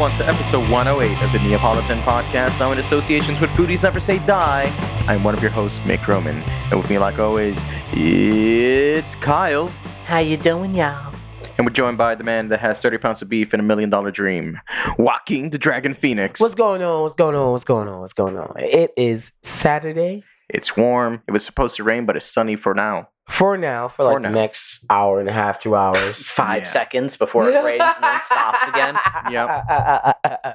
welcome to episode 108 of the Neopolitan Podcast. Now in associations with Foodies Never Say Die. I'm one of your hosts, Mick Roman. And with me, like always, it's Kyle. How you doing, y'all? And we're joined by the man that has 30 pounds of beef and a million dollar dream, Joaquin the Dragon Phoenix. What's going on? What's going on? What's going on? What's going on? It is Saturday It's warm. It was supposed to rain, but it's sunny for now. For now, for like For the next hour and a half, two hours. five Yeah. seconds before it rains and then stops again.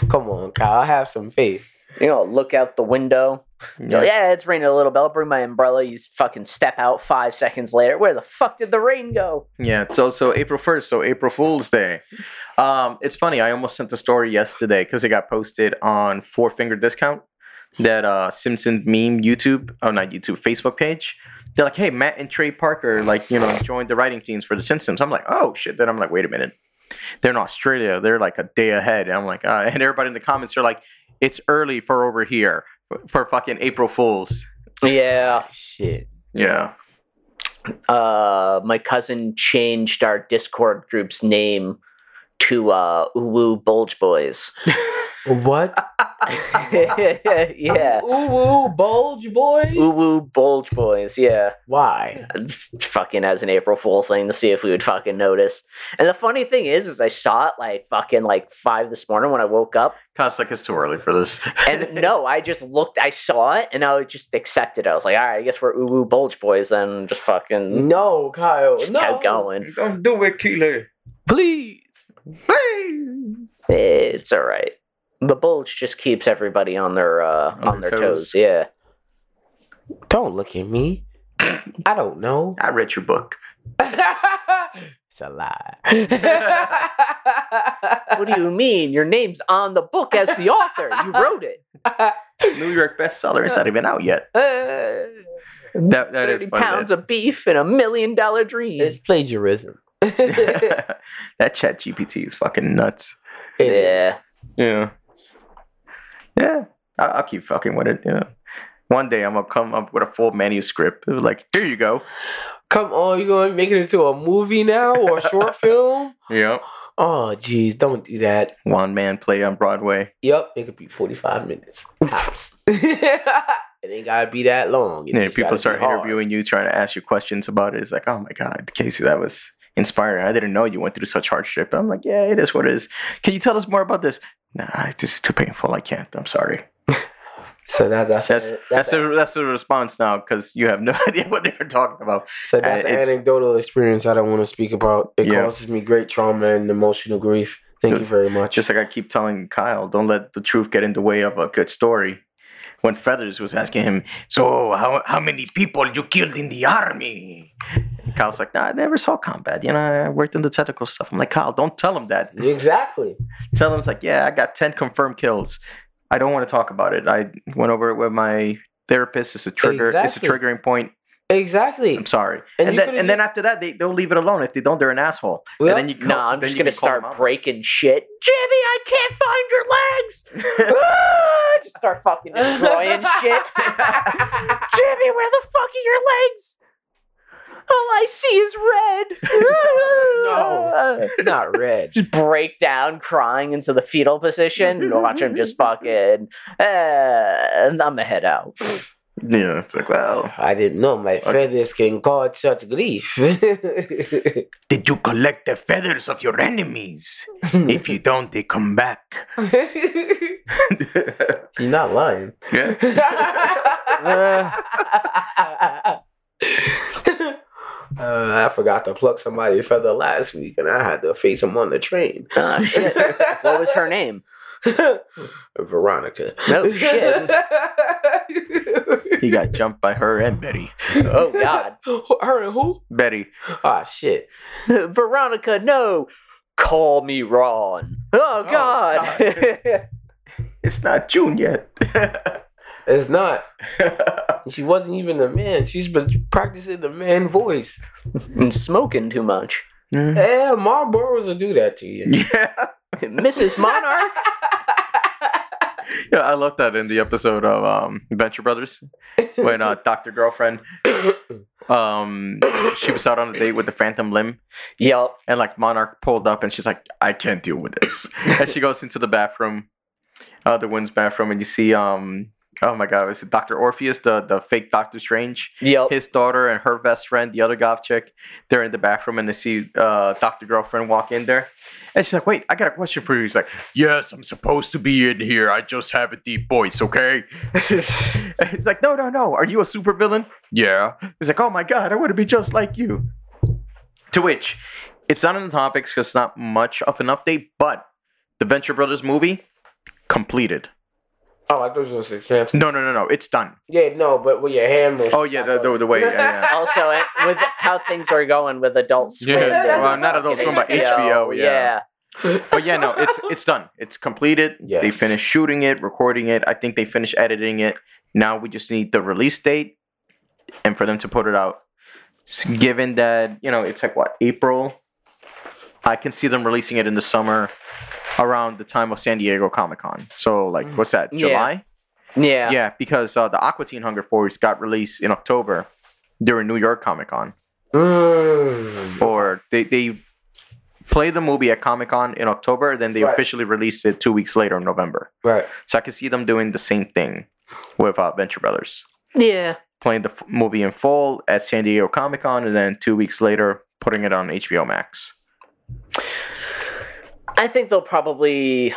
Come on, Kyle. I Have some faith. You know, look out the window. You know, yeah, it's raining a little bit. I'll bring my umbrella. You fucking step out five seconds later. Where the fuck did the rain go? Yeah, it's also April 1st, so April Fool's Day. Um, it's funny, I almost sent the story yesterday because it got posted on Four Finger Discount, that uh, Simpson meme YouTube, oh, not YouTube, Facebook page. They're like, hey, Matt and Trey Parker, like, you know, joined the writing teams for The Simpsons. I'm like, oh, shit. Then I'm like, wait a minute. They're in Australia. They're like a day ahead. And I'm like, uh, and everybody in the comments are like, it's early for over here for fucking April Fools. Yeah. Shit. Yeah. Uh, my cousin changed our Discord group's name to uh, Uwu Bulge Boys. What? yeah. Ooh, woo, bulge boys. Uwu Bulge Boys. Yeah. Why? It's fucking as an April Fool's thing to see if we would fucking notice. And the funny thing is, is I saw it like fucking like five this morning when I woke up, Costs like it's too early for this. and no, I just looked, I saw it, and I just accepted. it. I was like, all right, I guess we're Uwu Bulge Boys, then just fucking No, Kyle. just no. kept going. Don't do it, Keely. Please. It's all right. The Bulge just keeps everybody on their uh, On on, their their toes. toes. Yeah. Don't look at me. I don't know. I read your book. it's a lie. What do you mean? Your name's on the book as the author. You wrote it. New York bestseller. It's not even out yet. Uh, That that is 30 funny. pounds of beef and a million dollar dream. it's plagiarism. that chat GPT is fucking nuts. It is. yeah. Yeah. I- I'll keep fucking with it. Yeah. One day I'm gonna come up with a full manuscript. Like, here you go. Come on, you gonna make it into a movie now or a short film? Yep. Oh, jeez, don't do that. One man play on Broadway. Yep, it could be forty-five minutes. tops. it ain't gotta be that long. It Yeah, people start be hard. interviewing you, trying to ask you questions about it. It's like, oh my god, Casey, that was inspiring. I didn't know you went through such hardship. I'm like, yeah, it is what it is. Can you tell us more about this? Nah, it's just too painful. I can't. I'm sorry. So that, that's That's that's, that's a, that's a response now because you have no idea what they're talking about. so that's uh, an anecdotal experience I don't want to speak about. It Yeah. causes me great trauma and emotional grief. Thank you very much. Just like I keep telling Kyle, don't let the truth get in the way of a good story. When Feathers was asking him, so how how many people you killed in the army? And Kyle's like, nah, I never saw combat. You know, I worked in the technical stuff. I'm like, Kyle, don't tell him that. exactly. Tell him it's like, yeah, I got ten confirmed kills. I don't want to talk about it. I went over it with my therapist. It's a trigger. It's a triggering point. Exactly. I'm sorry. And And, then could've and then after that, they they'll leave it alone. If they don't, they're an asshole. Well, and then you No, I'm just gonna can call them start breaking shit. Jimmy, I can't find your legs. Ah, just start fucking destroying shit. Jimmy, where the fuck are your legs? All I see is red. No. Not red. Just break down, crying into the fetal position, and watch him just fucking. Uh, I'm gonna head out. Yeah, it's like, well, I didn't know my feathers can cause such grief. did you collect the feathers of your enemies? if you don't, they come back. You're not lying. yeah. Uh, I forgot to pluck somebody's feather last week, and I had to face him on the train. Oh shit! what was her name? Veronica. No shit. He got jumped by her and Betty. Oh god, Her and who? Betty. Ah, shit. Veronica, no. Call me Ron. Oh god. It's not June yet. It's not. She wasn't even a man. She's been practicing the man voice. and smoking too much. Mhm. Yeah, Marlboros will do that to you. yeah. Mrs. Monarch. Yeah, I love that in the episode of um, Venture Brothers when uh, Doctor Girlfriend Um, she was out on a date with the Phantom Limb, Yep. and like Monarch pulled up, and she's like, "I can't deal with this." and she goes into the bathroom, uh, the women's bathroom, and you see, um, oh my god, is it Doctor Orpheus, the the fake Doctor Strange? Yep. his daughter and her best friend, the other goth chick, they're in the bathroom and they see uh, Dr. Girlfriend walk in there. And she's like, Wait, I got a question for you. He's like, Yes, I'm supposed to be in here. I just have a deep voice, okay? He's like, No, no, no. Are you a supervillain? Yeah. He's like, Oh my God, I want to be just like you. To which, it's not in the topics because it's not much of an update, but the Venture Brothers movie completed. Oh, I thought you were gonna say cancel. No, no, no, no. It's done. Yeah, no, but with your hand motion. Oh, yeah, the, the, the way. Yeah, yeah. also, it, with how things are going with Adult Swim, Yeah, there's well, a not Adult fucking Swim, but HBO, yeah. yeah. but yeah, no, it's it's done. It's completed. They finished shooting it, recording it. I think they finished editing it. Now we just need the release date and for them to put it out. S- given that you know it's like what April, I can see them releasing it in the summer, around the time of San Diego Comic Con. So like, what's that? July? Yeah. Yeah, because uh, the Aqua Teen Hunger Force got released in October during New York Comic Con. Mm. or they they play the movie at Comic Con in October, then they Right. officially release it two weeks later in November. Right. So I can see them doing the same thing with uh, Venture Brothers, Yeah. playing the f- movie in full at San Diego Comic Con, and then two weeks later putting it on HBO Max. I think they'll probably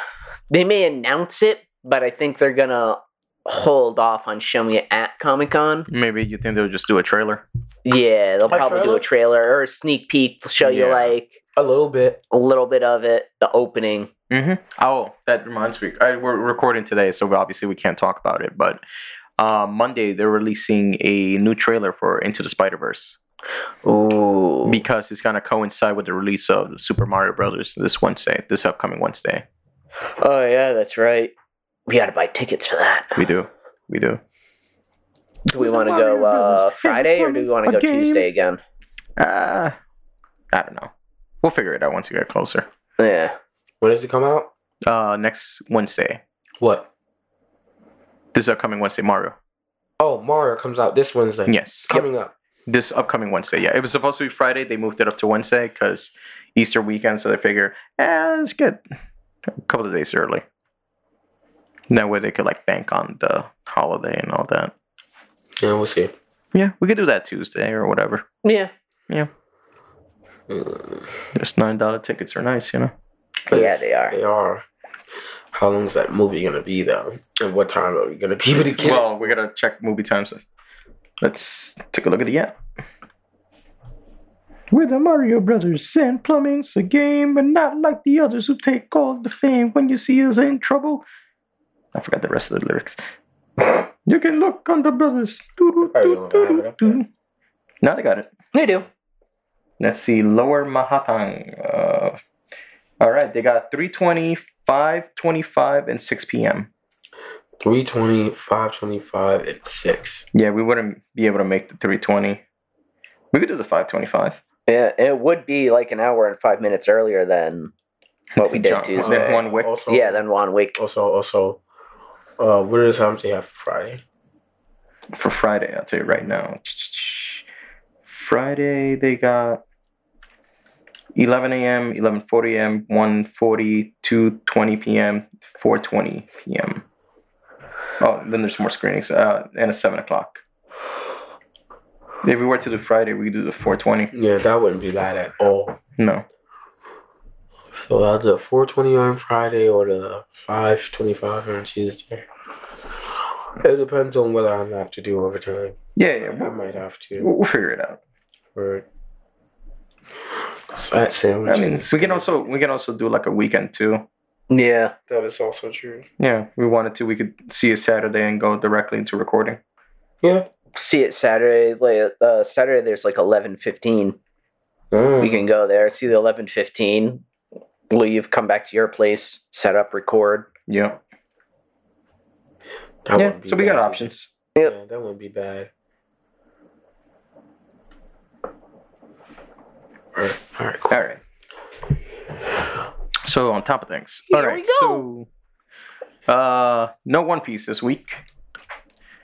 they may announce it, but I think they're gonna hold off on showing it at Comic Con. Maybe you think they'll just do a trailer? Yeah, they'll A probably do a trailer or a sneak peek. They'll show you like A little bit. a little bit of it, the opening. Mm-hmm. Oh, that reminds me. I, we're recording today, so obviously we can't talk about it. But uh, Monday they're releasing a new trailer for Into the Spider Verse. Ooh. because it's gonna coincide with the release of Super Mario Brothers this Wednesday, this upcoming Wednesday. Oh yeah, that's right. We gotta buy tickets for that. We do, we do. Do we want to go uh, Friday or do we want to go game. Tuesday again? Uh, I don't know. We'll figure it out once we get closer. Yeah. When does it come out? Uh, next Wednesday, What? this upcoming Wednesday, Mario. Oh, Mario comes out this Wednesday. Yes, Coming up. This upcoming Wednesday. Yeah, it was supposed to be Friday. They moved it up to Wednesday because Easter weekend. So they figure, eh, let's get a couple of days early. That way they could like bank on the holiday and all that. Yeah, we'll see. Yeah, we could do that Tuesday or whatever. Yeah. Mm. Just nine dollar tickets are nice, you know. Yeah, they are. They are. How long is that movie gonna be though? And what time are we gonna be able to get? it? Well, we gotta check movie times. Let's take a look at the app. With the Mario Brothers, Sand Plumbing's a game, and not like the others who take all the fame when you see us in trouble. I forgot the rest of the lyrics. You can look on the brothers. Now they got it. They do. Let's see, Lower Manhattan. Uh, all right, they got 320, 525, and 6 p.m. 320, 525, and 6. Yeah, we wouldn't be able to make the 320. We could do the 525. Yeah, it would be like an hour and five minutes earlier than what we did John- Tuesday. Then one week. Also, yeah, then one week. Also, also, uh, what are the times they have for Friday? For Friday, I'll tell you right now. Friday, they got 11 a.m., 11.40 a.m., 1.40, 2.20 p.m., 4.20 p.m. Oh, then there's more screenings, uh, and a 7 o'clock. If we were to do Friday, we could do the 4.20. Yeah, that wouldn't be bad at all. No. So uh, the 420 on Friday or the 525 on Tuesday. It depends on whether I'm gonna have to do overtime. Yeah, yeah, we'll, might have to. we'll figure it out. For that I mean, we can also we can also do like a weekend too. Yeah. That is also true. Yeah, we wanted to. We could see a Saturday and go directly into recording. Yeah. See it Saturday. Like uh, Saturday, there's like eleven fifteen. Mm. We can go there. See the eleven fifteen. Leave. Come back to your place. Set up. Record. Yeah, That yeah. wouldn't be So we got options. Yep. Yeah, that wouldn't be bad. Alright, alright, cool. All right. So on top of things, Here all we go. So, uh, no One Piece this week.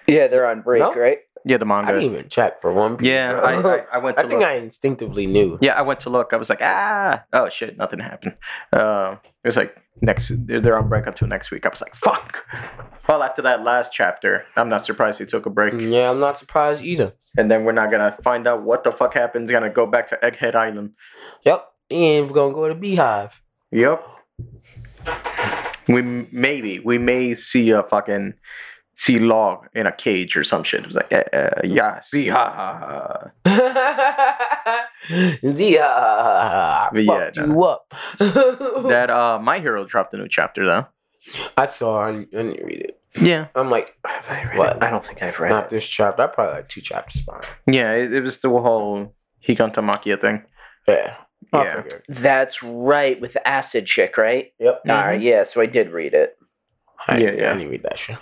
Yeah, they're on break, No? right? Yeah, the manga. I didn't even check for One Piece. yeah, bro. I, I, I went I to think look. I instinctively knew. yeah, I went to look. I was like, ah, oh shit, nothing happened. Uh, it was like next, they're they're on break until next week. I was like, fuck. Well, after that last chapter, I'm not surprised they took a break. Yeah, I'm not surprised either. And then we're not gonna find out what the fuck happens. Gonna go back to Egghead Island. Yep. And we're gonna go to Beehive. Yep. We maybe we may see a fucking see log in a cage or some shit. It was like, eh, eh, yeah, see, ha ha ha. Zia, But yeah, no. you up. That uh, my hero dropped a new chapter though. I saw. I, I didn't read it. Yeah, I'm like, Have I read What? it? I don't think I've read not it. this chapter. I probably like two chapters behind. yeah. It, it was the whole Higantamakia thing. Yeah. I Yeah. That's right, with the acid chick, right? Yep. All right, yeah. So I did read it. I, Yeah, yeah, yeah. I didn't read that shit.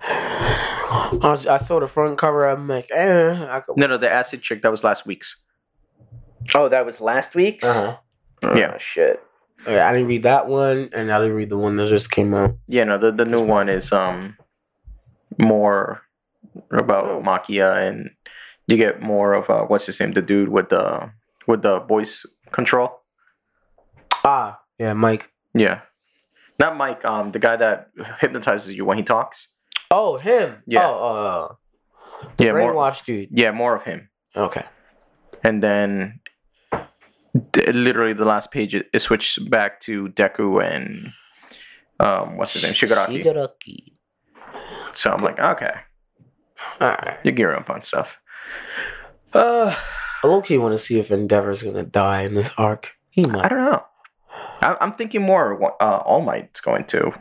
I, was, I saw the front cover. I'm like, eh. I could, No, no, the acid chick that was last week's. Oh, that was last week's. uh-huh. Yeah. Oh, shit. Yeah, I didn't read that one, and I didn't read the one that just came out. Yeah, no, the the new one is um more about Machia, and you get more of uh, what's his name, the dude with the with the voice control. Ah, yeah, Mike. Yeah. Not Mike, um, the guy that hypnotizes you when he talks. Oh, him. Yeah. Oh, uh, Yeah, more, brainwash dude. yeah, more of him. Okay. And then d- literally the last page it, it switched back to Deku and um what's his name? Shigaraki. Shigaraki. So I'm like, okay, All right. you're gearing up on stuff. Uh I low key want to see if Endeavor's gonna die in this arc. He might. I don't know. I, I'm thinking more what, uh, All Might's going to.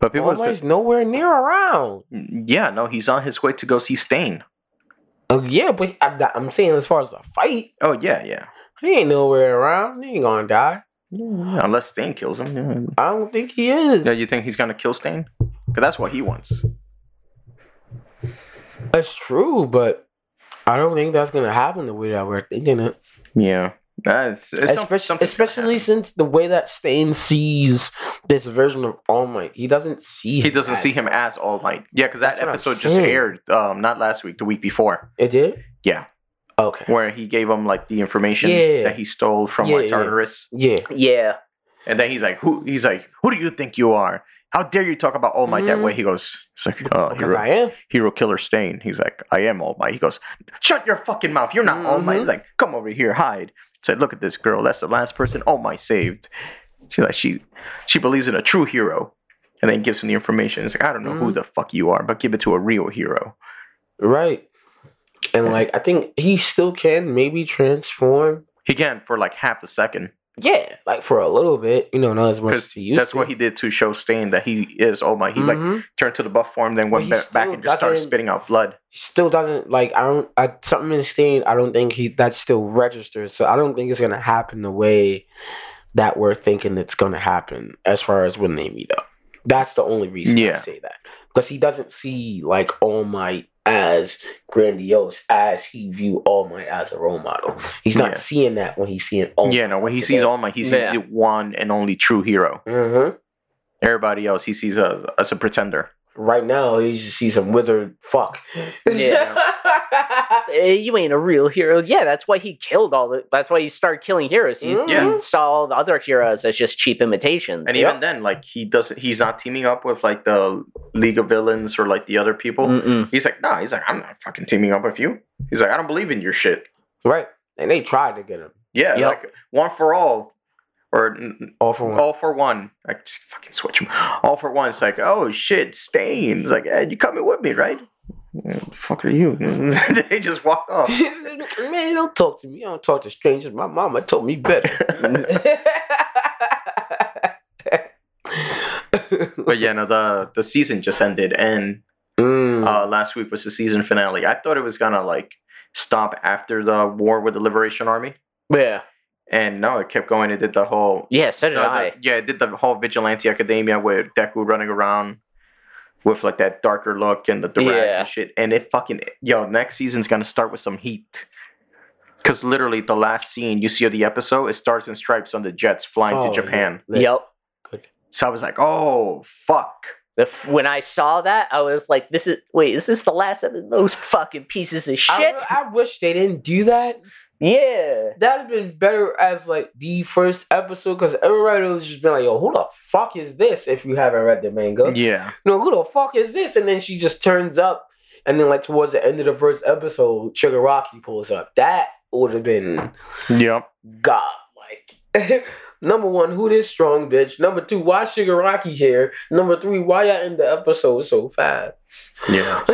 But people, All Might's nowhere near around. yeah, no, he's on his way to go see Stain. Oh yeah, but I, I'm saying as far as the fight, Oh yeah, yeah. he ain't nowhere around. He ain't gonna die. Yeah, Unless Stain kills him. Yeah. I don't think he is. Yeah, you think he's gonna kill Stain? Because that's what he wants. That's true, but I don't think that's gonna happen the way that we're thinking it. Yeah. It's, it's especially especially since the way that Stain sees this version of All Might, he doesn't see. he him doesn't as- see him as All Might. Yeah, because that That's what I'm episode just aired, um, not last week, the week before, It did. Yeah. Okay. where he gave him like the information Yeah. that he stole from Yeah, like yeah. Tartarus, Yeah. Yeah. and then he's like, "Who?" He's like, "Who do you think you are? How dare you talk about All Might that Mhm. way?" He goes, "It's like, oh, Because hero, I am. hero killer Stain." He's like, "I am All Might." He goes, "Shut your fucking mouth! You're not All Might." Mhm. He's like, "Come over here, hide." Said, "Look at this girl. That's the last person All Might saved." She like she she believes in a true hero, and then gives him the information. It's like, I don't know who Mhm. the fuck you are, but give it to a real hero. Right. And like I think he still can maybe transform. He can for like half a second. Yeah, like for a little bit, you know, not as much as that's to. what he did to show Stain that he is Oh my, He like Mhm. turned to the buff form, then went he ba- back and just started spitting out blood. He still doesn't like I don't I, something in Stain. I don't think he that still registers. So I don't think it's gonna happen the way that we're thinking it's gonna happen as far as when they meet up. That's the only reason I Yeah. say that because he doesn't see like All Might as grandiose as he view All Might as a role model. He's not Yeah. seeing that when he's seeing All yeah, no, when he sees All Might, he sees Yeah. the one and only true hero. Mm-hmm. Everybody else, he sees a, as a pretender. Right now, he just sees some withered fuck. Yeah. You ain't a real hero. Yeah, that's why he killed all the. That's why he started killing heroes. He, Mhm. Yeah. he saw all the other heroes as just cheap imitations. And even then, like he doesn't, he's not teaming up with like the League of Villains or like the other people. Mm-mm. He's like, nah. He's like, I'm not fucking teaming up with you. He's like, I don't believe in your shit. right. And they tried to get him. Yeah, Yep. like one for all, or All for one. all for one. I fucking switch them. All for one. It's like, oh shit, stains. Like, hey, you coming with me, right? "Yeah, fuck are you? they just walk off. Man, don't talk to me. I don't talk to strangers. My mama told me better. But yeah, no, the the season just ended, and Mm. uh, last week was the season finale. I thought it was gonna like stop after the war with the Liberation Army, Yeah. And no, it kept going. It did the whole Yeah, so did no, the- I. yeah, it did the whole vigilante academia with Deku running around with like that darker look and the, the rags Yeah. and shit. And it fucking yo, next season's gonna start with some heat. Cause literally the last scene you see of the episode, it Stars and Stripes on the jets flying Oh, to Japan. yeah. Yep. Good. So I was like, oh fuck. The f- when I saw that, I was like, "This is wait, is this the last of those fucking pieces of shit?" I, I wish they didn't do that. Yeah, That'd have been better as like the first episode because everybody was just been like, "Yo, who the fuck is this?" If you haven't read the manga, Yeah. no, who the fuck is this? And then she just turns up, and then like towards the end of the first episode, Shigaraki pulls up. That would have been Yep. god like. Number one, who this strong bitch? Number two, why Shigaraki here? Number three, why y'all end the episode so fast? Yeah.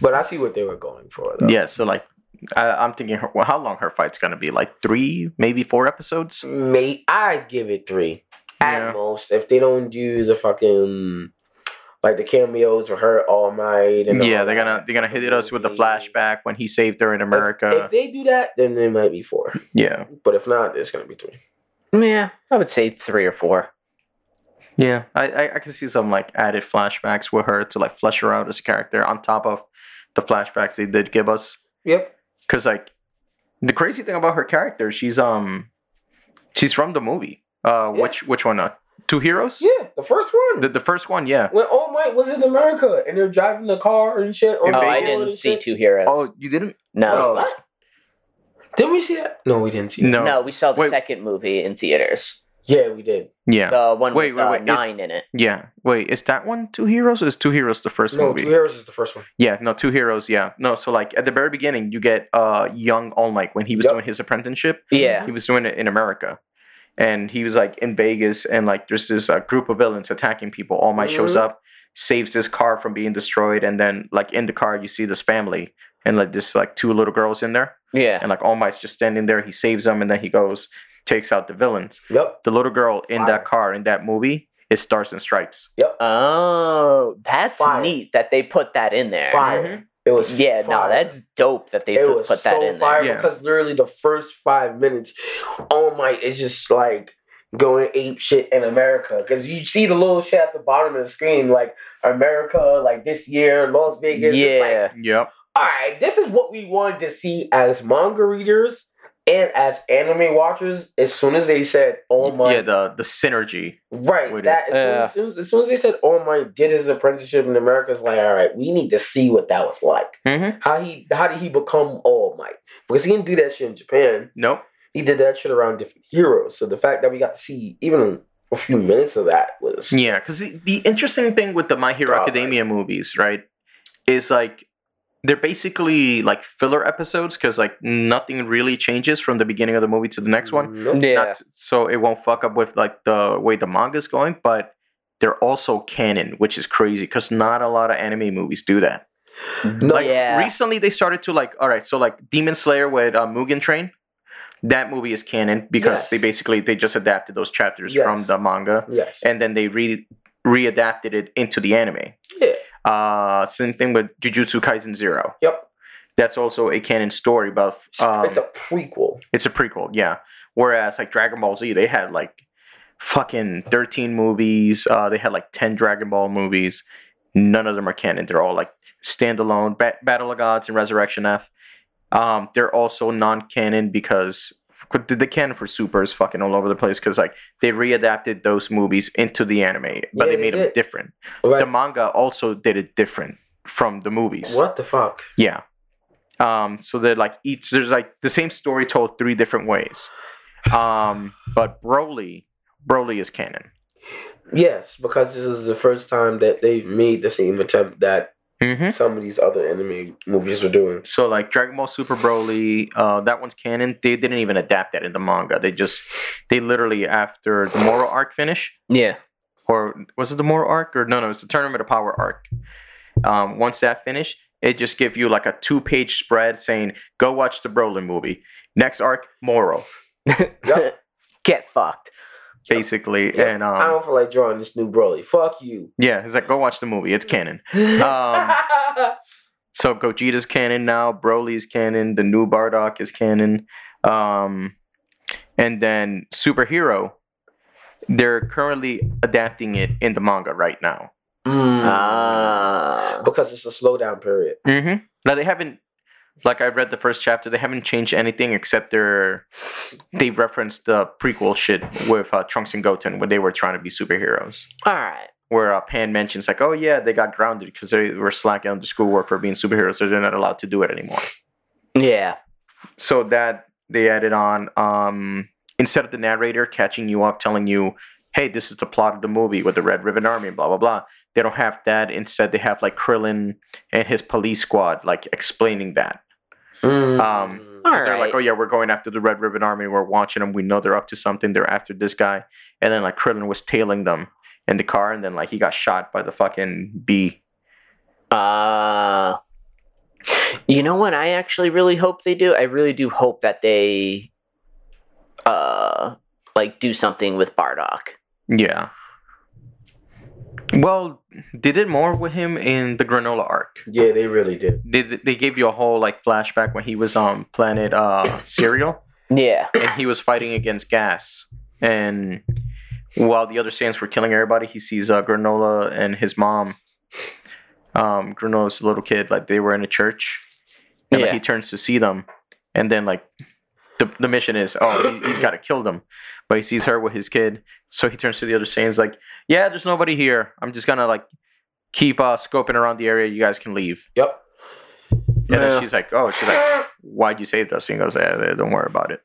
but I see what they were going for though. Yeah. So like, I, I'm thinking, her, well, how long her fight's gonna be? Like three, maybe four episodes. Mate, I give it three at Yeah. most. If they don't do the fucking like the cameos with her All Might and Yeah, all they're gonna they're gonna hit us with the flashback when he saved her in America. If, they do that, then it might be four. yeah. But if not, it's gonna be three. yeah, I would say three or four. Yeah, I, I I can see some like added flashbacks with her to like flesh her out as a character on top of the flashbacks they did give us. Yep. Because like the crazy thing about her character, she's um she's from the movie. Uh, Yeah. which which one? Uh, Two Heroes. Yeah, the first one. The the first one, yeah. when All Might was in America and they're driving the car and shit. Oh, I didn't see shit. two heroes. Oh, you didn't? no, What? Did we see that? No, we didn't see that. No. no, we saw the Wait. second movie in theaters. Yeah, we did. Yeah, The one Wait, with wait, uh, wait, is- nine in it. yeah. Wait, is that one Two Heroes? Or is Two Heroes the first no, movie? Two Heroes is the first one. Yeah, no, Two Heroes. Yeah, no. So like at the very beginning, you get uh young All Might when he was Yep. doing his apprenticeship. Yeah, he was doing it in America. And he was like in Vegas, and like there's this uh, group of villains attacking people. All Might shows Mhm. up, saves this car from being destroyed, and then like in the car you see this family and like this like two little girls in there, yeah. and like All Might's just standing there. He saves them, and then he goes takes out the villains. Yep. The little girl in Fire. that car in that movie is Stars and Stripes. Yep. Oh, that's Fire. neat that they put that in there. Fire. Mm-hmm. It was Yeah, no, that's dope that they it put was put that so in there. fire Yeah. because literally the first five minutes, All Might is just like going ape shit in America because you see the little shit at the bottom of the screen like America, like this year, Las Vegas. It's like, Yeah, Yep. All right, this is what we wanted to see as manga readers and as anime watchers. As soon as they said All Might, Yeah, the the synergy. right, that as, soon as, as, soon as, as soon as they said All Might did his apprenticeship in America, it's like, all right, we need to see what that was like. Mm-hmm. How he how did he become All Might? Because he didn't do that shit in Japan. Nope. He did that shit around different heroes. So the fact that we got to see even a few minutes of that was Yeah, because the, the interesting thing with the My Hero God, Academia movies, right, is like they're basically like filler episodes because like nothing really changes from the beginning of the movie to the next one. Nope. yeah. Not- so it won't fuck up with like the way the manga's going, but they're also canon, which is crazy because not a lot of anime movies do that. No, Like Yeah. recently, they started to like, all right, so like Demon Slayer with uh, Mugen Train, that movie is canon because Yes. they basically they just adapted those chapters Yes. from the manga Yes. and then they re readapted it into the anime. Uh, same thing with Jujutsu Kaisen Zero. Yep. That's also a canon story, but um, it's a prequel. it's a prequel, yeah. Whereas like Dragon Ball Z, they had like fucking thirteen movies. Uh, they had like ten Dragon Ball movies. None of them are canon. They're all like standalone. Ba- Battle of Gods and Resurrection F. Um, they're also non-canon because the, the canon for Super is fucking all over the place because like they readapted those movies into the anime, but Yeah, they they made them different. Right. The manga also did it different from the movies. what the fuck? Yeah. Um, so they're like each there's like the same story told three different ways. Um, but Broly, Broly is canon. Yes, because this is the first time that they've made the same attempt that Mm-hmm. some of these other anime movies were doing. So like Dragon Ball Super Broly, uh, that one's canon. They didn't even adapt that in the manga. They just they literally after the Moro arc finish, yeah. or was it the Moro arc or no no it's the Tournament of Power arc. Um, once that finished, it just give you like a two page spread saying go watch the Broly movie. Next arc Moro. Yep. Get fucked. Basically. Yep. And I um, don't feel like drawing this new Broly. Fuck you. yeah, he's like, go watch the movie. It's canon. Um, so Gogeta's canon now. Broly's canon. The new Bardock is canon. Um, and then superhero. They're currently adapting it in the manga right now. Mm. Ah. because it's a slowdown period. Mm-hmm. Now they haven't like I've read the first chapter, they haven't changed anything except they're they referenced the prequel shit with uh, Trunks and Goten when they were trying to be superheroes. All right. Where uh, Pan mentions like, oh yeah, they got grounded because they were slacking on the schoolwork for being superheroes, so they're not allowed to do it anymore. Yeah. So that they added on um, instead of the narrator catching you up, telling you, hey, this is the plot of the movie with the Red Ribbon Army, and blah blah blah. They don't have that. Instead, they have like Krillin and his police squad like explaining that. Mm. Um, All They're right. like, oh yeah, we're going after the Red Ribbon Army. We're watching them. We know they're up to something. They're after this guy. And then like Krillin was tailing them in the car, and then like he got shot by the fucking bee. Uh, you know what? I actually really hope they do. I really do hope that they, uh, like do something with Bardock. Yeah. Well, they did more with him in the Granola arc. yeah, they really did. They they gave you a whole like flashback when he was on planet uh Cereal Yeah. and he was fighting against Gas. And while the other Saiyans were killing everybody, he sees uh, Granola and his mom. Um, Granola's a little kid, like they were in a church, and like, he turns to see them, and then like the the mission is, oh, he, he's got to kill them, but he sees her with his kid, so he turns to the other Saiyans like, yeah, there's nobody here. I'm just gonna like keep uh scoping around the area. You guys can leave. Yep. And Yeah. then she's like, oh, she's like, why'd you save us? And he goes, yeah, don't worry about it.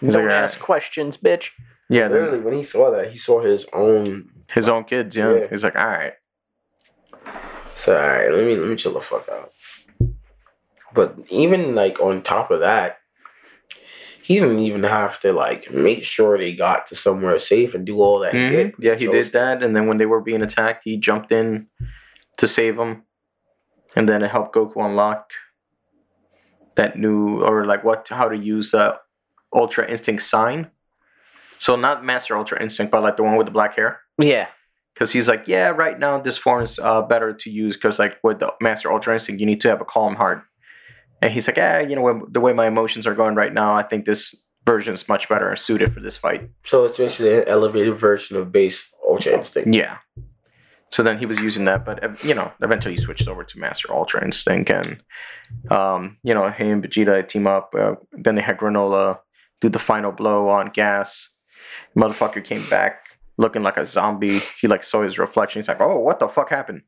He's Don't like, ask questions, bitch. yeah, then- Literally, when he saw that, he saw his own. his own kids. Yeah, Yeah. he's like, all right. So all right, let me let me chill the fuck out. But even like on top of that, he didn't even have to like make sure they got to somewhere safe and do all that. Mhm. did. Yeah, he chose did that, and then when they were being attacked, he jumped in to save them, and then it helped Goku unlock that new or like what how to use the Ultra Instinct sign. So not Master Ultra Instinct, but like the one with the black hair. Yeah. Because he's like, yeah, right now this form is uh, better to use because like with the Master Ultra Instinct, you need to have a calm heart. And he's like, yeah, you know, the way my emotions are going right now, I think this version is much better and suited for this fight. So it's basically an elevated version of base Ultra Instinct. Yeah. So then he was using that, but you know, eventually he switched over to Master Ultra Instinct, and um, you know, he and Vegeta team up. Uh, then they had Granola do the final blow on Gas. Motherfucker came back looking like a zombie. He like saw his reflection. He's like, "Oh, what the fuck happened?"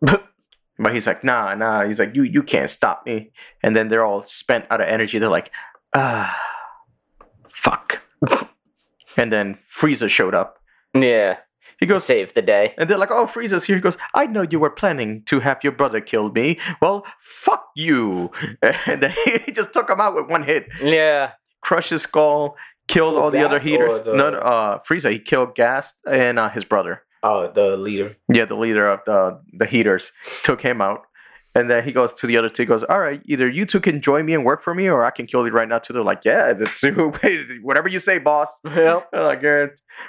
but he's like, "Nah, nah." He's like, "You, you can't stop me." And then they're all spent out of energy. They're like, "Ah, fuck." and then Frieza showed up. Yeah. He goes, Save the day. and they're like, oh, Frieza's here. He goes, I know you were planning to have your brother kill me. Well, fuck you. And then he just took him out with one hit. Yeah. Crushed his skull, killed Oh, all the other Heeters. the- No, no, uh, Frieza, he killed Gas and uh, his brother. Oh, the leader. Yeah, the leader of the, the Heeters. Took him out. And then he goes to the other two, he goes, all right, either you two can join me and work for me, or I can kill you right now, too. They're like, yeah, that's, whatever you say, boss. Yep. They're like, "Yeah,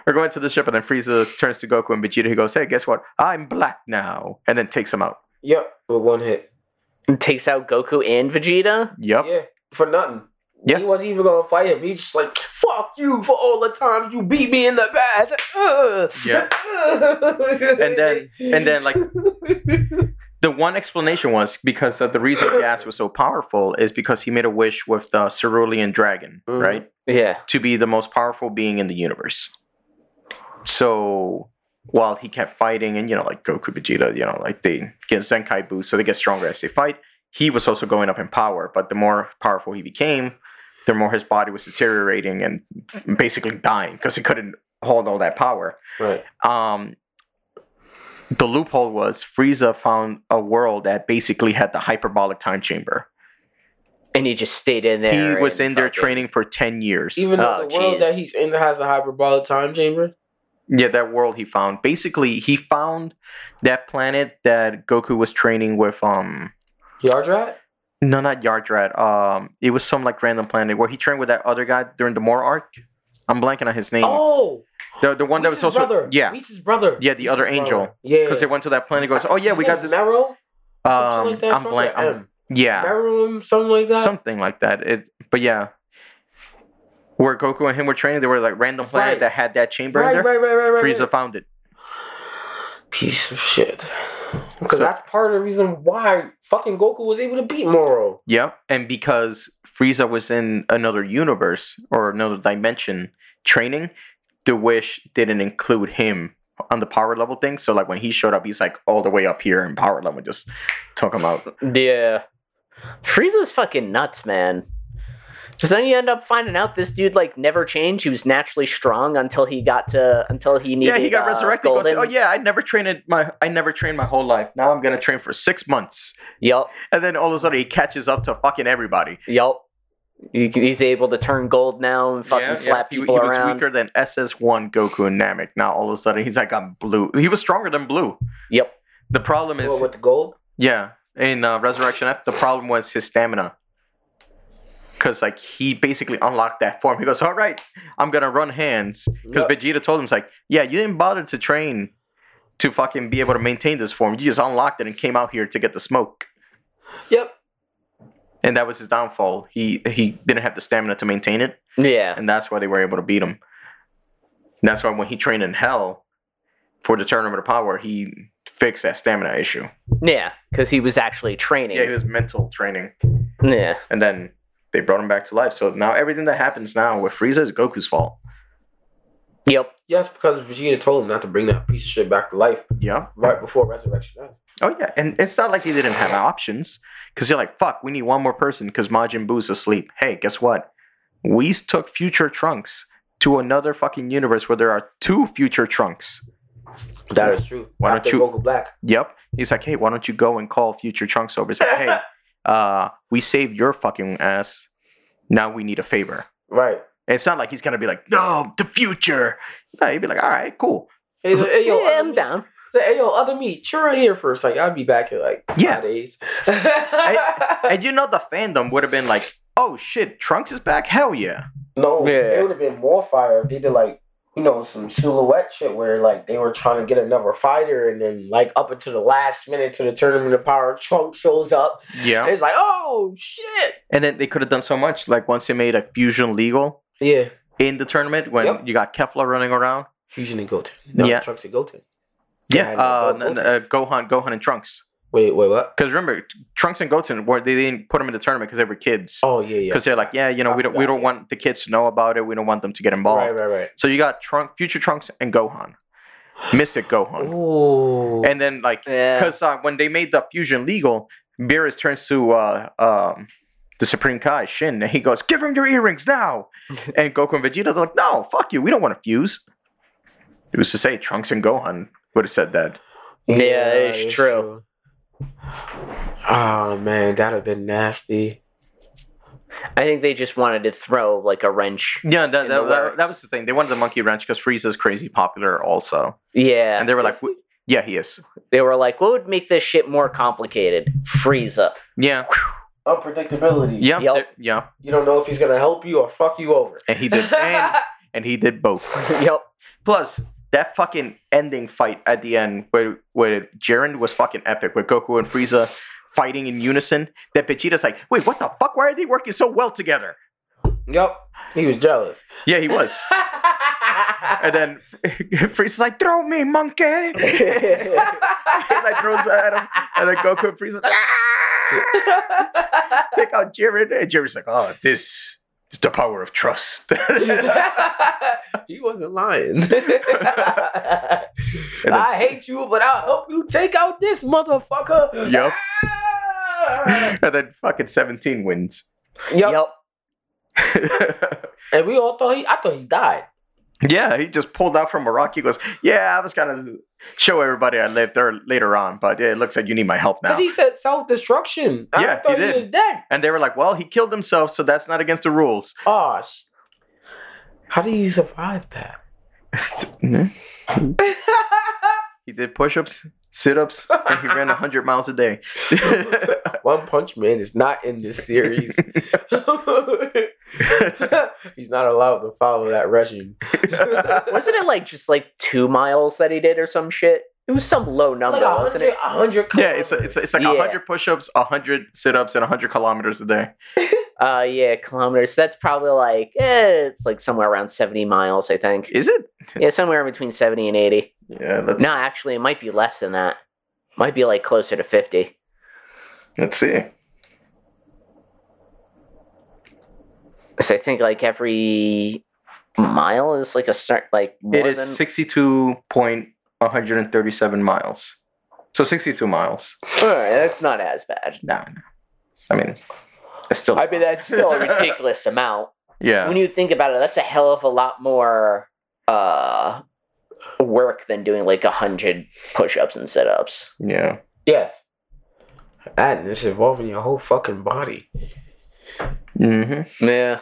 we're going to the ship, and then Frieza turns to Goku and Vegeta. He goes, "Hey, guess what? I'm black now," and then takes him out. Yep, with one hit. Takes out Goku and Vegeta. Yep. Yeah, for nothing. Yeah. He wasn't even gonna fight him. He's just like, fuck you for all the times you beat me in the past. Uh, Yeah. And then- and then, like- The one explanation was because the reason Gas was so powerful is because he made a wish with the Cerulean Dragon, Mhm. right, Yeah. to be the most powerful being in the universe. So while he kept fighting, and you know, like Goku, Vegeta, you know, like they get Zenkai boost, so they get stronger as they fight. He was also going up in power, but the more powerful he became, the more his body was deteriorating and basically dying because he couldn't hold all that power. right. Um, the loophole was Frieza found a world that basically had the hyperbolic time chamber. And he just stayed in there. He was in there fucking- training for 10 years. Even though Oh, the world jeez. that he's in has a hyperbolic time chamber. Yeah, that world he found. Basically, he found that planet that Goku was training with. Um, Yardrat? No, not Yardrat. Um, it was some like random planet where he trained with that other guy during the Moro arc. I'm blanking on his name. Oh, the the one that was also brother. yeah, Whis' brother. Yeah, the other Whis' angel. Yeah, because they went to that planet. Goes, oh yeah, we got this. Meryl. Um, something like that. I'm blank. I'm- yeah, Meryl, something like that. something like that. It, but yeah, where Goku and him were training, they were like random planet Right. that had that chamber right, in there. right, right, right. Frieza found it. Piece of shit. Because So- that's part of the reason why fucking Goku was able to beat Moro. Yep, and because Frieza was in another universe or another dimension training, the wish didn't include him on the power level thing. So like when he showed up, he's like all the way up here in power level, just took him out. Yeah. Frieza's fucking nuts, man. Because then you end up finding out this dude like never changed. He was naturally strong until he got to until he needed. yeah, he got uh, resurrected. He goes, oh yeah, I never trained my I never trained my whole life. Now I'm gonna train for six months, Yep. and then all of a sudden he catches up to fucking everybody. Yep. He, he's able to turn gold now and fucking Yeah, slap yeah. He- people he, was around. weaker than SS1 Goku and Namek. Now all of a sudden he's like I'm blue. He was stronger than blue. Yep. The problem is Well, with the gold. Yeah, in uh, Resurrection F, the problem was his stamina. Because like he basically unlocked that form. He goes, "All right, I'm gonna run hands." Because Yep. Vegeta told him, "It's like, yeah, you didn't bother to train to fucking be able to maintain this form. You just unlocked it and came out here to get the smoke." Yep. And that was his downfall. He he didn't have the stamina to maintain it, Yeah. and that's why they were able to beat him. And that's why when he trained in Hell for the Tournament of Power, he fixed that stamina issue. Yeah. Because he was actually training. Yeah, he was mental training. yeah. and then they brought him back to life. So now everything that happens now with Frieza is Goku's fault. Yep. Yes, because Vegeta told him not to bring that piece of shit back to life Yeah. right before Resurrection F. Oh yeah, and it's not like he didn't have options because you're like, fuck, we need one more person because Majin Buu's asleep. Hey, guess what? We took future Trunks to another fucking universe where there are two future Trunks. That is true. Why don't After you- Goku Black? Yep. He's like, hey, why don't you go and call future Trunks over? He's like, hey, uh, we saved your fucking ass. Now we need a favor. Right. And it's not like he's gonna be like, no, the future. No, he'd be like, all right, cool. Hey, so- hey, yo, yeah, I'm down. say, hey, yo, other meat, chill right here first. Like, I'll be back in like Yeah. five days. And you know the fandom would have been like, "Oh shit, Trunks is back! Hell yeah!" no, Yeah. it would have been more fire if they did like, you know, some silhouette shit where like they were trying to get another fighter and then like up until the last minute to the tournament of power, Trunk shows up. Yeah. And it's like, oh shit. And then they could have done so much. Like once they made a fusion legal Yeah. in the tournament, when Yep. you got Kefla running around. Fusion and Goten. No, Yeah. Trunks and Goten. Yeah. Yeah, Uh, both uh, Gohan, Gohan, and Trunks. Wait, wait, what? Because remember, Trunks and Goten were they didn't put them in the tournament because they were kids. Oh yeah, yeah. Because they're like, yeah, you know, I we don't we don't yeah. want the kids to know about it. We don't want them to get involved. Right, right, right. So you got Trunk, future Trunks, and Gohan, Mystic Gohan, Ooh. and then like Yeah. because uh, when they made the fusion legal, Beerus turns to uh, um, the Supreme Kai Shin, and he goes, "Give him your earrings now!" and Goku and Vegeta—they're like, "No, fuck you, we don't want to fuse." It was to say Trunks and Gohan would have said that. Yeah, it's true. Oh man, that'd have been nasty. I think they just wanted to throw like a wrench. Yeah, that, In that, the that, works. that was the thing. They wanted the monkey wrench because Frieza's crazy popular also, Yeah. and they were like, Is he? "Yeah, he is." They were like, what would make this shit more complicated? Frieza. Yeah, Unpredictability. yeah, Yep. there- yeah, You don't know if he's gonna help you or fuck you over. and he did, and and he did both. yep. Plus, that fucking ending fight at the end where where Jiren was fucking epic with Goku and Frieza fighting in unison. That Vegeta's like, wait, what the fuck? Why are they working so well together? Yep. He was jealous. Yeah, he was. and then Frieza's like, throw me, monkey! and like throws at him. And then Goku and Frieza's like, ah! Take out Jiren. And Jiren's like, oh, this is the power of trust. he wasn't lying. I hate you, but I'll help you take out this motherfucker. Yup. and then fucking 17 wins. Yep. Yep. And we all thought he. I thought he died. Yeah, he just pulled out from a rock. He goes, "Yeah, I was gonna show everybody I lived there later on, but it looks like you need my help now." Because he said self destruction. Yeah, he thought he, did. was dead. and they were like, "Well, he killed himself, so that's not against the rules." Oh, sh- how did he survive that? He did push-ups, sit-ups, and he ran hundred miles a day. One Punch Man is not in this series. He's not allowed to follow that regime. Wasn't it like just like two miles that he did or some shit? It was some low number, Like a wasn't it? a hundred. yeah, it's a, it's a, it's like Yeah. hundred push-ups, hundred sit-ups, and hundred kilometers a day. Uh, yeah, kilometers. That's probably like eh, it's like somewhere around seventy miles, I think. Is it? Yeah, somewhere between seventy and eighty. Yeah, that's No, actually, it might be less than that. Might be like closer to 50. Let's see. So I think like every mile is like a certain like more It is than sixty-two point one hundred and thirty-seven miles. So sixty-two miles. All right, that's not as bad. No, nah. I mean, it's still. I mean, that's still a ridiculous amount. yeah. When you think about it, that's a hell of a lot more uh work than doing like a hundred push-ups and sit-ups. yeah. Yes. That and it's involving your whole fucking body. Mm-hmm. Yeah.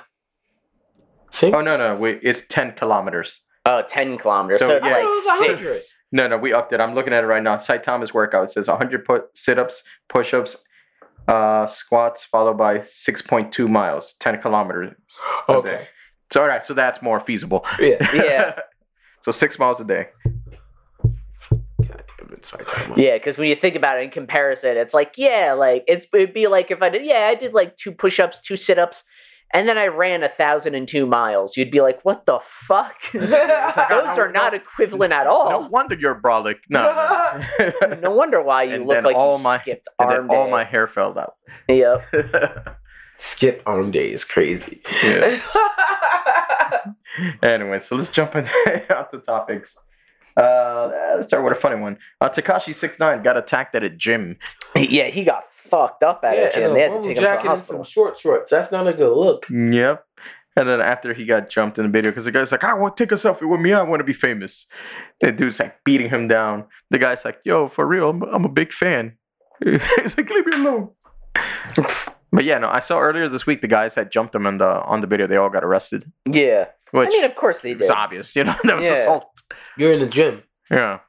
See? Oh no, no, wait. It's ten kilometers. Oh, 10 kilometers. So, So, it's yeah. like it's 100. six. No, no, we upped it. I'm looking at it right now. Saitama workout it says 100 put sit-ups, push-ups, uh, squats, followed by 6.2 miles, 10 kilometers. a Okay. day. It's all right. So that's more feasible. Yeah. Yeah. so six miles a day. God damn it, Yeah, because when you think about it in comparison, it's like, yeah, like it's it'd be like if I did, yeah, I did like two push-ups, two sit-ups, and then I ran a thousand and two miles. You'd be like, what the fuck? like, Those no, are not equivalent at all." No wonder you're brolic. No. no. No wonder why you And look like all you my- skipped and arm then all my hair fell out. Yep. Skip arm day is crazy. yeah. Anyway, so let's jump into the topics. Uh, let's start with a funny one. Uh, Tekashi six nine got attacked at a gym. yeah, he got fucked up at yeah, a gym. and They had to bubble take him to the and hospital. some short shorts. That's not a good look. Yep. And then after he got jumped in the video, because the guy's like, I want to take a selfie with me. I want to be famous. The dude's like beating him down. The guy's like, Yo, for real, I'm, I'm a big fan. He's like, Leave me alone. but yeah, no, I saw earlier this week the guys that jumped him on the on the video, they all got arrested, Yeah, which I mean, of course they was did. obvious. You know, that was Yeah. assault. You're in the gym. Yeah.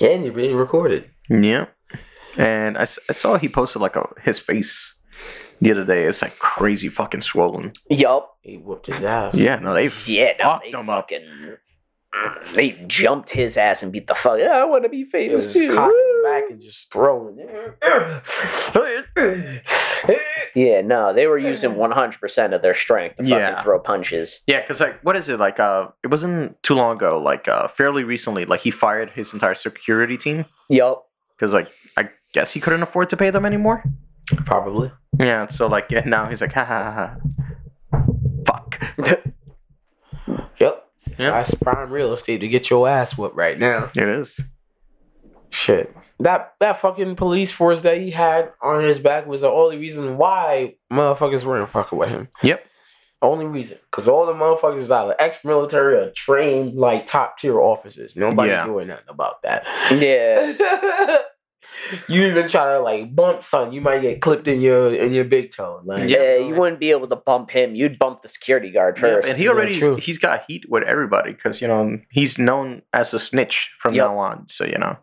And you're being recorded. Yeah. And I, I saw he posted like a his face the other day. It's like crazy fucking swollen. Yup. He whooped his ass. Yeah, no, they Yeah, no, fucked they him up. fucking they jumped his ass and beat the fuck. Yeah, I want to be famous just too. Cocking Woo. back and just throwing. Yeah, no, they were using one hundred percent of their strength to fucking Yeah. throw punches. Yeah, because like, what is it like? Uh, it wasn't too long ago. Like, uh, fairly recently, like he fired his entire security team Yep. because, like, I guess he couldn't afford to pay them anymore. Probably. Yeah, so like, yeah, now he's like, ha ha ha, ha. fuck. Yep. Yep. That's prime real estate to get your ass whooped right now. It is. Shit. That that fucking police force that he had on his back was the only reason why motherfuckers weren't fucking with him. Yep. Only reason. Because all the motherfuckers is either ex military or trained like top tier officers. Nobody Yeah. doing nothing about that. Yeah. you even try to like bump son, you might get clipped in your in your big toe. Like yeah, you wouldn't be able to bump him. You'd bump the security guard Yeah, first. and he Yeah, already true. he's got heat with everybody because you know he's known as a snitch from Yep. now on. So you know,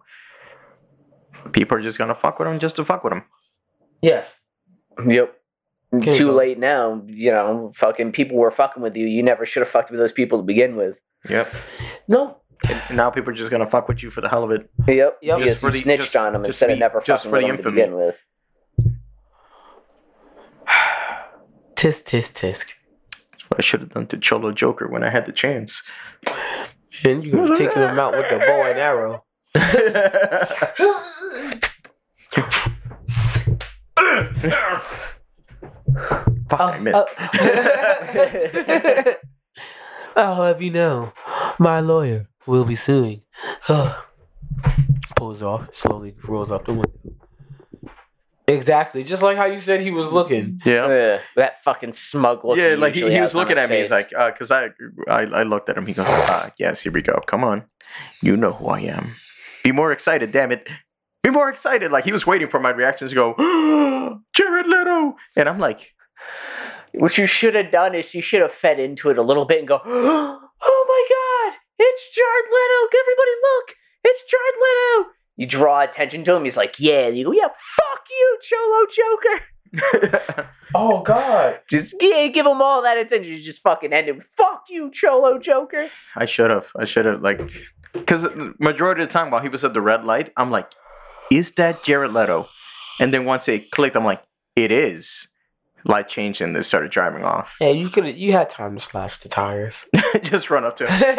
people are just gonna fuck with him just to fuck with him. Yes. Yep. Okay, Too go. late now. You know, fucking people were fucking with you. You never should have fucked with those people to begin with. Yep. No. And now people are just gonna fuck with you for the hell of it. Yep. Yep. Because Just for you the- snitched just- on them just instead of never just fucking with the them to infamy. begin with. Tisk tisk tisk. That's what I should have done to Cholo Joker when I had the chance. And you could have taken him out with the bow and arrow. Fuck, I missed. I'll have you know, my lawyer will be suing. Pulls off, slowly rolls up the window. Exactly, just like how you said he was looking. yeah. Yeah, that fucking smug look. Yeah, like he, he was looking his at me. He's face. like, because I, I I looked at him. He goes, ah, yes, here we go. Come on, you know who I am. Be more excited, damn it. Be more excited. Like he was waiting for my reactions to go, Jared Leto, and I'm like, What you should have done is you should have fed into it a little bit and go, "Oh my god, it's Jared Leto! Everybody look, it's Jared Leto!" You draw attention to him. He's like, "Yeah," and you go, "Yeah, fuck you, Cholo Joker." Oh God! Just yeah, give him all that attention. You just fucking end it. Fuck you, Cholo Joker. I should have. I should have like, because majority of the time while he was at the red light, I'm like, is that Jared Leto? And then once it clicked, I'm like, it is. light changed and they started driving off. Yeah, you could. You had time to slash the tires. Just run up to him.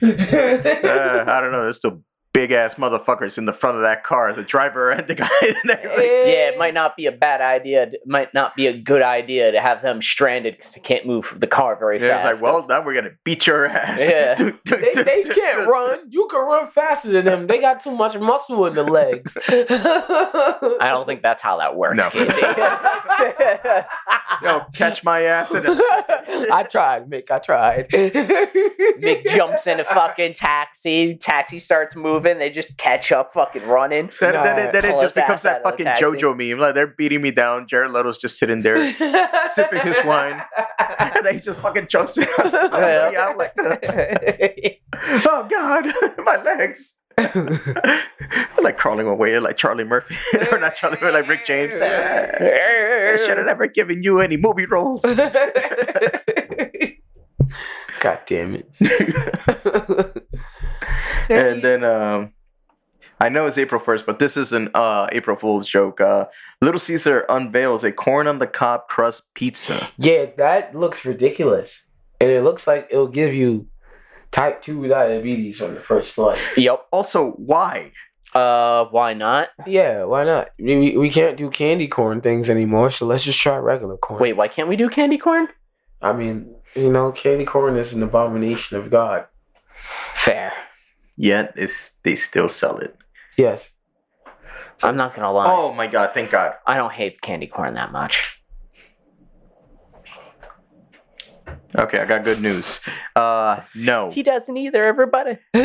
Uh, I don't know. It's still big ass motherfuckers in the front of that car. The driver and the guy. next- Yeah, it might not be a bad idea. It might not be a good idea to have them stranded because they can't move the car very Yeah, fast. it's like, well, now we're gonna beat your ass. Yeah. They, they can't run. You can run faster than them. They got too much muscle in the legs. I don't think that's how that works, No. Casey. Yo, catch my ass in a I tried, Mick. I tried. Mick jumps in a fucking taxi. Taxi starts moving. They just catch up, fucking running. Then, then, it, then it just becomes that fucking. JoJo meme. Like they're beating me down. Jared Leto's just sitting there, sipping his wine, and then he just fucking jumps in. Yeah. I'm like, oh, oh god, my legs. Like crawling away like Charlie Murphy, or not Charlie, but like Rick James. I should have never given you any movie roles. God damn it. and then um I know it's April 1st, but this is an uh, April Fool's joke. Uh, Little Caesar unveils a corn on the cob crust pizza. Yeah, that looks ridiculous. And it looks like it'll give you type 2 diabetes on the first slice. Yep. Also, why? Uh, why not? Yeah, why not? We, we can't do candy corn things anymore, so let's just try regular corn. Wait, why can't we do candy corn? I mean, you know, candy corn is an abomination of God. Fair. Yet it's, they still sell it. Yes. I'm not gonna lie. Oh my god, thank God. I don't hate candy corn that much. Okay, I got good news. Uh, no. He doesn't either, everybody.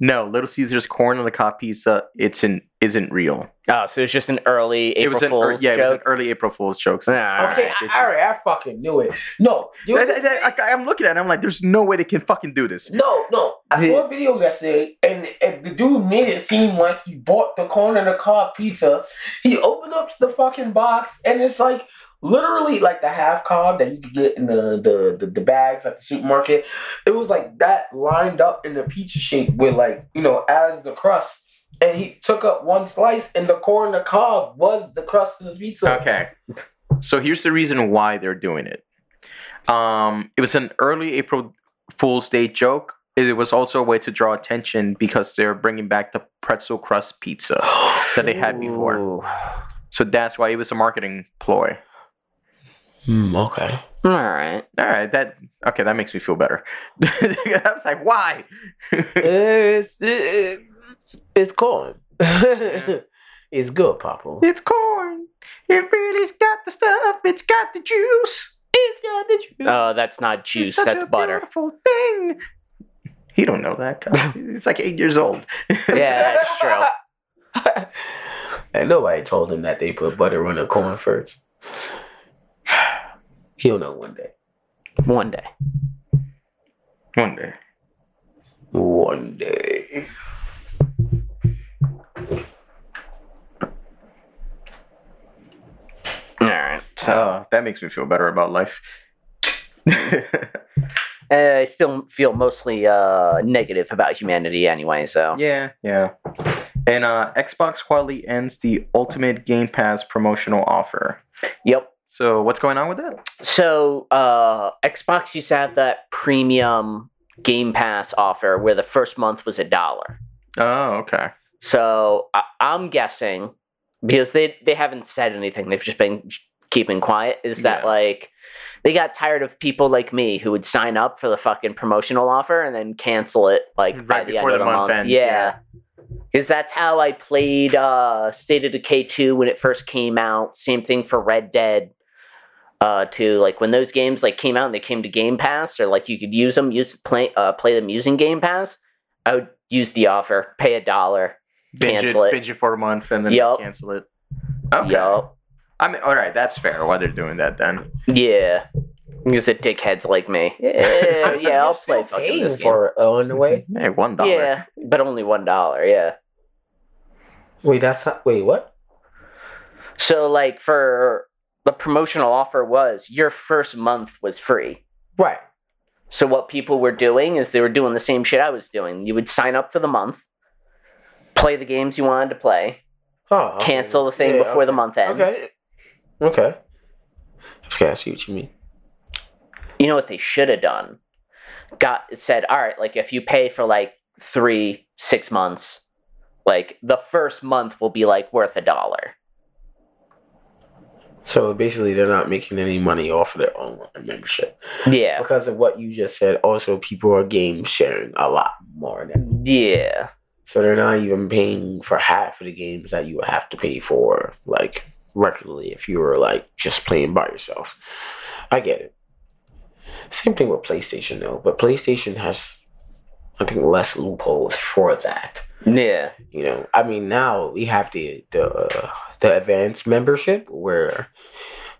No, Little Caesar's corn on the cob pizza, it's an, isn't real. Oh, so it's just an early April it was an, Fool's ear- yeah, it was an early April Fool's jokes. Ah, okay, alright. I, all right, I fucking knew it. No, there was I, this thing- am looking at it, I'm like, there's no way they can fucking do this. No, no. I saw a video yesterday, and, and the dude made it seem like he bought the corn and the cob pizza. He opened up the fucking box, and it's like literally like the half cob that you could get in the, the, the, the bags at the supermarket. It was like that lined up in the pizza shape with like, you know, as the crust. And he took up one slice, and the corn the cob was the crust of the pizza. Okay. So here's the reason why they're doing it. Um, it was an early April Fool's Day joke. It was also a way to draw attention because they're bringing back the pretzel crust pizza that they had before. So that's why it was a marketing ploy. Hmm, okay. All right. All right, that okay, that makes me feel better. I was like, why? it's, it, it's corn. it's good, Papa. it's corn. It really's got the stuff. It's got the juice. It's got the juice. Uh, that's not It's juice. such That's a butter. Beautiful thing. He don't know that. guy. He's like eight years old. Yeah, that's true. and nobody told him that they put butter on the corn first. He'll know one day. One day. One day. One day. All right. So Oh, that makes me feel better about life. uh, I still feel mostly uh, negative about humanity anyway. So yeah, yeah. And uh, Xbox quietly ends the Ultimate Game Pass promotional offer. yep. So what's going on with that? So uh, Xbox used to have that premium Game Pass offer where the first month was a dollar. Oh, okay. So I- I'm guessing because they they haven't said anything, they've just been keeping quiet. Is that Yeah. like they got tired of people like me who would sign up for the fucking promotional offer and then cancel it like by Right the end before of the the month month? ends, yeah. Because that's how I played uh, State of Decay 2 when it first came out. Same thing for Red Dead uh, 2. Like when those games like came out and they came to Game Pass, or like you could use them, use play uh, play them using Game Pass. I would use the offer, pay a dollar, Binge Cancel it, it. binge it for a month and then Yup. cancel it. Okay. Yup. I mean, all right, that's fair. Why they're doing that then? Yeah. Because the dickheads like me. Yeah, yeah I'll play fucking this game. for it in the way. Hey, one dollar. Yeah, but only one dollar. Yeah. Wait, that's not. Wait, what? So like for the promotional offer was your first month was free. Right. So what people were doing is they were doing the same shit I was doing. You would sign up for the month, play the games you wanted to play, Oh, okay. cancel the thing Yeah, before the month ends. Okay. Okay. Okay, I see what you mean. You know what they should have done? Got said, all right, like if you pay for like three, six months, like the first month will be like worth a dollar. So basically, they're not making any money off of their online membership Yeah. because of what you just said. Also, people are game sharing a lot more than Yeah. so they're not even paying for half of the games that you would have to pay for like regularly if you were like just playing by yourself. I get it. Same thing with PlayStation though, but PlayStation has I think less loopholes for that. Yeah. You know, I mean, now we have the the uh, the advanced membership where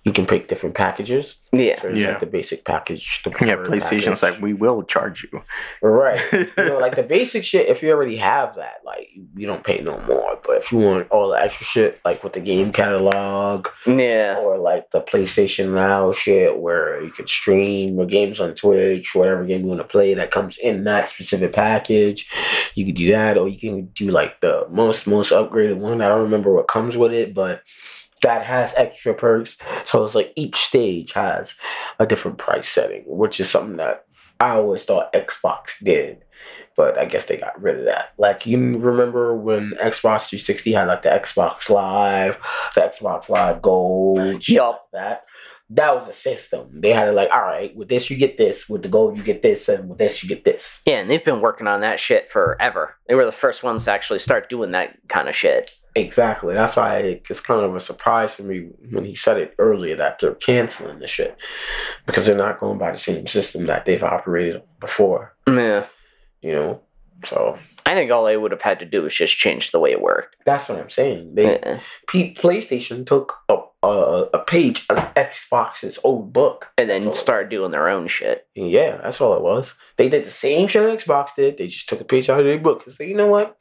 you can pick different packages. Yeah. So there's Yeah. like the basic package, the Yeah, preferred PlayStation's package. like, we will charge you. right. You know, like the basic shit. If you already have that, like you, you don't pay no more. But if you want all the extra shit, like with the game catalog Yeah. or like the PlayStation Now shit, where you can stream your games on Twitch, whatever game you want to play that comes in that specific package, you could do that, or you can do like the most most upgraded one. I don't remember what comes with it, but that has extra perks. So it's like each stage has a different price setting, which is something that I always thought Xbox did. But I guess they got rid of that. Like you remember when Xbox 360 had like the Xbox Live, the Xbox Live Gold, Yup. that. That was a system. They had it like, all right, with this you get this, with the gold you get this, and with this you get this. Yeah, and they've been working on that shit forever. They were the first ones to actually start doing that kind of shit. Exactly. That's why it's kind of a surprise to me when he said it earlier that they're canceling the shit because they're not going by the same system that they've operated before. Yeah. You know, so I think all they would have had to do is just change the way it worked. that's what I'm saying. They Yeah. P- PlayStation took a, a a page out of Xbox's old book. And then started doing their own shit. Yeah, that's all it was. They did the same shit Xbox did. They just took a page out of their book and said, you know what?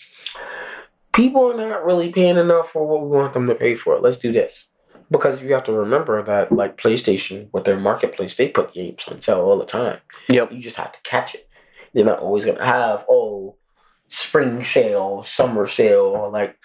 People are not really paying enough for what we want them to pay for. Let's do this. Because you have to remember that, like PlayStation, with their marketplace, they put games on sale all the time. Yep. You just have to catch it. They're not always going to have, oh, spring sale, summer sale, or like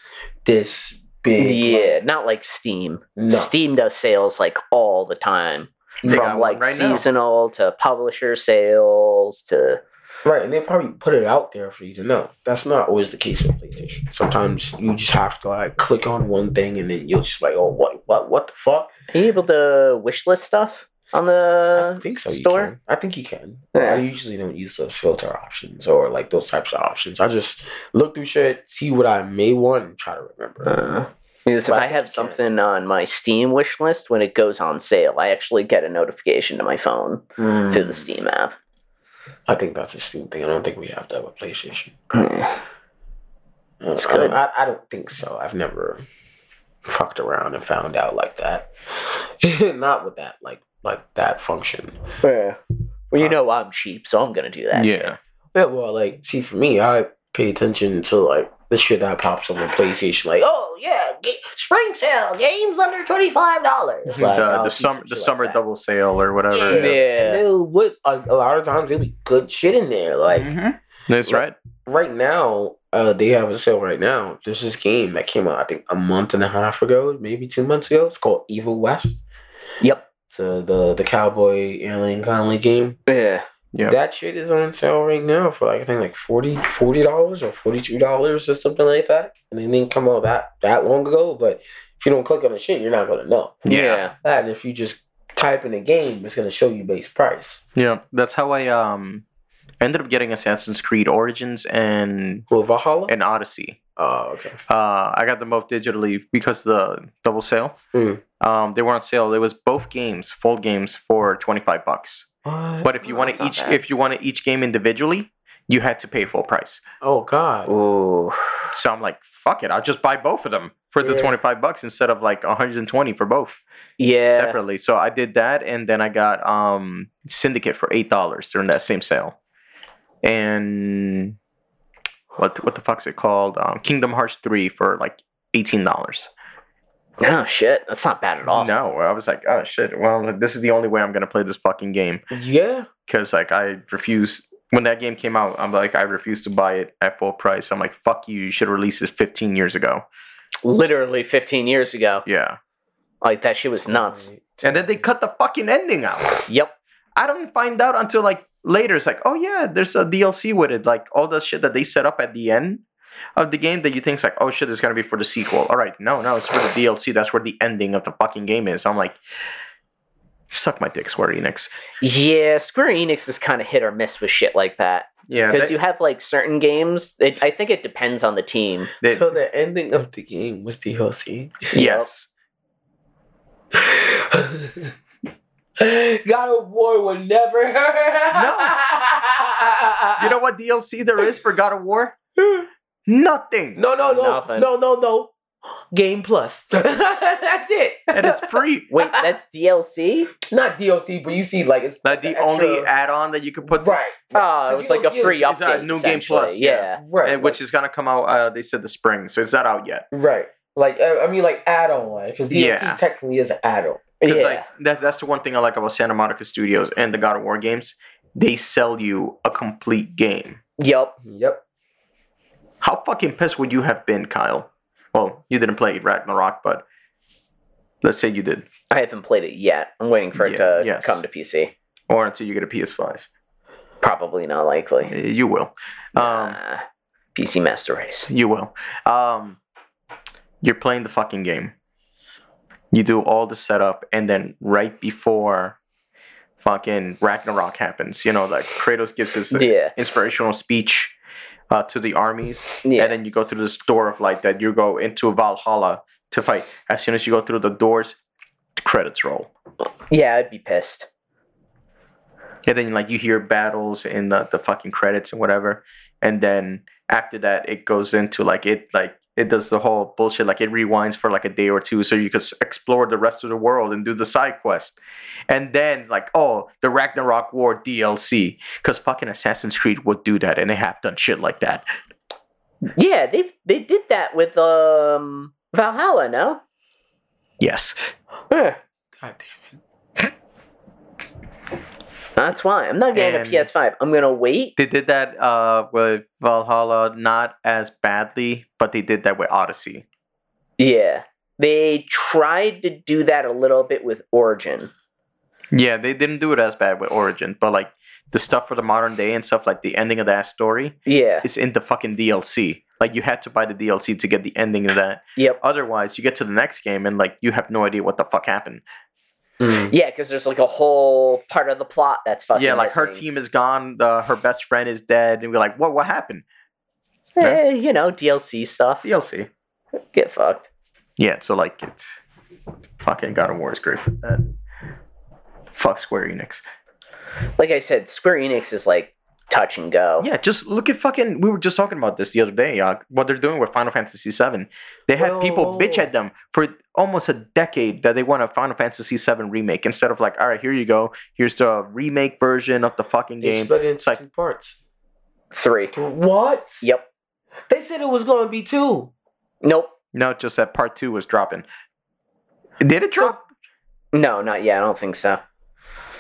this big. Yeah, not like Steam. No. Steam does sales like all the time. They From like right now. seasonal to publisher sales to Right, and they probably put it out there for you to know. That's not always the case with PlayStation. Sometimes you just have to like click on one thing and then you'll just like, oh, what, what, what the fuck? Are you able to wish list stuff on the I think so. You store? can. I think you can. Yeah. I usually don't use those filter options or like those types of options. I just look through shit, see what I may want, and try to remember. Uh, because if I I have something on my Steam wish list when it goes on sale, I actually get a notification to my phone Mm. through the Steam app. I think that's a Steam thing. I don't think we have to have a PlayStation. Uh, It's I good. I, I don't think so. I've never fucked around and found out like that. Not with that, like like that function. Yeah. Well, you know I'm cheap, so I'm gonna do that. Yeah. Yeah, well, like, see, for me, I pay attention to like the shit that pops up on PlayStation. Like, oh yeah, ga- spring sale, games under twenty five dollars. the, the summer the summer double sale or whatever. Yeah, Yeah. and then what? Like, a lot of times, really good shit in there. Like Mhm. That's Like- right. right now, uh, they have a sale right now. There's this game that came out, I think, a month and a half ago, maybe two months ago. It's called Evil West. Yep. It's uh, the the cowboy alien Conley game. Yeah. Yeah. That shit is on sale right now for like I think like 40 dollars or forty two dollars or something like that. And it didn't come out that that long ago. But if you don't click on the shit, you're not gonna know. Yeah. That and if you just type in a game, it's gonna show you base price. Yeah. That's how I um ended up getting Assassin's Creed Origins and Well, Valhalla. and Odyssey. oh, okay. Uh, I got them both digitally because the double sale. Mm. Um, they were on sale. It was both games, full games, for twenty five bucks. What? But if you Oh, want to each, bad. if you want to each game individually, you had to pay full price. oh God. Ooh. So I'm like, fuck it, I'll just buy both of them for the 25 bucks instead of like 120 for both Yeah. separately. So I did that and then I got um Syndicate for $8 during that same sale. And what what the fuck's it called? Um, Kingdom Hearts 3 for like $18. Oh shit, that's not bad at all. No, I was like, oh shit. Well, this is the only way I'm going to play this fucking game Yeah. cuz like I refuse when that game came out, I'm like I refuse to buy it at full price. I'm like, fuck you. You should release this 15 years ago. literally 15 years ago. Yeah. Like that shit was nuts. And then they cut the fucking ending out. Yep. I don't find out until like later. It's like, oh yeah, there's a DLC with it. Like all the shit that they set up at the end of the game that you think's like, oh shit, it's gonna be for the sequel. All right, no, no, it's for the DLC. That's where the ending of the fucking game is. I'm like, suck my dick, Square Enix. Yeah, Square Enix is kind of hit or miss with shit like that. Yeah, Because you have like certain games. It, I think it depends on the team. they- so the ending of the game was DLC. yes. God of War would never. no. You know what DLC there is for God of War? Nothing. No, no, no, Nothing. no, no, no. Game Plus. That's it. And it's free. Wait, that's DLC? not DLC, but you see, like it's Like the extra- only add-on that you could put, right, Oh, it was like a get free it, it's a update. new game plus, Yeah. right, and which is gonna come out. Uh, they said the spring, so it's not out yet. right. Like uh, I mean, like add-on because DLC Yeah. technically is an add-on. Because Yeah. like that's that's the one thing I like about Santa Monica Studios and the God of War games. They sell you a complete game. Yep. Yep. How fucking pissed would you have been, Kyle? Well, you didn't play Ragnarok, but let's say you did, I haven't played it yet. I'm waiting for it Yeah, to yes. come to PC. or until you get a PS5. Probably not likely. Uh, You will. Um, Nah. PC Master Race. You will. Um, you're playing the fucking game. You do all the setup, and then right before fucking Ragnarok happens, you know, like Kratos gives his Yeah. inspirational speech uh, to the armies, Yeah. and then you go through this door of light that you go into Valhalla to fight. As soon as you go through the doors, the credits roll. Yeah, I'd be pissed. And then like you hear battles in the, the fucking credits and whatever. And then after that it goes into like it like it does the whole bullshit like it rewinds for like a day or two so you could explore the rest of the world and do the side quest. And then it's like, oh, the Ragnarok War DLC. Because fucking Assassin's Creed would do that and they have done shit like that. Yeah, they they did that with um Valhalla, no? Yes. Eh, God damn That's why. I'm not getting And- a PS5. I'm gonna wait. They did that uh with Valhalla not as badly, but they did that with Odyssey. Yeah. They tried to do that a little bit with Origin. Yeah, they didn't do it as bad with Origin, but like the stuff for the modern day and stuff like the ending of that story Yeah. is in the fucking DLC. Like you had to buy the DLC to get the ending of that. Yep. Otherwise, you get to the next game and like you have no idea what the fuck happened. It. Yeah, because there's like a whole part of the plot that's fucking. yeah, like her team is gone. The, her best friend is dead, and we're like, what? What happened? Eh, you know, DLC stuff. DLC. Get fucked. Yeah, so like it's fucking God of War is great for that. Fuck Square Enix. Like I said, Square Enix is like touch and go. Yeah, just look at fucking. We were just talking about this the other day. Uh, what they're doing with Final Fantasy VII. They had people bitch at them for almost a decade that they want a Final Fantasy VII remake instead of like, all right, here you go. Here's the remake version of the fucking They game. split it into It's like- two parts. Three. What? Yep. They said it was gonna be two. Nope. No, just that part two was dropping. Did it drop? No, not yet. I don't think so.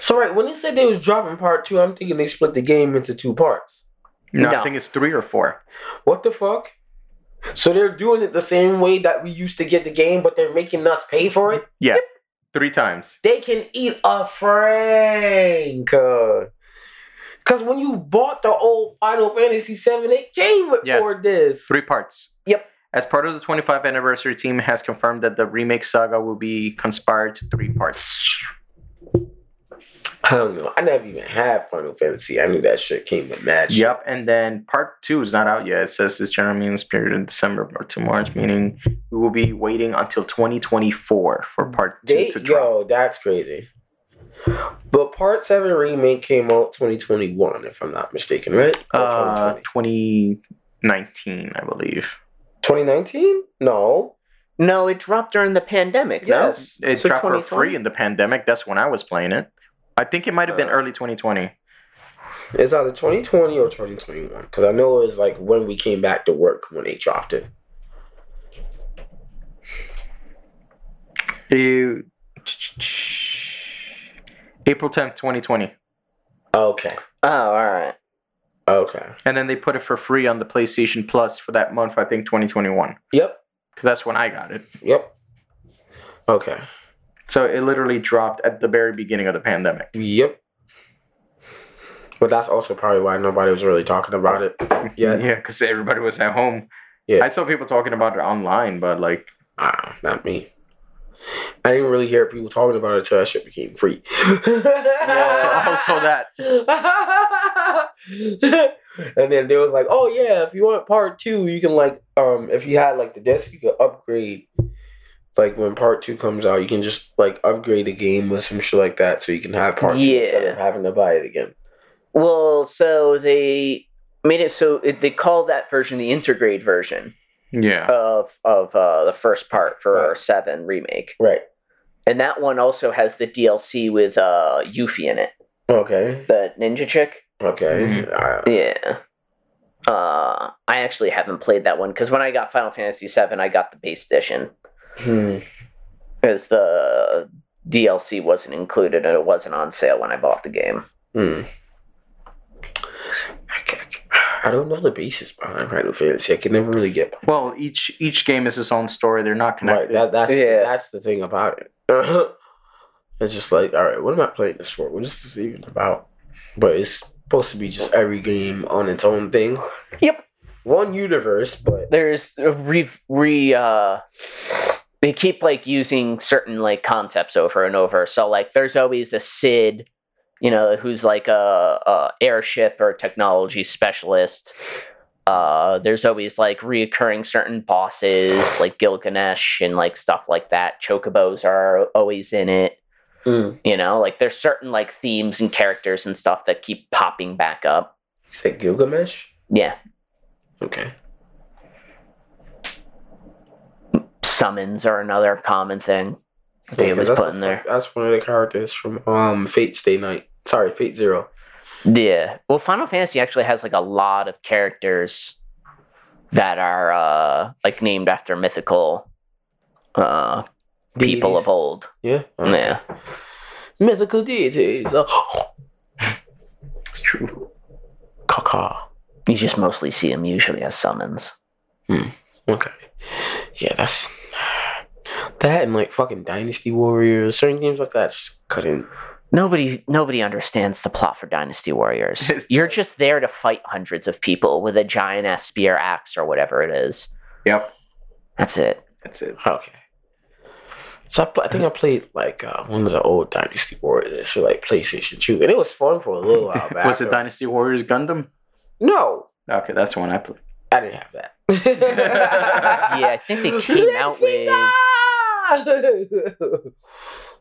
So right when they said they was dropping part two, I'm thinking they split the game into two parts. No, No. I think it's three or four. What the fuck? So they're doing it the same way that we used to get the game, but they're making us pay for it. Yeah, three times. They can eat a frank. Because when you bought the old Final Fantasy VII, it came with Yeah. four discs. Three parts. Yep. As part of the 25th anniversary, team has confirmed that the remake saga will be conspired to three parts. I don't know. I never even had Final Fantasy. I knew that shit came with mad shit. Yep, and then part two is not out yet. It says this general means period in December or to March, meaning we will be waiting until 2024 for part two They, to drop. yo, that's crazy. But Part 7 remake came out 2021, if I'm not mistaken, right? Or Uh, 2020. 2019, I believe. 2019? No. No, it dropped during the pandemic. Yes. It So dropped for free in the pandemic. That's when I was playing it. I think it might have been Uh, early 2020. It's either 2020 or 2021. Because I know it was like when we came back to work when they dropped it. You- April 10th, 2020. Okay. Oh, all right. Okay. And then they put it for free on the PlayStation Plus for that month, I think 2021. Yep. Because that's when I got it. Yep. Okay. So it literally dropped at the very beginning of the pandemic. Yep. But that's also probably why nobody was really talking about it yet. Yeah, because everybody was at home. Yeah. I saw people talking about it online, but like, Ah, not me. I didn't really hear people talking about it until that shit became free. yeah, also, also that. and then there was like, oh yeah, if you want part two, you can like, um, if you had like the disc, you could upgrade. Like when part two comes out, you can just like upgrade the game with some shit like that, so you can have part two instead Yeah. of having to buy it again. Well, so they made it so it, they call that version the intergrade version Yeah. of of uh, the first part for Right. Seven remake, Right. and that one also has the DLC with uh, Yuffie in it, Okay. the ninja chick. Okay. Mhm. Uh, Yeah. Uh, I actually haven't played that one because when I got Final Fantasy VII, I got the base edition hmm. because the DLC wasn't included and it wasn't on sale when I bought the game. Hmm. I, ca- I don't know the basis behind Final Fantasy. I can never really get Well, each each game is its own story. They're not right. connected. That that's Yeah. that's the thing about it. it's just like, all right, what am I playing this for? What is this even about? But it's supposed to be just every game on its own thing. Yep. One universe, but There's a re re uh they keep like using certain like concepts over and over. So like there's always a Sid, you know, who's like a, a airship or technology specialist. Uh, there's always like reoccurring certain bosses like Gilgamesh and like stuff like that. Chocobos are always in it. mm. You know, like there's certain like themes and characters and stuff that keep popping back up. you said Gilgamesh. Yeah, Okay. Summons are another common thing they Okay, always that's put in there. That's one of the characters from um Fate Stay Night. Sorry, Fate Zero. Yeah. Well, Final Fantasy actually has like a lot of characters that are uh like named after mythical uh people Deities. of old. Yeah. Yeah. Mythical deities. Oh. It's true. Caca. You just mostly see them usually as summons. Okay. Yeah, that's that and like fucking Dynasty Warriors, certain games like that just couldn't. Nobody nobody understands the plot for Dynasty Warriors. You're just there to fight hundreds of people with a giant ass spear axe or whatever it is. Yep. That's it. That's it. Okay. So I, I think I played like uh, one of the old Dynasty Warriors for like PlayStation 2, and it was fun for a little while back. Was it though. Dynasty Warriors Gundam? No, Okay, that's the one I played. I didn't have that. Yeah, I think they came out with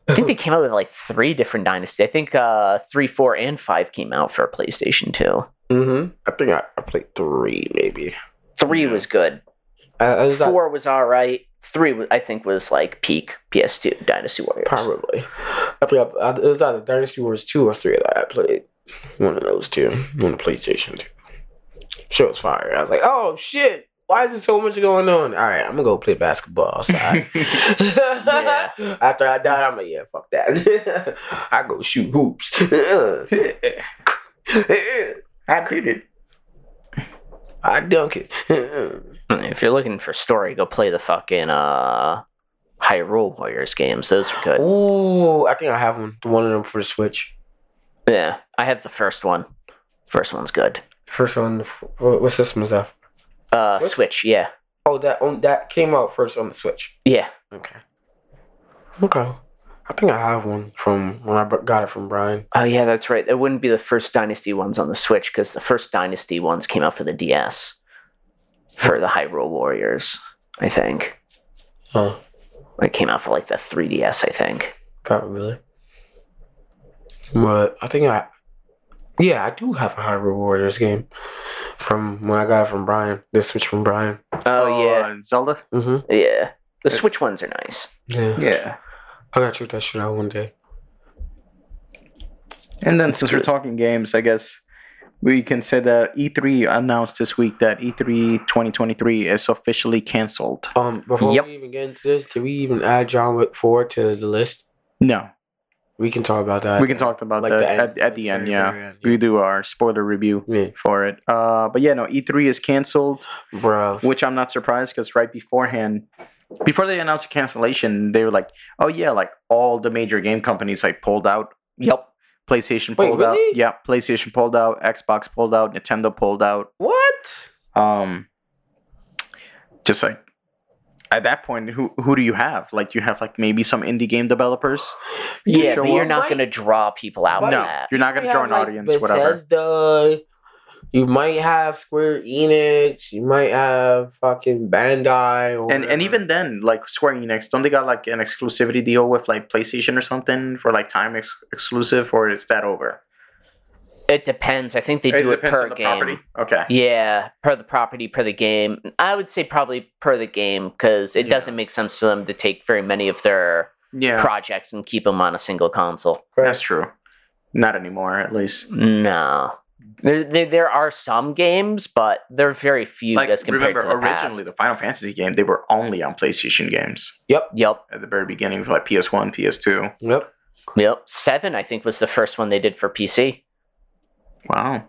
I think they came out with like three different dynasties. I think uh three, four, and five came out for PlayStation 2. mm-hmm. I think I, I played three, maybe. Three Yeah. was good. I was not- Four was all right. Three, I think, was like peak PS2 Dynasty Warriors. Probably. I think I, I, it was either Dynasty Wars 2 or 3 that I played. One of those two on the PlayStation 2. Shit was fire. I was like, oh shit, why is there so much going on? All right, I'm gonna go play basketball outside. Yeah. After I die, I'm like, yeah, fuck that. I go shoot hoops. I it. I dunk it. If you're looking for story, go play the fucking uh Hyrule Warriors games. Those are good. oh, I think I have one. One of them for the Switch. Yeah, I have the first one. First one's good. First one. What system is that? Uh, Switch? Switch, yeah, Oh, that on that came out first on the Switch. yeah. Okay. Okay. I think I have one from when I got it from Brian. Oh yeah, that's right. It wouldn't be the first Dynasty ones on the Switch because the first Dynasty ones came out for the DS for the Hyrule Warriors. I think Oh, it came out for like the 3DS. I think. probably. But I think I, yeah, I do have a Hyrule Warriors game from when I got it from Brian. The Switch from Brian. Oh, yeah, uh, Zelda. Mm-hmm. yeah. The It's- Switch ones are nice. Yeah. Yeah. I gotta check that shit out one day. And then since we're talking games, I guess we can say that E3 announced this week that E E3 2023 is officially canceled. Um, before Yep. we even get into this, did we even add John Wick 4 to the list? No. We can talk about that. we can talk about Like that the end, at, at the end. very, Yeah. very end, we do our spoiler review Yeah, for it. Uh, but yeah, no, E3 is canceled, bro. which I'm not surprised because right beforehand, before they announced the cancellation, they were like, "Oh yeah, like all the major game companies like pulled out. Yep. PlayStation Wait, pulled really? out. Yeah, PlayStation pulled out. Xbox pulled out. Nintendo pulled out. What? Um, just like." At that point, who who do you have? Like you have like maybe some indie game developers. You Yeah, show but you're up. not going to draw people out Might- No, that. you're not going to draw an like, audience. Whatever. Bethesda. You might have Square Enix. You might have fucking Bandai. Or and and even then, like Square Enix, don't they got like an exclusivity deal with like PlayStation or something for like time ex- exclusive, or is that over? It depends. I think they do it, per game. Okay. Yeah, per the property, per the game. I would say probably per the game because it Yeah. doesn't make sense for them to take very many of their Yeah, projects and keep them on a single console. that's true. Not anymore, at least. No. There, there, there are some games, but they're very few Like as compared remember, to the originally past. the Final Fantasy game, they were only on PlayStation games Yep, yep. at the very beginning for like PS1, PS2. Yep. yep. Seven, I think, was the first one they did for PC Wow.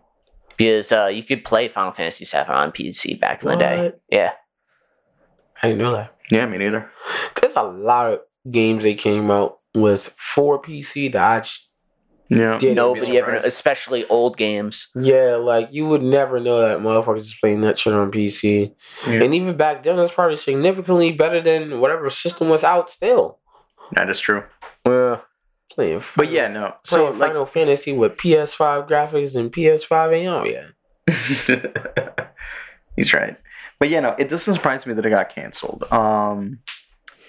because uh, you could play Final Fantasy Seven on PC back in the day. Yeah, I didn't know that. Yeah, me neither. There's a lot of games they came out with for PC that I just Yeah. Didn't nobody ever, especially old games. yeah, like you would never know that motherfuckers is playing that shit on PC. Yeah. And even back then, it's probably significantly better than whatever system was out still. That is true. Playing, But yeah, no. So playing like Final Fantasy with PS5 graphics and PS5 ain't out yet. He's right. But yeah, no, it doesn't surprise me that it got canceled. Um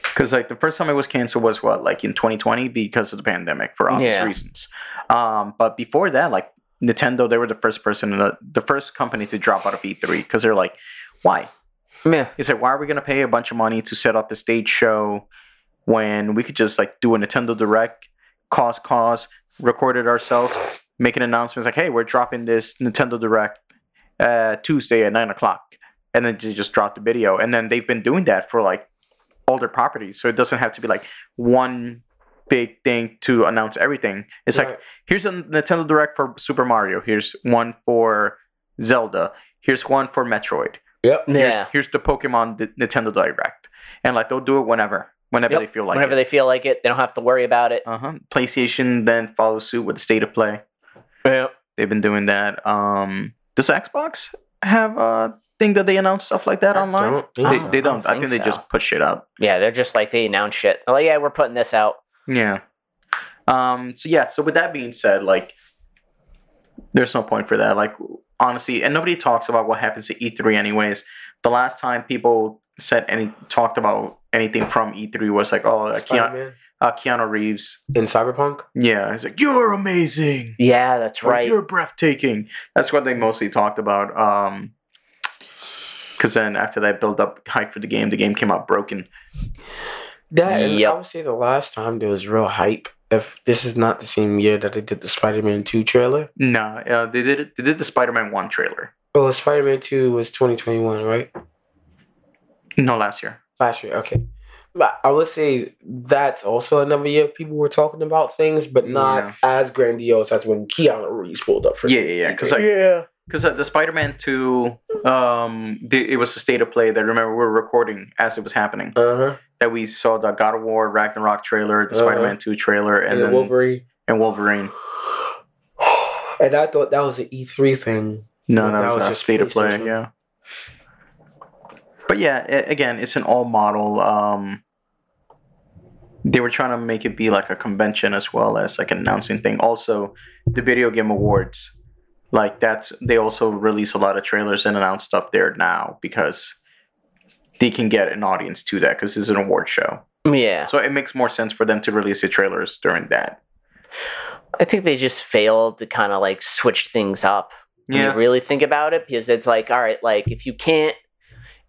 because like the first time it was canceled was what, like in 2020 because of the pandemic for obvious Yeah. reasons. Um, but before that, like Nintendo, they were the first person, the, the first company to drop out of E3 because they're like, why? Yeah. He said, why are we going to pay a bunch of money to set up a stage show when we could just like do a Nintendo Direct, cause cause, recorded ourselves, making announcements like, hey, we're dropping this Nintendo Direct uh, Tuesday at nine o'clock, and then they just drop the video. And then they've been doing that for like all their properties, so it doesn't have to be like one big thing to announce everything. It's like here's a Nintendo Direct for Super Mario. Here's one for Zelda. Here's one for Metroid. Yep. Here's, Yeah. here's the Pokemon D- Nintendo Direct, and like they'll do it whenever, whenever Yep. they feel like it. Whenever it. they feel like it, they don't have to worry about it. uh huh. PlayStation then follows suit with the State of Play. Yeah. They've been doing that. Um, does Xbox have a thing that they announce stuff like that I online? don't They, so. they don't. don't I think, think they so. just put shit out. Yeah, they're just like they announce shit. Like, yeah, we're putting this out. Yeah. Um. So yeah. So with that being said, like, there's no point for that. Like, honestly, and nobody talks about what happens at E3 anyways. The last time people said any talked about anything from E3 was like, oh, Keanu, Spider-Man uh, Keanu Reeves. in Cyberpunk. Yeah, he's like, you're amazing. Yeah, that's Or, right. You're breathtaking. That's what they mostly talked about. Um. Because then after that build up hype for the game, the game came out broken. That and Yep. I would say the last time there was real hype. If this is not the same year that they did the Spider-Man Two trailer, Nah, uh, they did it. They did the Spider-Man One trailer. oh, Spider-Man Two was 2021, right? No, last year. Last year, okay. But I would say that's also another year people were talking about things, but not Yeah. as grandiose as when Keanu Reeves pulled up for. Yeah, yeah, yeah. Because like, yeah. because uh, the Spider-Man Two, um, the, it was a state of play that remember we were recording as it was happening. Uh huh. That we saw the God of War Ragnarok trailer, the Uh-huh. Spider-Man Two trailer, and, And, then then Wolverine. and Wolverine. And I thought that was an E3 thing. No, No, that, that was, was a just state of play. Yeah. But yeah, a- again, it's an all model. Um, they were trying to make it be like a convention as well as like an announcing thing. Also, the video game awards, like that's they also release a lot of trailers and announce stuff there now because they can get an audience to that because it's an award show. Yeah. So it makes more sense for them to release the trailers during that. I think they just failed to kind of like switch things up when you really think about it because it's like, all right, like if you can't,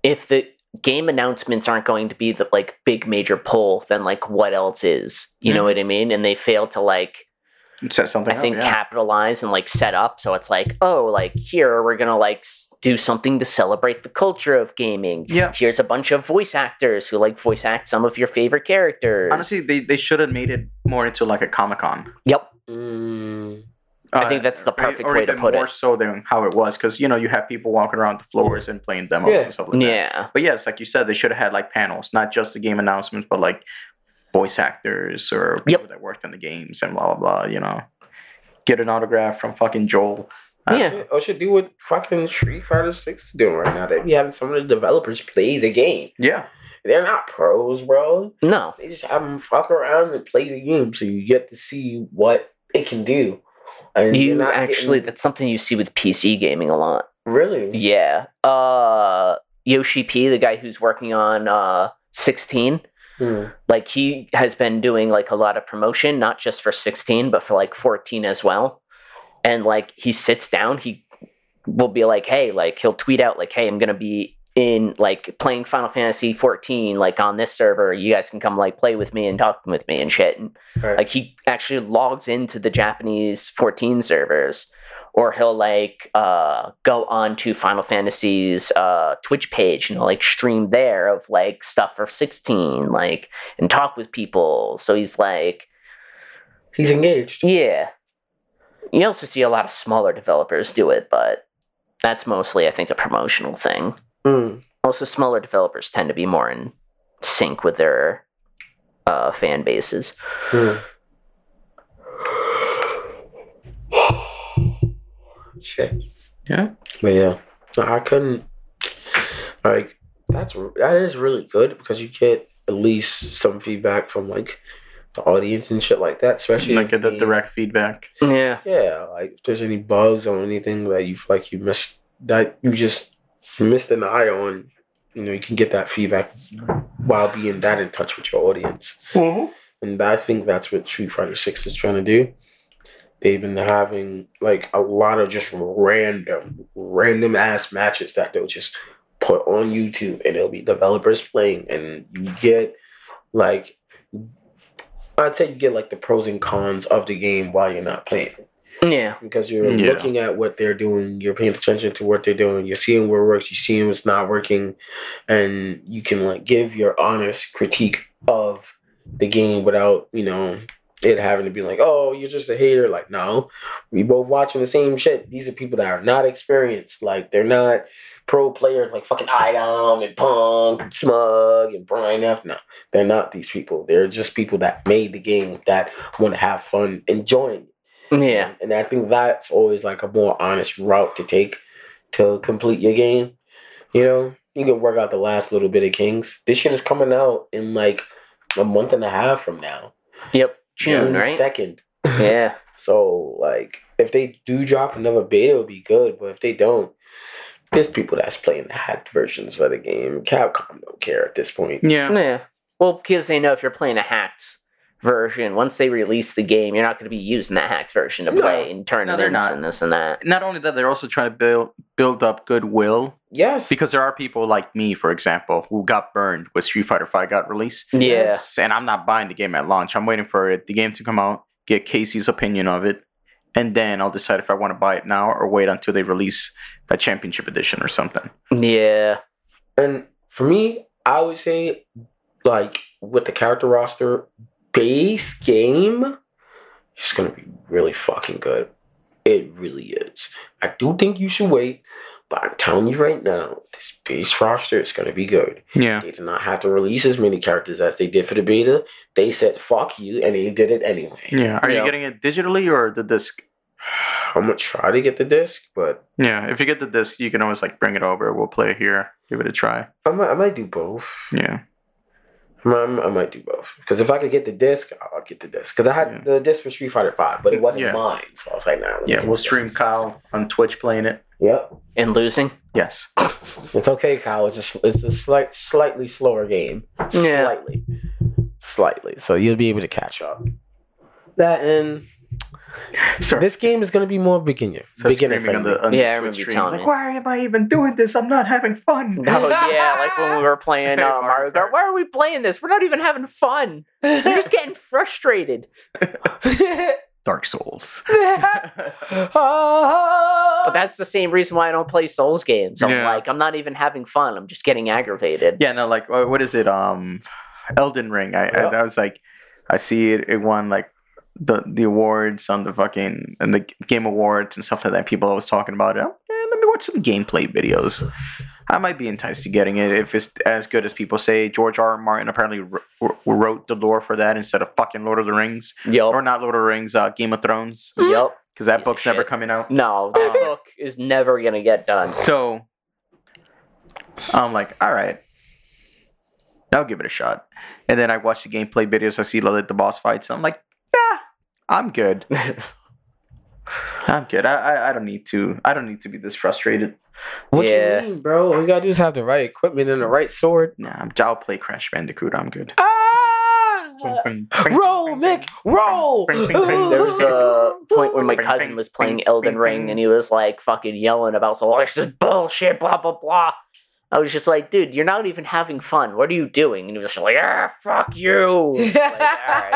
if the game announcements aren't going to be the like big major pull, then like what else is? You know what I mean? And they fail to like set something I think up, yeah. capitalize and like set up so it's like, oh, like here we're gonna like do something to celebrate the culture of gaming. Yeah. Here's a bunch of voice actors who like voice act some of your favorite characters. Honestly, they, they should have made it more into like a Comic Con. yep. Mm, I think that's the perfect way to put more it. More so than how it was, because you know you have people walking around the floors and playing demos Yeah. and stuff like that. Yeah. But yes, like you said, they should have had like panels, not just the game announcements, but like voice actors or people that worked on the games and blah blah blah. You know, get an autograph from fucking Joel. Uh, Yeah. Shit, Or should do what fucking Street Fighter Six is doing right now. They be having some of the developers play the game. Yeah. They're not pros, bro. No. They just have them fuck around and play the game, so you get to see what it can do. And You actually getting- that's something you see with PC gaming a lot. really, Yeah. Uh Yoshi P, the guy who's working on uh 16, Hmm. like he has been doing like a lot of promotion not just for 16 but for like 14 as well and like he sits down he will be like hey like he'll tweet out like hey i'm gonna be in like playing final fantasy 14 like on this server you guys can come like play with me and talk with me and shit and Right. like he actually logs into the japanese 14 servers or he'll like uh go on to final fantasy's uh twitch page and he'll like stream there of like stuff for 16 like and talk with people so he's like he's engaged. yeah you also see a lot of smaller developers do it but that's mostly i think a promotional thing Hmm. also smaller developers tend to be more in sync with their uh fan bases Hmm. Shit. Yeah. But yeah, I couldn't. Like that's that is really good because you get at least some feedback from like the audience and shit like that. Especially Like if get the the- direct feedback. yeah Yeah, like if there's any bugs or anything that you feel like you missed that you just missed an eye on, you know, you can get that feedback while being that in touch with your audience. Mm-hmm. And I think that's what Street Fighter Six is trying to do. They've been having like a lot of just random, random ass matches that they'll just put on YouTube and it'll be developers playing and you get like I'd say you get like the pros and cons of the game while you're not playing yeah because you're mm, Yeah. looking at what they're doing, you're paying attention to what they're doing, you're seeing what works, you're seeing what's not working, and you can like give your honest critique of the game without, you know, it having to be like, oh, you're just a hater. Like, no, we both watching the same shit. These are people that are not experienced. Like, they're not pro players like fucking Idom and Punk and Smug and Brian F. No, they're not these people. They're just people that made the game that want to have fun enjoying it. Yeah And I think that's always like a more honest route to take to complete your game. You know, you can work out the last little bit of Kings. This shit is coming out in like a month and a half from now. yep june right Second. yeah So like if they do drop another beta, it'll be good. But if they don't, there's people that's playing the hacked versions of the game. Capcom don't care at this point. Yeah. Yeah. Well, because they know if you're playing a hacked version, once they release the game, you're not going to be using that hacked version to No. play in they're tournaments not. and this and that. Not only that, they're also trying to build build up goodwill Yes. because there are people like me, for example, who got burned with Street Fighter Five got released. Yeah. Yes. and I'm not buying the game at launch. I'm waiting for it, the game to come out, get Casey's opinion of it, and then I'll decide if I want to buy it now or wait until they release a championship edition or something. Yeah. And for me, I would say, like, with the character roster, base game is going to be really fucking good. It really is. I do think you should wait, but I'm telling you right now, this base roster is going to be good. Yeah. They did not have to release as many characters as they did for the beta. They said, fuck you, and they did it anyway. Yeah. Are Yeah. you getting it digitally or the disc? I'm going to try to get the disc, but Yeah. If you get the disc, you can always like bring it over. We'll play it here. Give it a try. I might, I might do both. Yeah. I might, do both because if I could get the disc, I'll get the disc. Because I had Yeah. the disc for Street Fighter Five, but it wasn't Yeah. mine, so I was like, nah. let me Yeah. get We'll the disc stream for Kyle on Twitch playing it. Yep, And losing? Yes. it's okay, Kyle. It's a it's a slight slightly slower game, Yeah. slightly, slightly. So you'll be able to catch up. That and Sorry. this game is going to be more beginner So beginner screaming on friendly. the, on Yeah, I Twitch remember you stream, telling like, me. why am I even doing this? I'm not having fun. Oh, yeah. Like when we were playing uh, Mario Mario Kart. Kart. Why are we playing this? We're not even having fun. We're just getting frustrated. Dark Souls. But that's the same reason why I don't play Souls games. I'm Yeah. like, I'm not even having fun. I'm just getting aggravated. yeah, no, like uh, what is it? Um, Elden Ring. I, I, I was like, I see it. It won like the the awards on the fucking and the Game Awards and stuff like that. People always talking about it. Eh, let me watch some gameplay videos. I might be enticed to getting it if it's as good as people say. George R. R. Martin apparently wr- wrote the lore for that instead of fucking Lord of the Rings Yep. or not Lord of the Rings, uh, Game of Thrones, Yep. because that Piece book's never coming out. No, the Um, book is never gonna get done. So I'm like, all right, I'll give it a shot. And then I watch the gameplay videos. I see like the boss fights. I'm like, nah, I'm good. I'm good. I, I I don't need to. I don't need to be this frustrated. What Yeah. you mean, bro? All you gotta do is have the right equipment and the right sword. Nah, I'm, I'll play Crash Bandicoot. I'm good. Ah! Roll, Mick, roll. There was a point where my cousin was playing Elden Ring and he was like fucking yelling about so this is bullshit, blah blah blah. I was just like, dude, you're not even having fun. What are you doing? And he was just like, ah, fuck you. Like, "Alright,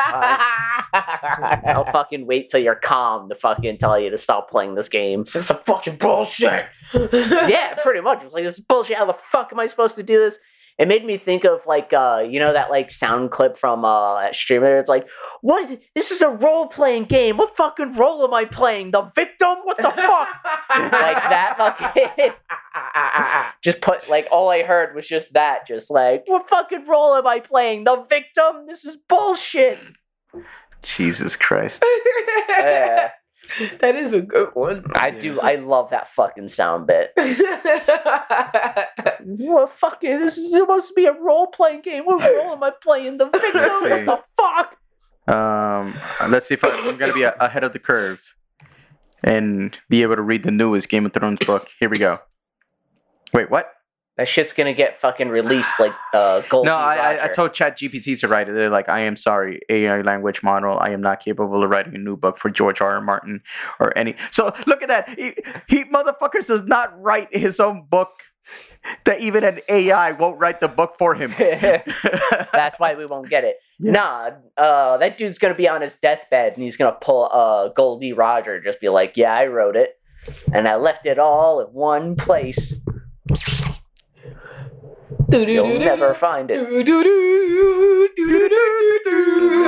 fine. I'll fucking wait till you're calm to fucking tell you to stop playing this game. This is some fucking bullshit. yeah, pretty much. It was like, this is bullshit. How the fuck am I supposed to do this? It made me think of like uh, you know, that like sound clip from uh that streamer. It's like, what this is a role-playing game. What fucking role am I playing? The victim? What the fuck? like that fucking just put like all I heard was just that, just like, what fucking role am I playing? The victim? This is bullshit. Jesus Christ. Yeah. that is a good one. I do I love that fucking sound bit. What fucking? This is supposed to be a role playing game. What role am I playing? The victim? What the fuck? Um, let's see if I, I'm gonna be a, ahead of the curve and be able to read the newest Game of Thrones book. Here we go. Wait, what? That shit's gonna get fucking released like uh, Gold. No, I, I, I told ChatGPT to write it. They're like, I am sorry, AI language model. I am not capable of writing a new book for George R. R. Martin or any. So look at that. He, he motherfuckers does not write his own book. That even an AI won't write the book for him. That's why we won't get it. Yeah. Nah, uh, that dude's gonna be on his deathbed and he's gonna pull uh, Gol D. Roger, just be like, "Yeah, I wrote it, and I left it all in one place. You'll never find it."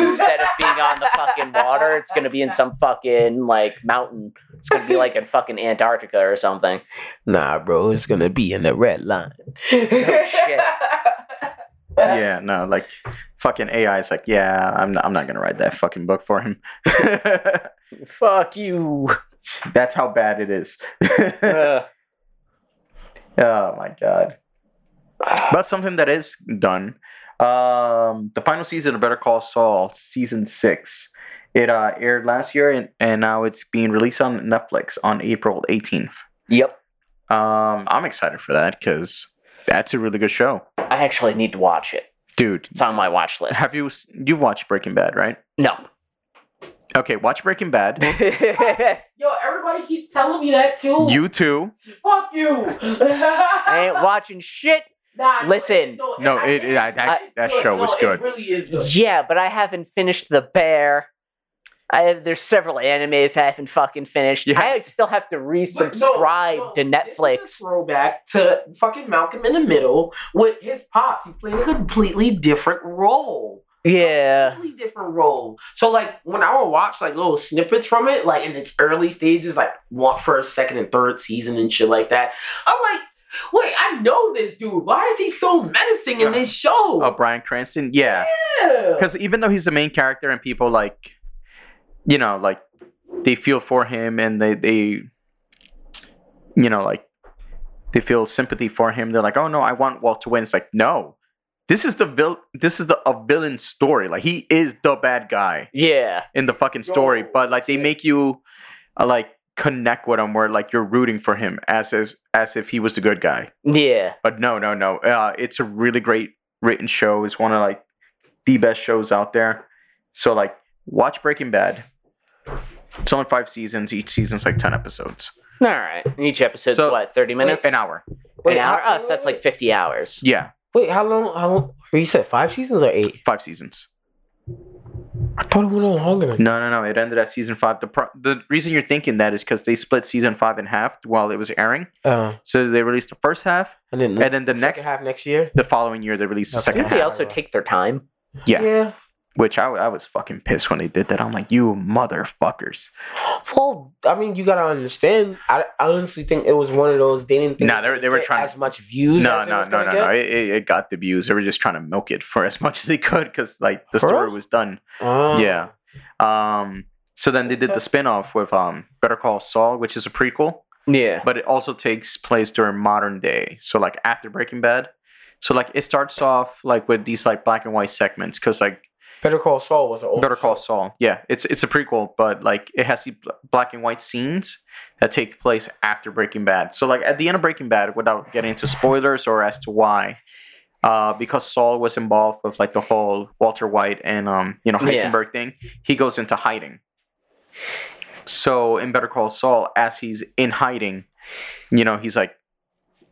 Instead of being on the fucking water, it's gonna be in some fucking like mountain. It's gonna be like in fucking Antarctica or something. Nah, bro, it's gonna be in the red line. Oh, shit. yeah, no, like fucking AI is like, yeah, I'm not, I'm not gonna write that fucking book for him. Fuck you. That's how bad it is. Uh, oh my god. But something that is done. Um, the final season of Better Call Saul, season six. It uh, aired last year, and, and now it's being released on Netflix on April 18th. yep. Um, I'm excited for that because that's a really good show, I actually need to watch it. dude. It's on my watch list. Have you you've watched Breaking Bad, right? No. Okay, watch Breaking Bad. Yo, everybody keeps telling me that too. You too. fuck you. I ain't watching shit. Nah, Listen. No, it- it- that- that- it's that good. show was good. It really is good. Yeah, but I haven't finished The Bear. I have, there's several animes I haven't fucking finished. You have- I still have to But no, resubscribe no, to this is a Netflix. throwback to fucking Malcolm in the Middle with his pops. He's playing a completely different role. Yeah. a Completely different role. So like when I would watch like little snippets from it, like in its early stages, like one first, second, and third season and shit like that, I'm like, wait, I know this dude. Why is he so menacing in this show? Oh, Bryan Cranston. Yeah. yeah. because even though he's the main character and people like you know like they feel for him and they they you know like they feel sympathy for him they're like oh no i want walt to win it's like no this is the vil- this is the a villain story like he is the bad guy Yeah. in the fucking story Yo, but like they make you uh, like connect with him where like you're rooting for him as if as if he was the good guy Yeah. but no, no, no. Uh, it's a really great written show. It's one of like the best shows out there. So like, watch Breaking Bad. It's only five seasons. Each season's like ten episodes. All right. Each episode's So- what, 30 minutes? An hour. An hour? how- Us, that's like 50 hours. Yeah, Wait, how long? How long? You said five seasons or eight? five seasons. I thought it went on longer than No, no, no. It ended at season five. The pro- the reason you're thinking that is because they split season five in half while it was airing. uh, So they released the first half. and then And then the second next- half next year. The following year, they released the Okay. second Didn't they half. also take their time? Yeah. Yeah. Which I, I was fucking pissed when they did that. I'm like, you motherfuckers. Well, I mean, you gotta understand. I, I honestly think it was one of those. They didn't think Nah, they they were get trying- as much views. No, no, no, no, no. It, it, it got the views. They were just trying to milk it for as much as they could because like the For story real? was done. Oh. Yeah. Um. So then they did the spin-off with um Better Call Saul, which is a prequel, Yeah. but it also takes place during modern day. So like after Breaking Bad. So like it starts off like with these like black and white segments because like Better Call Saul was an old Better Call show. Saul. Yeah, it's it's a prequel, but like it has the black and white scenes that take place after Breaking Bad. So like at the end of Breaking Bad, without getting into spoilers or as to why, uh, because Saul was involved with like the whole Walter White and um you know Yeah. Heisenberg thing, he goes into hiding. So in Better Call Saul, as he's in hiding, you know he's like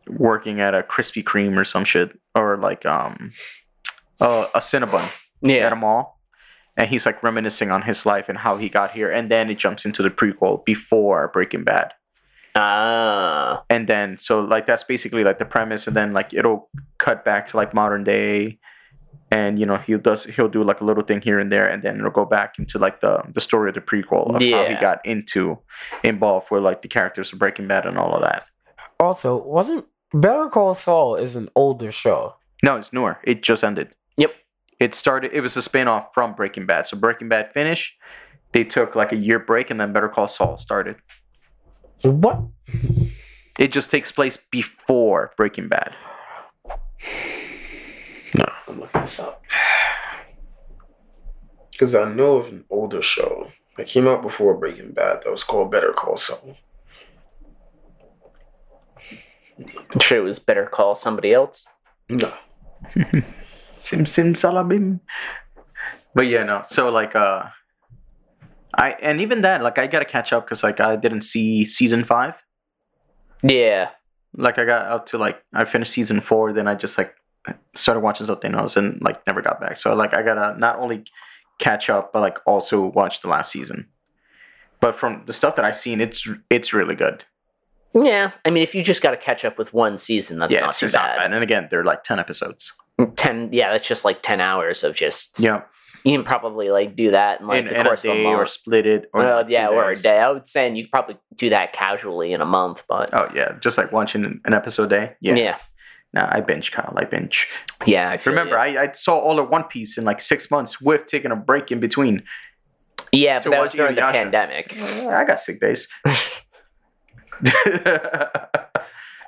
working at a Krispy Kreme or some shit, or like um uh, a Cinnabon Yeah. a mall and he's like reminiscing on his life and how he got here and then it jumps into the prequel before breaking bad Ah. and then so like that's basically like the premise and then like it'll cut back to like modern day and you know he does he'll do like a little thing here and there and then it'll go back into like the the story of the prequel of how he got into involved with like the characters of breaking bad and all of that Also, wasn't Better Call Saul is an older show. no it's newer it just ended Yep. It started it was a spin-off from breaking bad so breaking bad finished they took like a year break and then better call saul started What? it just takes place before breaking bad No, I'm looking this up. Because I know of an older show that came out before Breaking Bad that was called Better Call Saul. I'm sure it was better call somebody else. No. sim sim salabim. But yeah no. So like uh i and even that like i gotta catch up because like i didn't see season five. Yeah. like i got up to like i finished season four then i just like started watching something else and like never got back. So like i gotta not only catch up but like also watch the last season. But from the stuff that i've seen it's it's really good. Yeah. I mean, if you just got to catch up with one season, that's yeah not too it's not bad. bad. And again they're like 10 episodes 10, yeah, that's just like 10 hours of just. yeah You can probably like do that in like in, the in a course of a day or month. split it or well, yeah, or a day. I would say and you could probably do that casually in a month, but Oh yeah, just like watching an episode a day. Yeah. yeah. Nah, I binge, Kyle. I binge. Yeah, I Remember. I, I saw all of One Piece in like six months with taking a break in between. yeah, but that was during the pandemic. I got sick days.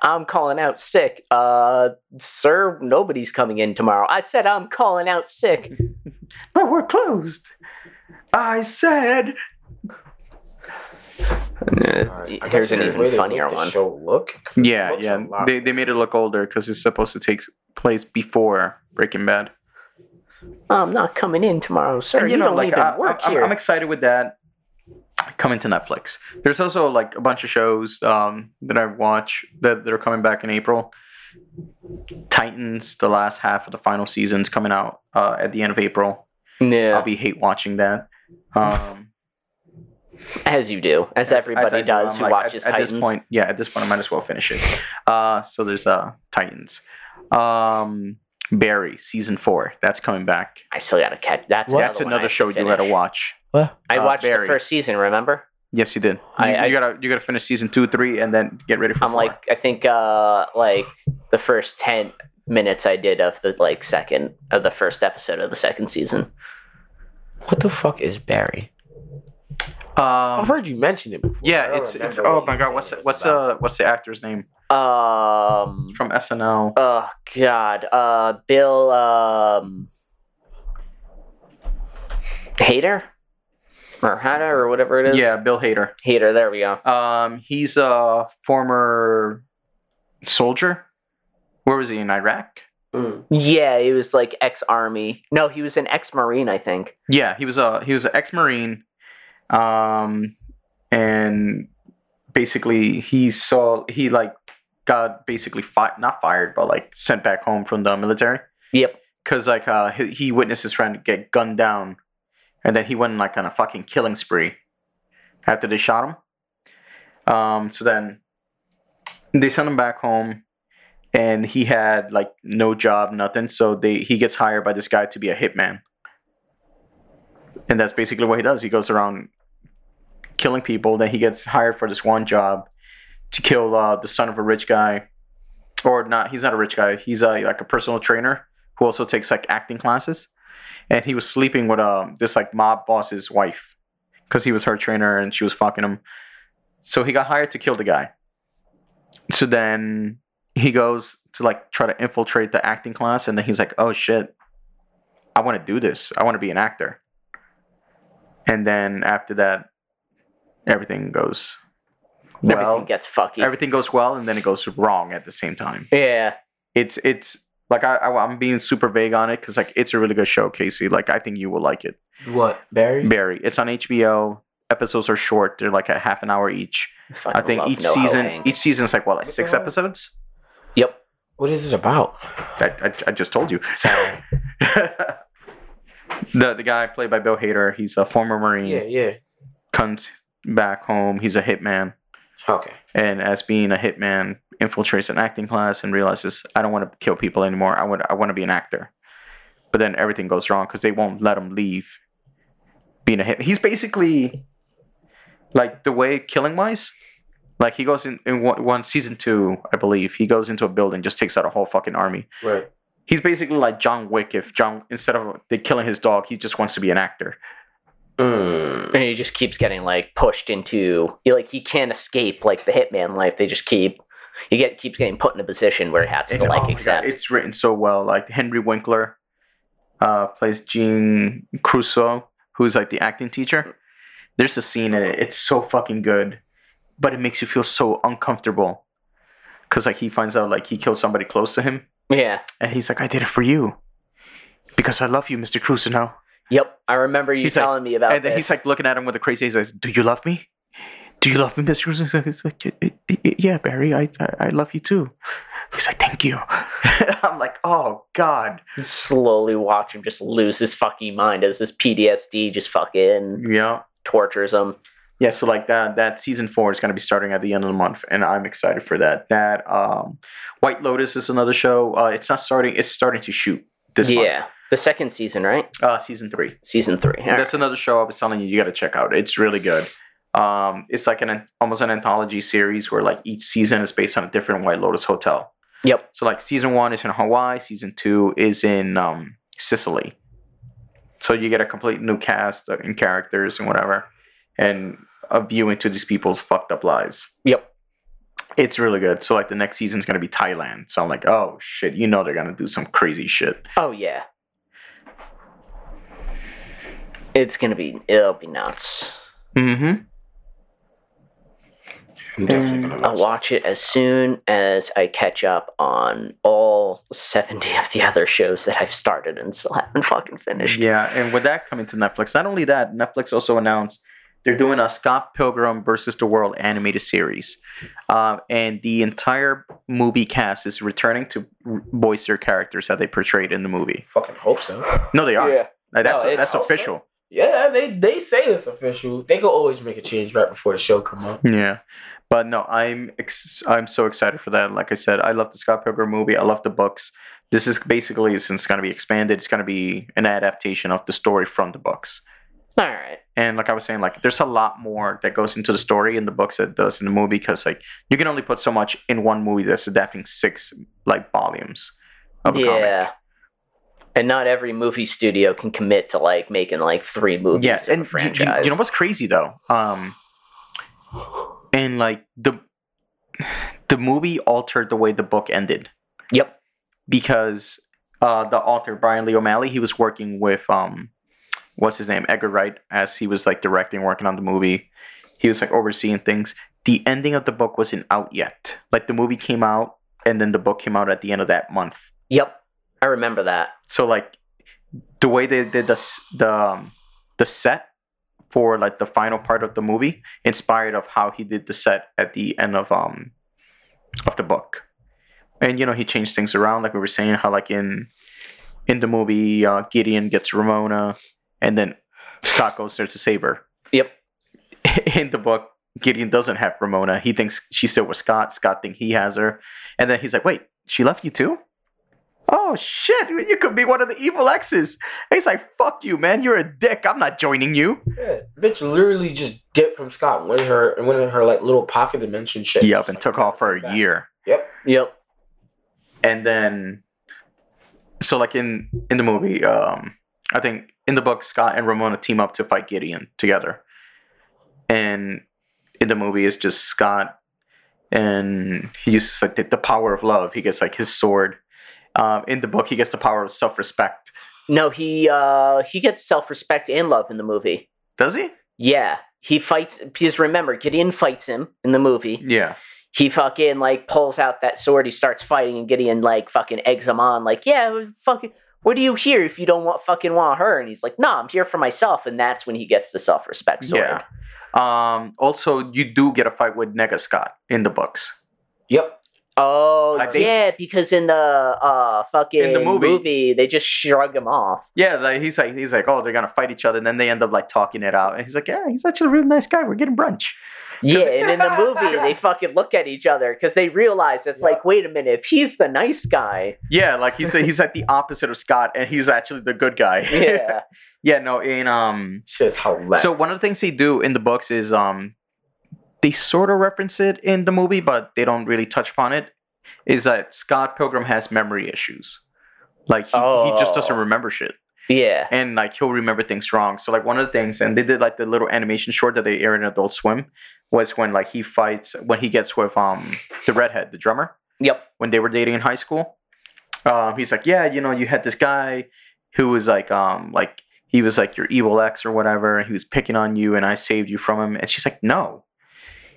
I'm calling out sick. Uh, sir, nobody's coming in tomorrow. I said I'm calling out sick. but we're closed. I said. Uh, here's an even funnier one. Show look. 'cause it Yeah, yeah. They, they made it look older because it's supposed to take place before Breaking Bad. I'm not coming in tomorrow, sir. And, you, don't even I, work I'm, here. I'm excited with that coming to Netflix. There's also like a bunch of shows um, that I've watched that, that are coming back in April. Titans, the last half of the final season's coming out uh, at the end of April. yeah, I'll be hate watching that. Um, as you do, as, everybody I do, does I'm who like, watches at, Titans. At this point, yeah, at this point, I might as well finish it. Uh, so there's uh, Titans. Um, Barry season four that's coming back. I still gotta catch. That's? That's another, I show to you gotta watch. What? I Uh, watched Barry. the first season. Remember? Yes, you did. You, I- I- you gotta you gotta finish season two, three, and then get ready for. I'm four. like, I think, uh, like the first ten minutes I did of the like second of the first episode of the second season. What the fuck is Barry? um, I've heard you mention it before. Yeah, it's it's. Oh what my god, what's it what's about. uh what's the actor's name Um. from SNL? Oh God. Uh, Bill. Um. Hater. Or Hader or whatever it is. Yeah, Bill Hader. Hater. There we go. Um, he's a former soldier. Where was he in Iraq? Mm. Yeah, he was like ex army. No, he was an ex marine. I think. Yeah, he was a he was an ex marine, um, and basically he saw he like got basically fi- not fired but like sent back home from the military Yep. because like uh he, he witnessed his friend get gunned down and then he went like on a fucking killing spree after they shot him. Um, so then they sent him back home, and he had like no job, nothing. So they he gets hired by this guy to be a hitman, and that's basically what he does. He goes around killing people. Then he gets hired for this one job to kill uh, the son of a rich guy, or not. He's not a rich guy. He's a, like a personal trainer who also takes like acting classes. And he was sleeping with um this like mob boss's wife because he was her trainer and she was fucking him. So he got hired to kill the guy. So then he goes to like try to infiltrate the acting class, and then he's like, "Oh shit, I want to do this. I want to be an actor." And then after that, everything goes well. Everything gets fucky. everything goes well, and then it goes wrong at the same time. yeah. It's it's like I, I I'm being super vague on it because like it's a really good show, Casey. Like I think you will like it. What Barry? Barry. It's on HBO. Episodes are short. They're like a half an hour each. I fucking think each Noah season Hang. each season is like what like What six episodes. Yep. What is it about? I, I, I just told you. Sorry. the the guy played by Bill Hader. He's a former Marine. yeah, yeah. Comes back home. He's a hitman, Okay. and as being a hitman, infiltrates an acting class and realizes I don't want to kill people anymore. I want I want to be an actor. But then everything goes wrong because they won't let him leave. Being a hit, he's basically like the way killing wise. Like he goes in in one, one season two, I believe. He goes into a building, just takes out a whole fucking army. Right. He's basically like John Wick. If John instead of they killing his dog, he just wants to be an actor. Mm. And he just keeps getting like pushed into he, like he can't escape like the hitman life. They just keep he get keeps getting put in a position where he has to And, oh like my God, accept. it's written so well. Like Henry Winkler uh, plays Gene Cousineau, who's like the acting teacher. There's a scene in it. It's so fucking good, but it makes you feel so uncomfortable because like he finds out like he killed somebody close to him, yeah. and he's like, "I did it for you because I love you, Mister Crusoe." Now, Yep. I remember you He's like- telling me about and then this. he's like looking at him with a crazy. He's like, "Do you love me? Do you love me, Cousineau?" He's like, he's like, "Y- y- y- "Yeah, Barry, I, I I love you too." He's like, "Thank you." I'm like, "Oh God." slowly watch him just lose his fucking mind as this PTSD just fucking Yeah. tortures him. Yeah, so like that that season four is gonna be starting at the end of the month, and I'm excited for that. That um White Lotus is another show. Uh it's not starting, it's starting to shoot this month. yeah. The second season, right? month. Uh season three. Season three. And that's another show I was telling you you gotta check out. It's really good. Um it's like an almost an anthology series where like each season is based on a different White Lotus hotel. Yep. So like season one is in Hawaii, season two is in um Sicily. So you get a complete new cast and characters and whatever, and a view into these people's fucked up lives. Yep. It's really good. So like the next season's gonna be Thailand. So I'm like, oh shit, you know they're gonna do some crazy shit. Oh yeah. It's gonna be it'll be nuts. Mm-hmm. I'm definitely gonna I'll watch. watch it as soon as I catch up on all seventy of the other shows that I've started and still haven't fucking finished. Yeah, and with that coming to Netflix, not only that, Netflix also announced they're doing a Scott Pilgrim versus the World animated series, um, and the entire movie cast is returning to voice their characters that they portrayed in the movie. Fucking hope so. No, they are. Like, that's No, that's it's- official. Yeah, they they say it's official. They could always make a change right before the show come up. Yeah. But no, I'm ex- I'm so excited for that. Like I said, I love the Scott Pilgrim movie. I love the books. This is basically since it's going to be expanded. It's going to be an adaptation of the story from the books. All right. And like I was saying, like there's a lot more that goes into the story in the books that does in the movie because like you can only put so much in one movie that's adapting six like volumes of a Yeah. comic. And not every movie studio can commit to like making like three movies Yes, in and franchise. You, you know what's crazy though? Um, and like the the movie altered the way the book ended Yep. because uh, the author Bryan Lee O'Malley he was working with um, what's his name Edgar Wright as he was like directing, working on the movie. He was like overseeing things. The ending of the book wasn't out yet. Like the movie came out, and then the book came out at the end of that month. Yep. I remember that. So like the way they did the the um, the set for like the final part of the movie inspired of how he did the set at the end of um of the book. And you know he changed things around like we were saying how like in in the movie uh, Gideon gets Ramona and then Scott goes there to save her. Yep. In the book, Gideon doesn't have Ramona. He thinks she's still with Scott. Scott thinks he has her, and then he's like, "Wait, she left you too?" Oh shit! You could be one of the evil exes. And he's like, "Fuck you, man! You're a dick. I'm not joining you." Yeah, bitch literally just dipped from Scott and went in her and went in her like little pocket dimension shit. Yep, and took off for a year. Yep. Yep. and then so like in in the movie um i think in the book scott and ramona team up to fight gideon together and in the movie it's just scott and he uses like the, the power of love he gets like his sword um in the book he gets the power of self-respect No, he uh he gets self respect and love in the movie. does he Yeah. He fights because remember, Gideon fights him in the movie. yeah He fucking like pulls out that sword, he starts fighting, and Gideon like fucking eggs him on, like, yeah, fucking what are you here if you don't want fucking want her? And he's like, nah, I'm here for myself, and that's when he gets the self respect sword. yeah um also you do get a fight with nega scott in the books Yep. Oh I think- yeah, because in the uh fucking In the movie- movie, they just shrug him off. yeah like he's like he's like oh they're gonna fight each other and then they end up like talking it out and he's like yeah he's actually a really nice guy we're getting brunch Yeah, and in the movie, they fucking look at each other because they realize it's like, wait a minute, if he's the nice guy, Yeah, like he's he's like the opposite of Scott, and he's actually the good guy. yeah, yeah. No, in um. Hilarious. So one of the things they do in the books is um, they sort of reference it in the movie, but they don't really touch upon it. Is that Scott Pilgrim has memory issues? Like he, he just doesn't Oh. remember shit, yeah, and like he'll remember things wrong. So like one of the things, and they did like the little animation short that they aired in Adult Swim, was when like he fights when he gets with um the redhead, the drummer yep, when they were dating in high school. Um, he's like, yeah, you know, you had this guy who was like, um, like he was like your evil ex or whatever, and he was picking on you, and I saved you from him. And she's like, no,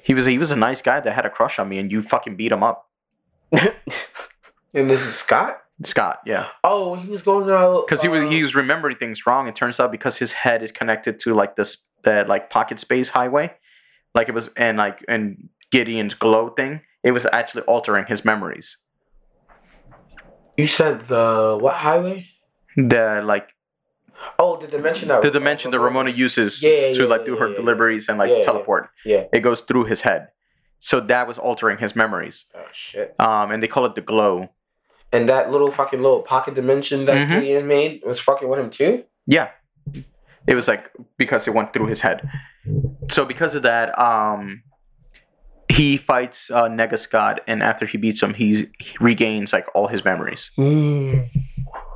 he was he was a nice guy that had a crush on me, and you fucking beat him up, and this is Scott. Scott. Yeah, Oh, he was going out because he was uh, he was remembering things wrong. It turns out because his head is connected to like this that like pocket space highway, like it was, and like and Gideon's glow thing, it was actually altering his memories. You said the what highway? The like Oh, did they mention that Did they mention that Ramona uses Yeah, yeah, to yeah, like do yeah, her yeah, deliveries and like Yeah, yeah. teleport. Yeah. It goes through his head. So that was altering his memories. Oh shit! Um, and they call it the glow. And that little fucking little pocket dimension that Mhm. Gideon made was fucking with him too. Yeah. It was like because it went through his head. So because of that, um he fights uh Nega Scott and after he beats him he's he regains like all his memories.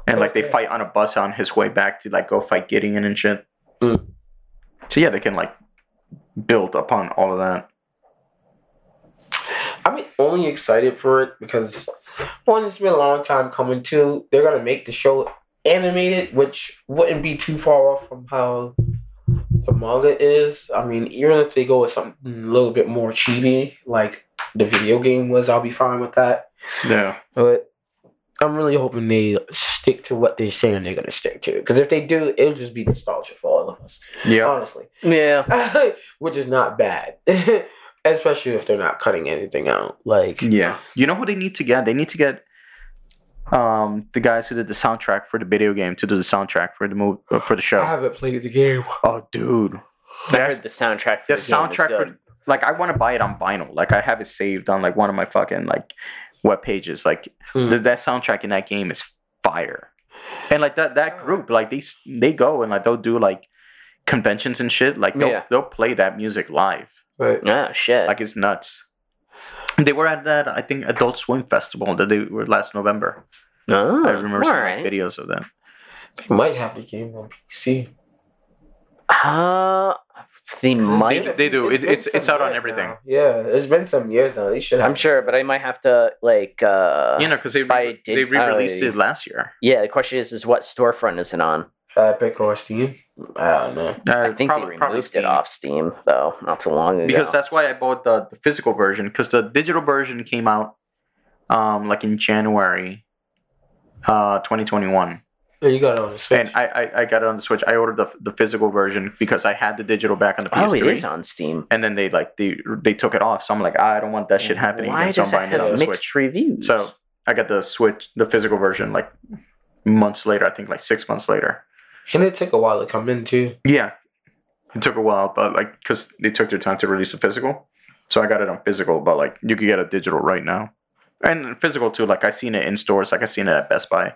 And like they fight on a bus on his way back to like go fight Gideon and shit. Mm. So yeah, they can like build upon all of that. I'm only excited for it because one, it's been a long time coming. Two, they're gonna make the show animated, which wouldn't be too far off from how the manga is. I mean, even if they go with something a little bit more chibi, like the video game was, I'll be fine with that. Yeah. But I'm really hoping they stick to what they're saying they're gonna stick to. Because if they do, it'll just be nostalgia for all of us. Yeah. Honestly. yeah. Which is not bad. Especially if they're not cutting anything out. Like Yeah. You know who they need to get? They need to get um the guys who did the soundtrack for the video game to do the soundtrack for the movie for the show. I haven't played the game. Oh, dude. I heard the soundtrack for The the, game soundtrack is for like I want to buy it on vinyl. Like I have it saved on like one of my fucking like web pages. Like Mm. th- that soundtrack in that game is fire. And like that that group, like they they go and like they'll do like conventions and shit. Like they'll Yeah. they'll play that music live. But Oh shit. Like it's nuts. They were at that I think Adult Swim festival that they were last November. oh, I remember all seeing right. like, videos of that. they might have the game on PC. Uh, they might. They- they do. It's- been it's- it's out on everything. now. Yeah, it's been some years now. They should have. I'm sure, but I might have to like. uh you know, because they by re- they re released uh, it last year. Yeah, the question is, is what storefront is it on? Epic or Steam. I don't know. Uh, I think prob- they probably removed Steam. it off Steam though, not too long ago. because that's why I bought the, the physical version because the digital version came out um like in January uh 2021 Yeah, you got it on the Switch. and I, I I got it on the Switch I ordered the the physical version because I had the digital back on the oh, PS3 it is on Steam. and then they like they they took it off so I'm like I don't want that shit happening Why again so I'm does it buying it on have the mixed Switch reviews? so I got the Switch the physical version like months later I think like six months later And it took a while to come in too. Yeah, it took a while, but like because they took their time to release a physical, so I got it on physical. But like you could get a digital right now, and physical too. Like I seen it in stores. Like I seen it at Best Buy.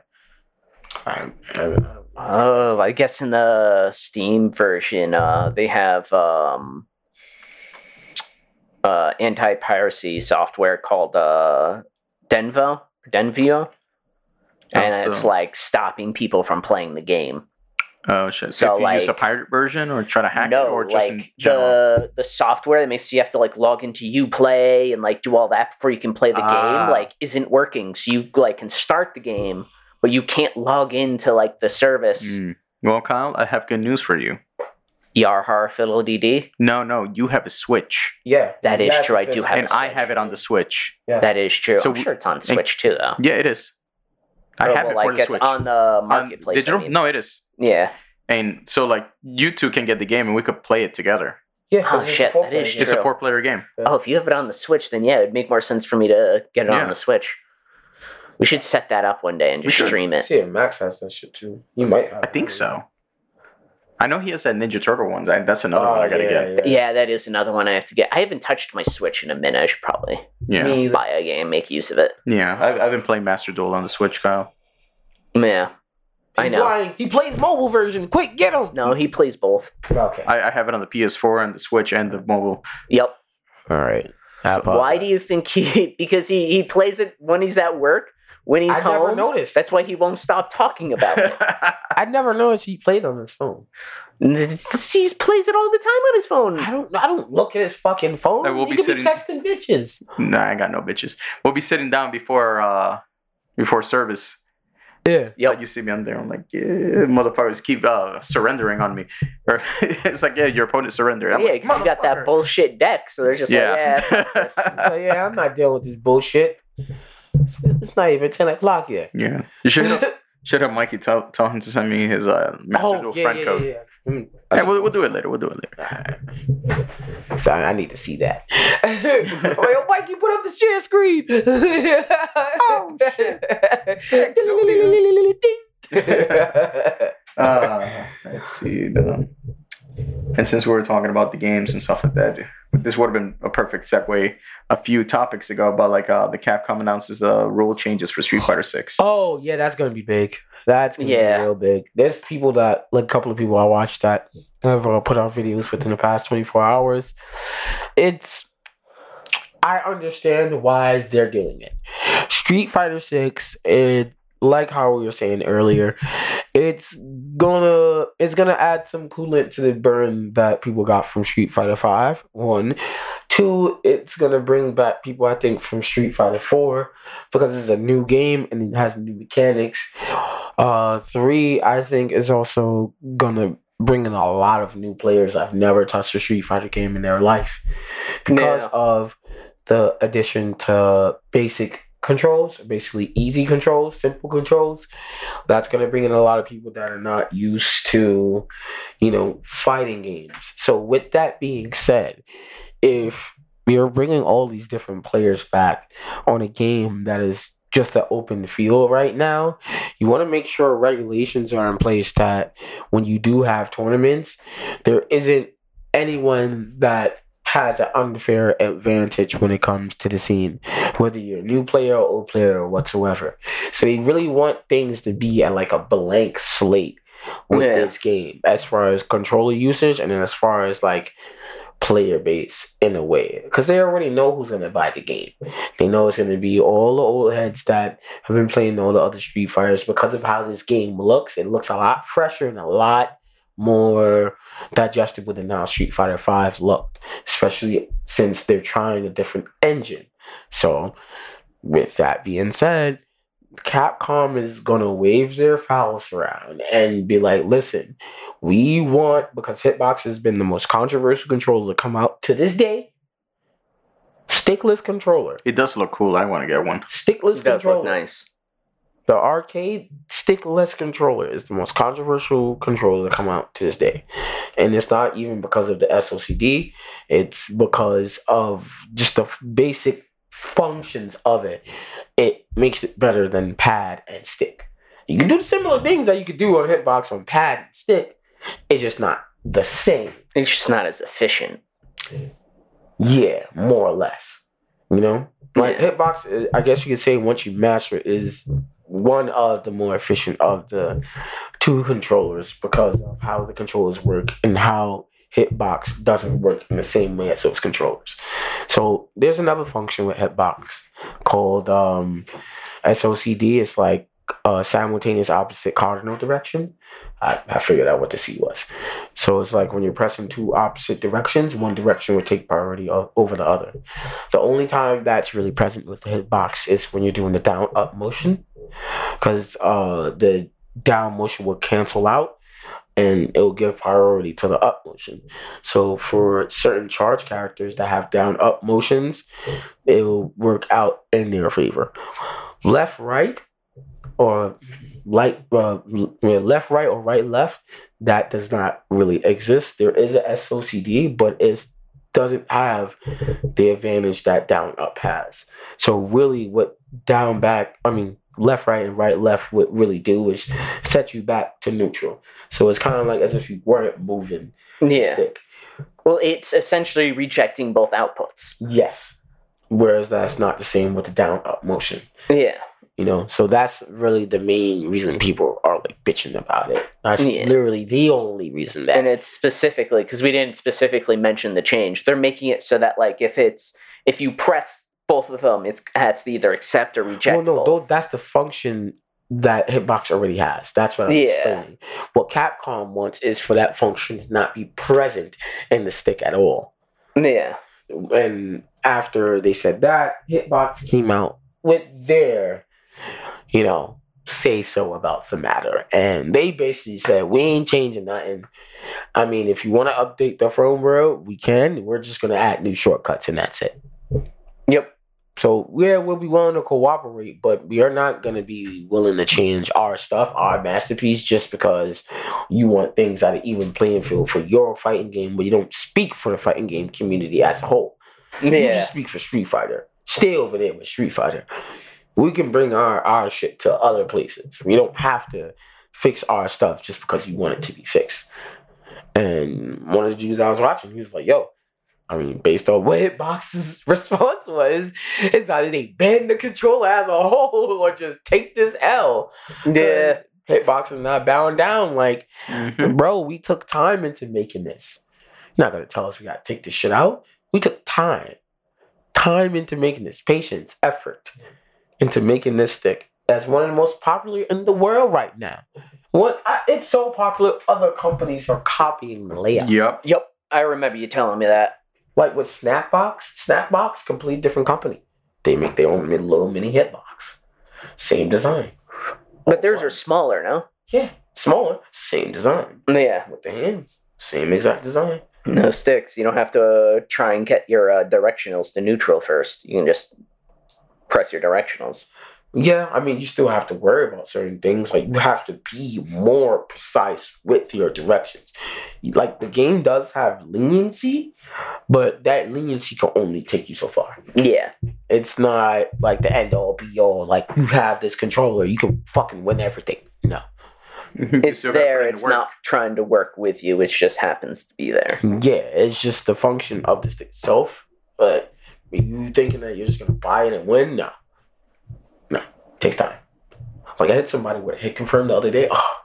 I, I, Oh, I guess in the Steam version, uh, they have um, uh, anti-piracy software called uh, Denvo, Denvio, and Oh, it's like stopping people from playing the game. Oh shit! So, So if you use a pirate version or try to hack no, it, or just like the the software that makes you have to like log into UPlay and like do all that before you can play the Ah. game, like isn't working. So you like can start the game, but you can't log into like the service. Mm. Well, Kyle, I have good news for you. Yar har fiddle dee. No, no, you have a Switch, yeah, That is true, I do physical have a and I have it on the Switch. Yeah. That is true. So I'm we- sure it's on Switch too, though. Yeah, it is. I have well, it like for the it's Switch. on the On marketplace. I digital? mean. No, it is. Yeah. And so, like, you two can get the game, and we could play it together. Yeah, Oh, 'cause it's a shit, four-player that is game. It's a four-player game. Oh, if you have it on the Switch, then yeah, it'd make more sense for me to get it Yeah. on the Switch. We should set that up one day and just stream it. See, if Max has that shit too. You might have. I think so. I know he has that Ninja Turtle one. I- That's another Oh, one I gotta yeah, get. yeah. Yeah, that is another one I have to get. I haven't touched my Switch in a minute. I should probably Yeah, buy a game, make use of it. yeah. I've, I've been playing Master Duel on the Switch, Kyle. Yeah. I know. lying. He plays mobile version. Quick, get him. No, he plays both. Okay. I, I have it on the PS4 and the Switch and the mobile. Yep. All right. Why do you think he? Because he he plays it when he's at work, when he's I never home. noticed. That's why he won't stop talking about it. I never noticed he played on his phone. he plays it all the time on his phone. I don't. I don't look at his fucking phone. I will he be could sitting- be texting bitches. nah, I got no bitches. We'll be sitting down before uh before service. Yeah. Yeah, you see me on there. I'm like, yeah, motherfuckers keep uh, surrendering on me. Or it's like, yeah, your opponent surrendered. I'm yeah, like, because you got that bullshit deck, so they're just Yeah. like, yeah, fuck this. So yeah, I'm not dealing with this bullshit. It's, it's not even ten o'clock yet. yeah. You should have, should have Mikey tell tell him to send me his uh, Master oh yeah, friend yeah, code. yeah, yeah. Mm. Yeah, we'll, we'll do it later. We'll do it later. Sorry, I need to see that. Wait, oh, Mikey, put up the share screen. oh shit. Uh, let's see. The, and since we were talking about the games and stuff like that, this would have been a perfect segue a few topics ago about like uh, the Capcom announces uh, rule changes for Street Fighter Six. oh yeah, that's gonna be big. That's gonna Yeah. be real big. There's people that like a couple of people I watched that have uh, put out videos within the past 24 hours. It's I understand why they're doing it. Street Fighter Six, it like how we were saying earlier, it's gonna it's gonna add some coolant to the burn that people got from Street Fighter Five. One, two, it's gonna bring back people I think from Street Fighter Four because it's a new game and it has new mechanics. Uh, three, I think is also gonna bring in a lot of new players I've never touched a Street Fighter game in their life because Yeah. of the addition to basic controls, basically easy controls, simple controls. That's going to bring in a lot of people that are not used to, you know, fighting games. So, with that being said, if you're bringing all these different players back on a game that is just an open field right now, you want to make sure regulations are in place that when you do have tournaments, there isn't anyone that has an unfair advantage when it comes to the scene, whether you're a new player or old player or whatsoever. So they really want things to be at like a blank slate with Yeah. this game, as far as controller usage and then as far as like player base in a way, because they already know who's gonna buy the game. They know it's gonna be all the old heads that have been playing all the other Street Fighters because of how this game looks. It looks a lot fresher and a lot more digestible than how Street Fighter Five looked, especially since they're trying a different engine. So, with that being said, Capcom is gonna wave their fouls around and be like, "Listen, we want because Hitbox has been the most controversial controller to come out to this day. Stickless controller, It does look cool. I want to get one. stickless It does controller. look nice. The arcade stickless controller is the most controversial controller to come out to this day. And it's not even because of the SOCD, it's because of just the basic functions of it. It makes it better than pad and stick. You can do similar things that you could do on hitbox on pad and stick. It's just not the same. It's just not as efficient. Yeah, more or less. You know, like Yeah. hitbox. I guess you could say once you master it, is one of the more efficient of the two controllers because of how the controllers work and how hitbox doesn't work in the same way as those controllers. So there's another function with hitbox called um, SOCD. It's like simultaneous opposite cardinal direction. I, I figured out what the C was. So it's like when you're pressing two opposite directions, one direction will take priority o- over the other. The only time that's really present with the hitbox is when you're doing the down up motion, because uh, the down motion will cancel out and it will give priority to the up motion. So for certain charge characters that have down up motions, it will work out in their favor. Left right or light uh, left right or right left that does not really exist. There is a SOCD, but it doesn't have the advantage that down up has. So really, what down back, I mean left right and right left would really do is set you back to neutral. So it's kind of like as if you weren't moving the Yeah. stick. Well, it's essentially rejecting both outputs. Yes. Whereas that's not the same with the down up motion. Yeah. You know, so that's really the main reason people are like bitching about it. That's Yeah. literally the only reason that and it's specifically because we didn't specifically mention the change. They're making it so that like if it's if you press both of them, it's has to either accept or reject. Well, no, both. that's the function that Hitbox already has. That's what I'm Yeah. explaining. What Capcom wants is for that function to not be present in the stick at all. yeah. And after they said that, Hitbox came out with their, you know, say so about the matter. And they basically said, we ain't changing nothing. I mean, if you want to update the firmware, we can. We're just going to add new shortcuts and that's it. Yep. So yeah, we'll be willing to cooperate, but we are not gonna be willing to change our stuff, our masterpiece, just because you want things at an even playing field for your fighting game, but you don't speak for the fighting game community as a whole. You Yeah. just speak for Street Fighter. Stay over there with Street Fighter. We can bring our our shit to other places. We don't have to fix our stuff just because you want it to be fixed. And one of the dudes I was watching, he was like, "Yo." I mean, based on what Hitbox's response was, it's either they ban the controller as a whole or just take this L. Yeah. Hitbox is not bowing down. Like, Mhm. bro, we took time into making this. You're not gonna tell us we gotta take this shit out. We took time, time into making this, patience, effort into making this stick. That's one of the most popular in the world right now. What I, it's so popular, other companies are copying the layout. Yep. Yep. I remember you telling me that. Like with Snack Box, Snapbox, complete different company. They make their own mid- little mini hitbox. Same design. But theirs are smaller, no? Yeah, smaller, same design. Yeah. With the hands, same exact design. No sticks. You don't have to uh, try and get your uh, directionals to neutral first. You can just press your directionals. Yeah, I mean, you still have to worry about certain things. Like, you have to be more precise with your directions. Like, the game does have leniency, but that leniency can only take you so far. Yeah. It's not like the end all be all. Like, you have this controller, you can fucking win everything. No. It's still gotta there. It's work. not trying to work with you. It just happens to be there. Yeah, it's just the function of the stick itself. But you thinking that you're just gonna buy it and win? No, no, it takes time. Like I had somebody with a hit confirm the other day. Oh,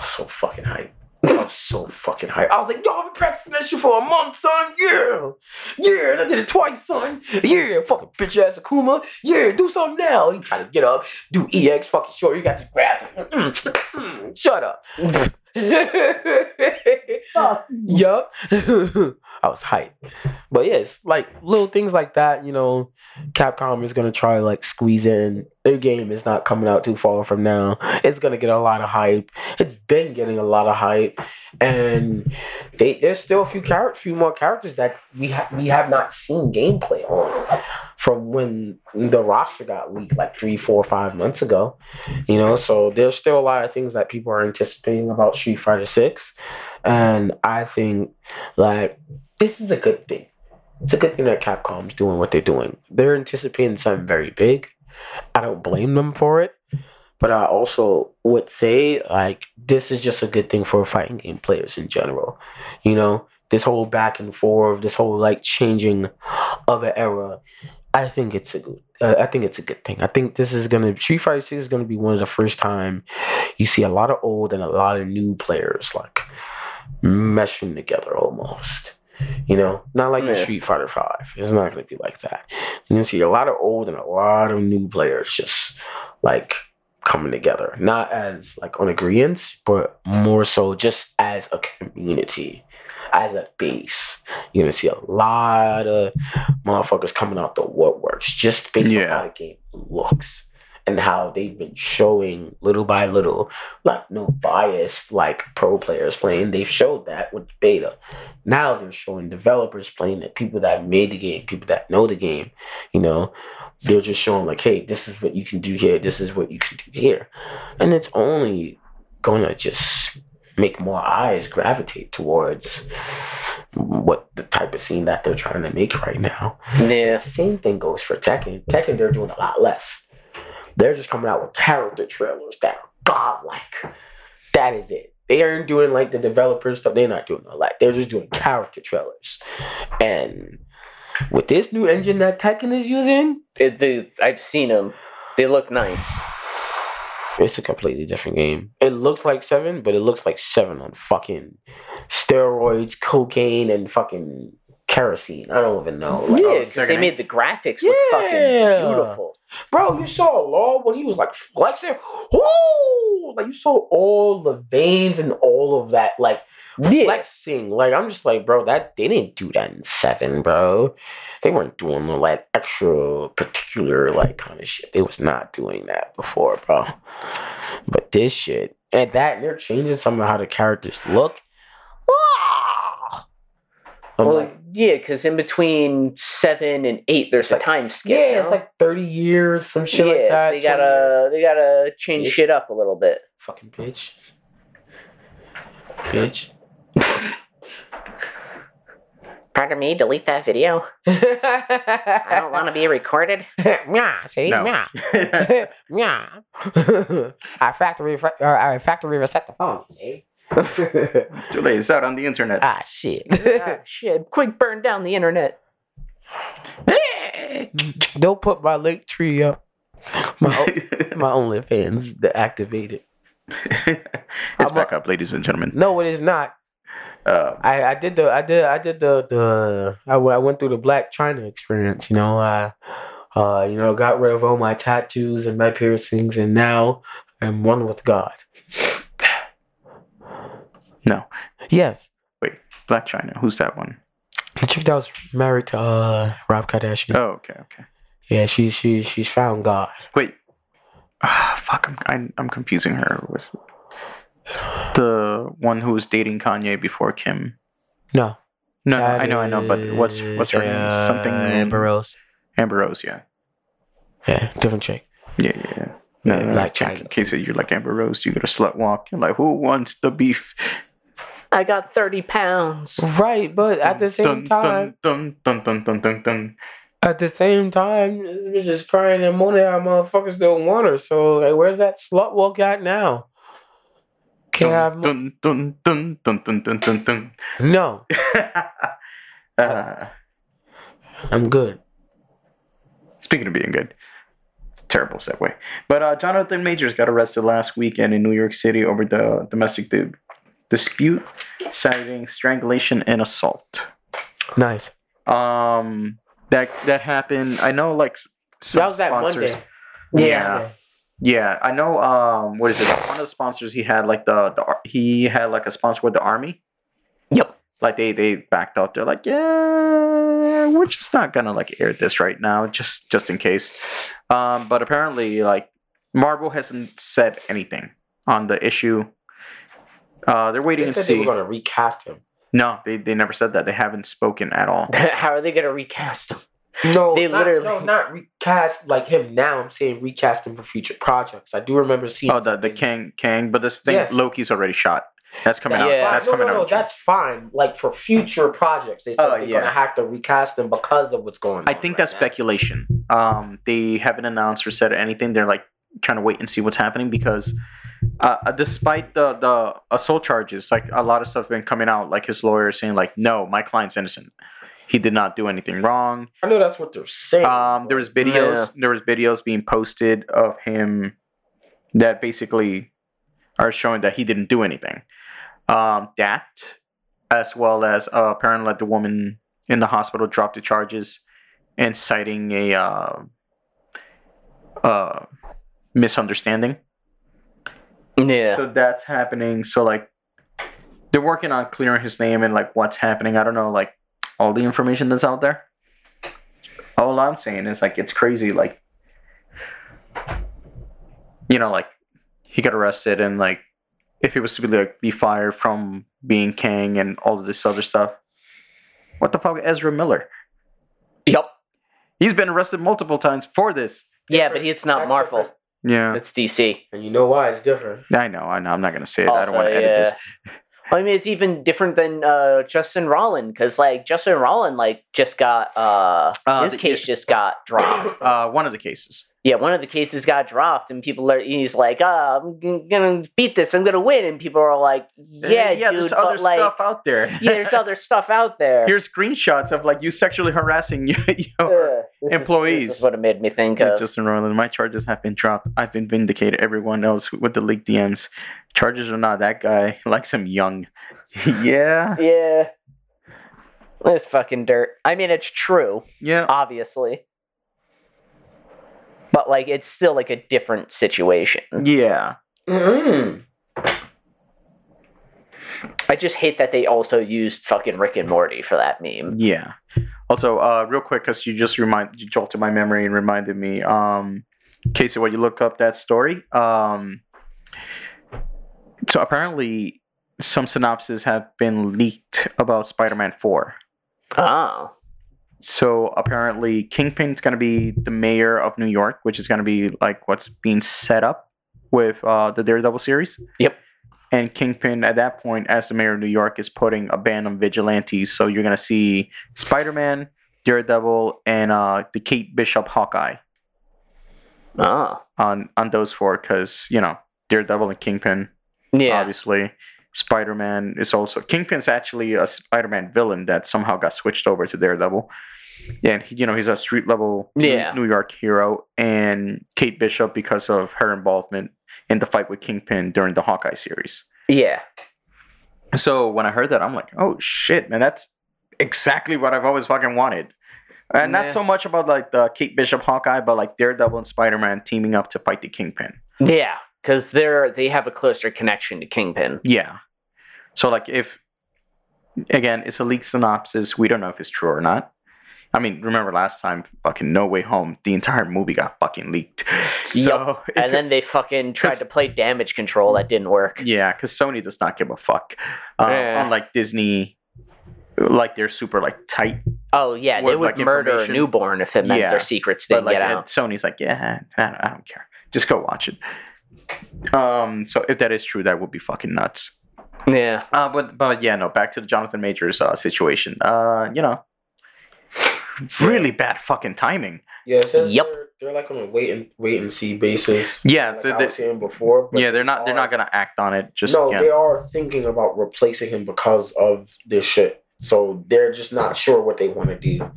so fucking hype. I was so fucking hype. I was like, yo, I've been practicing that shit for a month, son. Yeah, yeah, I did it twice, son. Yeah, fucking bitch ass Akuma. Yeah, do something now. He tried to get up, do EX fucking short. You got to grab it. Mm, mm, Shut up. yup. I was. But yeah, it's like little things like that, you know, Capcom is gonna try like squeeze in. Their game is not coming out too far from now. It's gonna get a lot of hype. It's been getting a lot of hype. And they there's still a few char- few more characters that we ha- we have not seen gameplay on from when the roster got leaked like three, four, five months ago. You know, so there's still a lot of things that people are anticipating about Street Fighter Six, and I think like this is a good thing. It's a good thing that Capcom's doing what they're doing. They're anticipating something very big. I don't blame them for it, But I also would say like this is just a good thing for fighting game players in general. You know, this whole back and forth, this whole like changing of an era. I think it's a good. Uh, I think it's a good thing. I think this is gonna Street Fighter Six is gonna be one of the first time you see a lot of old and a lot of new players like meshing together almost. You know, not like the Yeah. Street Fighter Five. It's not gonna be like that. You're gonna see a lot of old and a lot of new players just like coming together, not as like on agreements, but more so just as a community, as a base. You're gonna see a lot of motherfuckers coming out the woodworks just based on Yeah. how the game looks and how they've been showing little by little, like no biased like pro players playing. They've showed that with beta. Now they're showing developers playing it, people that made the game, people that know the game. You know, they're just showing like, hey, this is what you can do here. This is what you can do here, and it's only gonna just make more eyes gravitate towards what the type of scene that they're trying to make right now. Yeah. The same thing goes for Tekken. Tekken, they're doing a lot less. They're just coming out with character trailers that are godlike. That is it. They aren't doing like the developer stuff. They're not doing all that. They're just doing character trailers. And with this new engine that Tekken is using, It, the, I've seen them. They look nice. it's a completely different game. It looks like seven, but it looks like seven on fucking steroids, cocaine, and fucking kerosene. I don't even know. Like, yeah, because they made the graphics look fucking beautiful. Bro, you saw Law when he was like flexing. Woo! Like you saw all the veins and all of that, like Yeah. flexing. Like I'm just like, bro, that they didn't do that in seven, bro. They weren't doing all that extra particular like kind of shit. They was not doing that before, bro. But this shit and that they're changing some of how the characters look. I'm Well, like, yeah, because in between seven and eight, there's a like- time skip. yeah, it's like 30 years, some shit like Yeah, so they gotta they gotta change Bitch. shit up a little bit. Fucking bitch. Bitch. Pardon me, delete that video. I don't want to be recorded. Meow, see? Meow. Meow. I factory, uh, I factory reset the phone, see? It's too late. It's out on the internet. ah, shit. ah, shit! Quick, burn down the internet. Don't put my link tree up. My, my OnlyFans deactivated. it's I'm back up, ladies and gentlemen. No, it is not. Uh, I, I did the I did I did the the I, w- I went through the Blac Chyna experience. You know, I uh you know got rid of all my tattoos and my piercings, and now I'm one with God. No, Yes, Wait, Blac Chyna. Who's that one? the chick that was married to uh Rob Kardashian. Oh, okay, okay. Yeah, she she she's found God. Wait. Ah, fuck, I'm, I'm I'm confusing her with the one who was dating Kanye before Kim. No, No, no, that I know, I know, but what's what's her is, name? uh, Something Amber Rose. Amber Rose, yeah, Yeah, different chick. yeah, yeah. yeah. No, Yeah, no, Black in- China. In case you're like Amber Rose, you got a slut walk. You're like, who wants the beef? I got thirty pounds. Right, but at the same dun, time, dun, dun, dun, dun, dun, dun. at the same time, this bitch is crying and moaning how motherfuckers don't want her. So like, where's that slut walk at now? Can't have Dun, dun, dun, dun, dun, dun, dun, dun. no. uh, I'm good. Speaking of being good, it's a terrible segue. But uh, Jonathan Majors got arrested last weekend in New York City over the domestic di- dispute, citing strangulation and assault. Nice. Um, that that happened. I know, like some that was that sponsors. Monday. Yeah. Yeah, I know. Um, what is it? One of the sponsors he had, like the, the he had like a sponsor with the army. Yep. Like they they backed out. They're like, yeah, we're just not gonna like air this right now, just just in case. Um, but apparently, like Marvel hasn't said anything on the issue. Uh, they're waiting They to said they see. were gonna recast him. No, they they never said that. They haven't spoken at all. How are they gonna recast them? No, They not, literally- no, not recast like him now. I'm saying recast him for future projects. I do remember seeing. Oh, the the something. Kang Kang, but this thing Yes. Loki's already shot. That's coming That's out. Yeah. That's no, coming no, no, out. that's fine. Like for future projects, they said Oh, they're yeah. gonna have to recast him because of what's going on. I think right that's now. speculation. Um, they haven't announced or said anything. They're like trying to wait and see what's happening because uh, uh, despite the the assault charges, like a lot of stuff been coming out, like his lawyer saying like, no, my client's innocent. He did not do anything wrong. I know that's what they're saying. Um, there was videos. Yeah. There was videos being posted of him that basically are showing that he didn't do anything. Um, that, as well as uh, apparently the woman in the hospital dropped the charges and citing a uh, uh, misunderstanding. Yeah. So that's happening. So like, they're working on clearing his name and like what's happening. I don't know like all the information that's out there. All I'm saying is like it's crazy. Like, you know, like he got arrested and like if he was to be like be fired from being king and all of this other stuff, what the fuck, Ezra Miller? Yep. He's been arrested multiple times for this. Yeah, but it's not That's Marvel. different. Yeah, It's DC. And you know why it's different. I know, I know. I'm not gonna say it. I don't want to edit yeah. this. I mean, it's even different than uh, Justin Roiland because, like, Justin Roiland, like, just got uh, Uh, his the- case just got dropped. Uh, one of the cases. yeah, one of the cases got dropped, and people are. He's like, "Ah, I'm gonna beat this. I'm gonna win," and people are like, "Yeah, yeah. dude, there's but other like, stuff out there. yeah, there's other stuff out there." Here's screenshots of like you sexually harassing your, your this is- employees. this is what it made me think of. Justin Roiland. My charges have been dropped. I've been vindicated. Everyone else with the leaked DMs, charges are not that guy. Likes him young. yeah, yeah, this fucking dirt. I mean, it's true, yeah. obviously, but like, it's still like a different situation. Yeah. Mm-hmm. I just hate that they also used fucking Rick and Morty for that meme. Yeah. Also, uh, real quick, because you just remind you jolted my memory and reminded me. Um, Casey, when you look up that story, um, so apparently some synopses have been leaked about Spider-Man Four. Oh. So apparently, Kingpin's going to be the mayor of New York, which is going to be like what's being set up with uh, the Daredevil series. Yep. And Kingpin, at that point, as the mayor of New York, is putting a ban on vigilantes. So you're going to see Spider Man, Daredevil, and uh, the Kate Bishop Hawkeye Oh. on on those four, because you know Daredevil and Kingpin, Yeah. obviously. Spider Man is also Kingpin's actually a Spider Man villain that somehow got switched over to Daredevil. And he, you know he's a street level New- Yeah. New York hero, and Kate Bishop because of her involvement in the fight with Kingpin during the Hawkeye series. Yeah. So when I heard that, I'm like, oh shit, man, that's exactly what I've always fucking wanted. And not Yeah. so much about like the Kate Bishop Hawkeye, but like Daredevil and Spider Man teaming up to fight the Kingpin. Yeah. Because they're they have a closer connection to Kingpin. Yeah. So like if again, it's a leaked synopsis. We don't know if it's true or not. I mean, remember last time, fucking No Way Home, the entire movie got fucking leaked. So it And then they fucking tried to play damage control. That didn't work. yeah, because Sony does not give a fuck. Uh, Yeah. Unlike Disney, like they're super like tight. Oh yeah, they With, would like, murder a newborn if it meant Yeah. their secrets But didn't like get out. Sony's like, yeah, I don't, I don't care. Just go watch it. Um, so if that is true, that would be fucking nuts. Yeah. Uh, but but yeah, no. Back to the Jonathan Majors uh, situation. Uh, you know, really bad fucking timing. Yeah, it says Yep. they're, they're like on a wait and wait and see basis. Yeah, like so I they- was saying before. but yeah, they're not they're are- not gonna act on it. Just no, yeah. they are thinking about replacing him because of this shit. So they're just not sure what they want to do,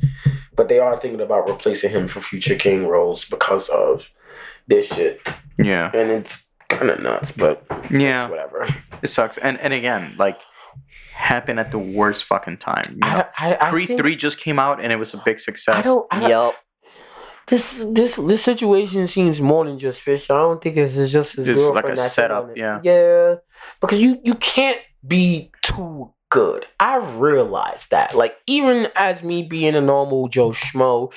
but they are thinking about replacing him for future king roles because of this shit. yeah, And it's kind of nuts, but yeah. it's whatever. It sucks. And and again, like, happened at the worst fucking time. You know? I, I, I Creed think- three just came out and it was a big success. I don't. I don't Yup. this this this situation seems more than just fish. I don't think it's it's just his Just like girlfriend a that's in setup, it. yeah. Yeah, because you you can't be too good. I realize that. Like even as me being a normal Joe schmo,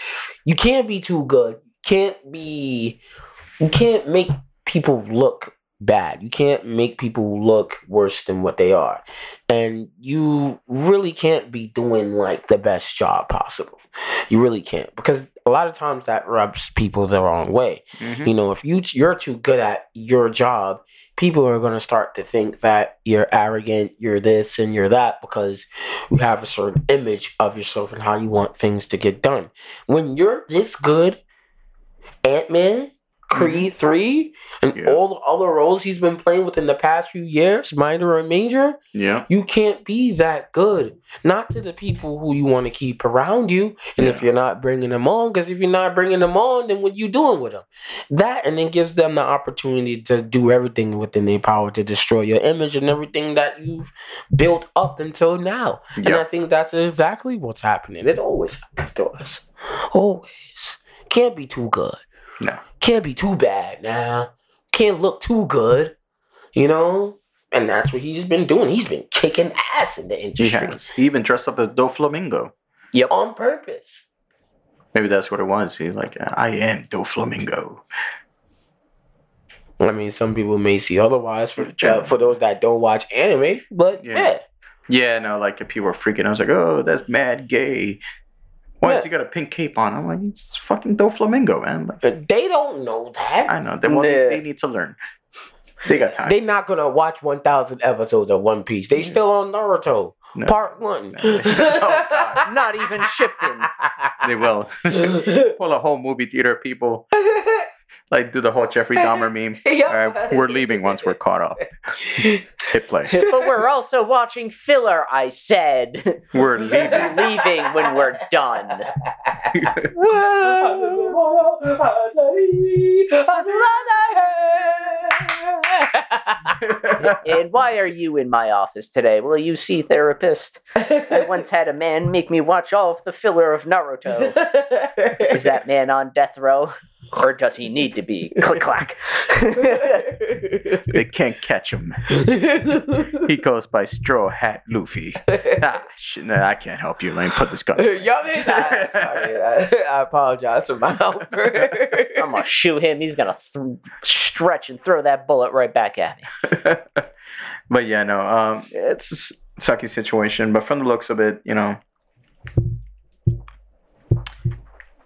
you can't be too good. Can't be. You can't make people look bad. You can't make people look worse than what they are. And you really can't be doing like the best job possible. You really can't because a lot of times that rubs people the wrong way. Mhm. You know, if you you're too good at your job, people are going to start to think that you're arrogant, you're this and you're that because you have a certain image of yourself and how you want things to get done. When you're this good, Ant Man, Creed mm-hmm. three, and Yeah. all the other roles he's been playing within the past few years, minor or major. Yeah. You can't be that good. Not to the people who you want to keep around you, and if you're not bringing them on, because if you're not bringing them on, then what you doing with them? That and then gives them the opportunity to do everything within their power to destroy your image and everything that you've built up until now. And I think that's exactly what's happening. It always happens to us. Always. Can't be too good. No. Can't be too bad now. Can't look too good. You know? And that's what he's been doing. He's been kicking ass in the He industry. has. He even dressed up as Doflamingo. On purpose. Maybe that's what it was. He's like, I am Doflamingo. I mean, some people may see otherwise for, Sure. uh, for those that don't watch anime, but Yeah. yeah. Yeah, no, like if people were freaking, I was like, oh, that's mad gay. Why Yeah. has he got a pink cape on? I'm like, it's fucking Doflamingo, man. Like, But they don't know that. I know. They, well, they, Yeah. they need to learn. They got time. They're not gonna watch 1,000 episodes of One Piece. They still on Naruto, No. part one. No. Oh, Not even shipped in. they will. Pull a whole movie theater people. Like, do the whole Jeffrey Dahmer meme. All right, we're leaving once we're caught up. Hit play. but we're also watching filler, I said. We're leaving. Leaving when we're done. And why are you in my office today? Will you see therapist? I once had a man make me watch all of the filler of Naruto. Is that man on death row? Or does he need to be? Click clack. They can't catch him. He goes by Straw Hat Luffy. Ah, shit, no, I can't help you, Lane. Put this gun. Mean that? Sorry, I, I apologize for my helper. I'm gonna shoot him. He's gonna th- stretch and throw that bullet right back at me. but yeah, no, um, it's a sucky situation. But from the looks of it, you know,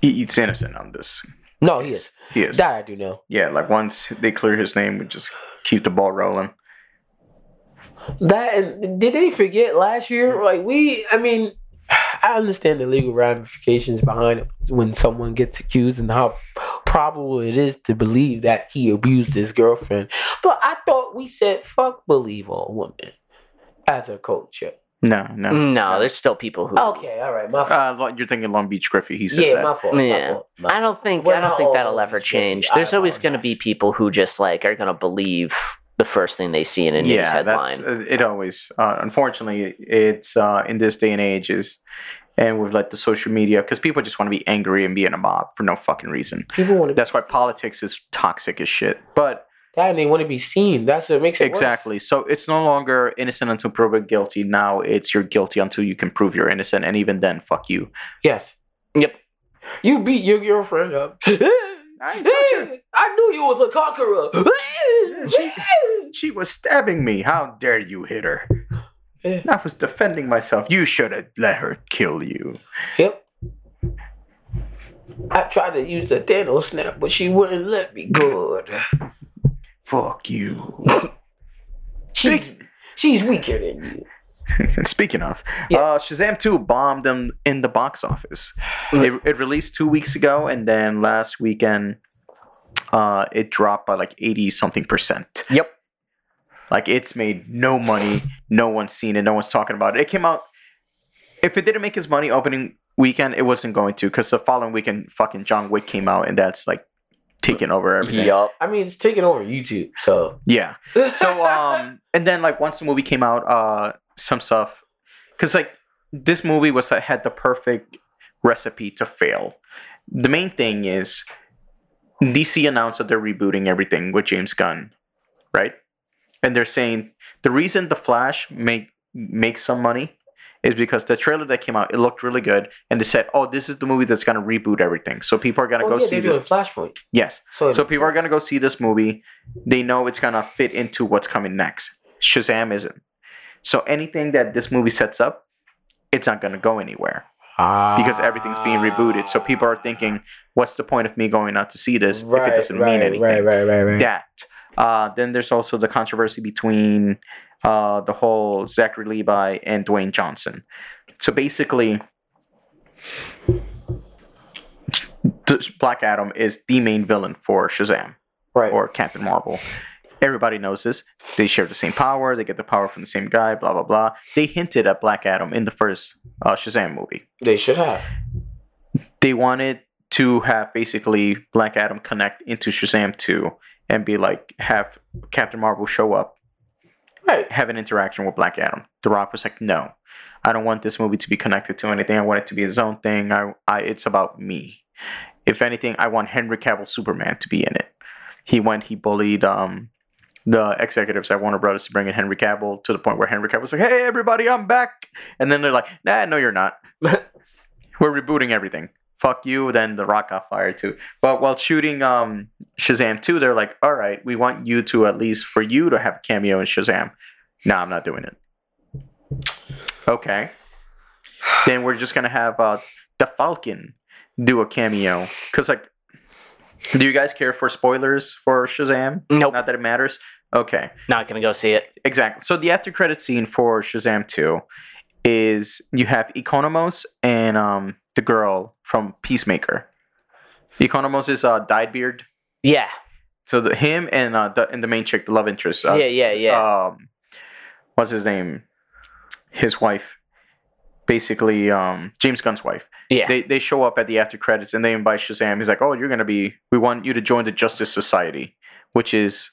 he, he's innocent on this. No, he is. He is. That I do know. Yeah, like once they clear his name, we just keep the ball rolling. That did they forget last year? Like we, I mean, I understand the legal ramifications behind it when someone gets accused and how probable it is to believe that he abused his girlfriend. But I thought we said fuck believe all women as a culture. No, no. No, there's still people who. Okay, all right, my fault. Uh, you're thinking Long Beach Griffy. He said yeah, that. my fault. My Yeah. fault. my I don't think We're I don't think that'll ever change. There's always going to be people who just like are going to believe the first thing they see in a news yeah, that's headline. uh, it. Always, uh, unfortunately, it's uh, in this day and age is, and with like the social media, because people just want to be angry and be in a mob for no fucking reason. People want to. That's why politics is toxic as shit. But that and they want to be seen. That's what makes it worse. exactly, so it's no longer innocent until proven guilty. Now it's you're guilty until you can prove you're innocent, and even then, fuck you. Yes. Yep. You beat your girlfriend up. I ain't touch her. I knew you was a conqueror. She, she was stabbing me. How dare you hit her? Yeah. I was defending myself. You should have let her kill you. Yep. I tried to use the Thanos snap, but she wouldn't let me. Good. Fuck you. She's she's weaker than you. Speaking of, Yeah. uh, Shazam 2 bombed them in the box office. It, it released two weeks ago, and then last weekend, uh, it dropped by like 80 something percent. Yep. Like it's made no money. No one's seen it. No one's talking about it. It came out. If it didn't make its money opening weekend, it wasn't going to because the following weekend, fucking John Wick came out, and that's like taking over everything. Yup. I mean, it's taking over YouTube, so. Yeah. So um, and then like once the movie came out, uh, some stuff, because like this movie was uh, had the perfect recipe to fail. The main thing is DC announced that they're rebooting everything with James Gunn, right? And they're saying the reason the Flash make makes some money is because the trailer that came out it looked really good, and they said, "Oh, this is the movie that's gonna reboot everything." So people are gonna oh, go yeah, see doing this. Flashpoint. Yes. So, So people are gonna go see this movie. They know it's gonna fit into what's coming next. Shazam isn't. So anything that this movie sets up, it's not gonna go anywhere because everything's being rebooted. So people are thinking, "What's the point of me going out to see this if it doesn't right, mean anything?" Right, right, right, right. That. Uh, then there's also the controversy between uh, the whole Zachary Levi and Dwayne Johnson. So basically, Black Adam is the main villain for Shazam Right. or Captain Marvel. Everybody knows this. They share the same power. They get the power from the same guy. Blah blah blah. They hinted at Black Adam in the first uh, Shazam movie. they should have. They wanted to have basically Black Adam connect into Shazam 2 and be like have Captain Marvel show up Have an interaction with Black Adam. The Rock was like, "No, I don't want this movie to be connected to anything. I want it to be its own thing. I, I, it's about me. If anything, I want Henry Cavill Superman to be in it." He went, he bullied um, the executives at Warner Brothers to bring in Henry Cavill to the point where Henry Cavill was like, "Hey, everybody, I'm back," and then they're like, "Nah, no, you're not. We're rebooting everything." Fuck you. Then The Rock got fired too. But while shooting um, Shazam 2, they're like, all right, we want you to at least for you to have a cameo in Shazam. No, I'm not doing it. Okay. Then we're just gonna have uh, the Falcon do a cameo. Cause like, do you guys care for spoilers for Shazam? Nope, Not that it matters. Okay, not gonna go see it. exactly. So the after credit scene for Shazam 2 is you have Economos and um the girl from Peacemaker. Economos is uh dyed beard. Yeah, So the him and uh the and the main chick, the love interest. Uh, yeah, yeah, yeah. um what's his name his wife basically um james gunn's wife yeah. they they show up at the after credits and they invite shazam he's like oh you're gonna be we want you to join the justice society which is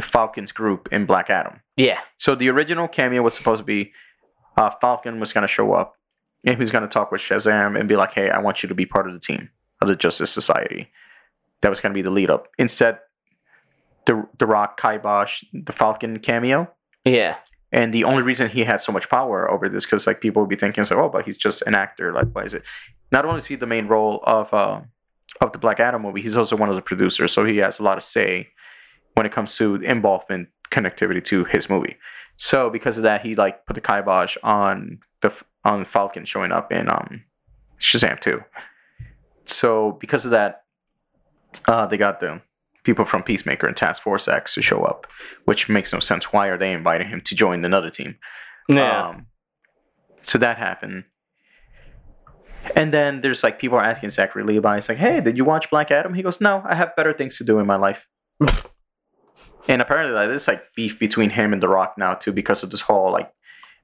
falcon's group in black adam yeah. so the original cameo was supposed to be uh, falcon was gonna show up and he was gonna talk with shazam and be like hey i want you to be part of the team of the justice society that was gonna be the lead up instead the the rock kibosh the falcon cameo Yeah. and the only reason he had so much power over this, because like people would be thinking, so, oh, but he's just an actor. Like, why is it? Not only is he the main role of uh, of the Black Adam movie, he's also one of the producers, so he has a lot of say when it comes to involvement connectivity to his movie. So because of that, he like put the kibosh on the on Falcon showing up in um Shazam too. So because of that, uh, they got the people from Peacemaker and Task Force X to show up, which makes no sense. Why are they inviting him to join another team? Yeah. Um, so that happened. And then there's like people are asking Zachary Levi, it's like, hey, did you watch Black Adam? He goes, no, I have better things to do in my life. and apparently, like, there's like beef between him and The Rock now too because of this whole like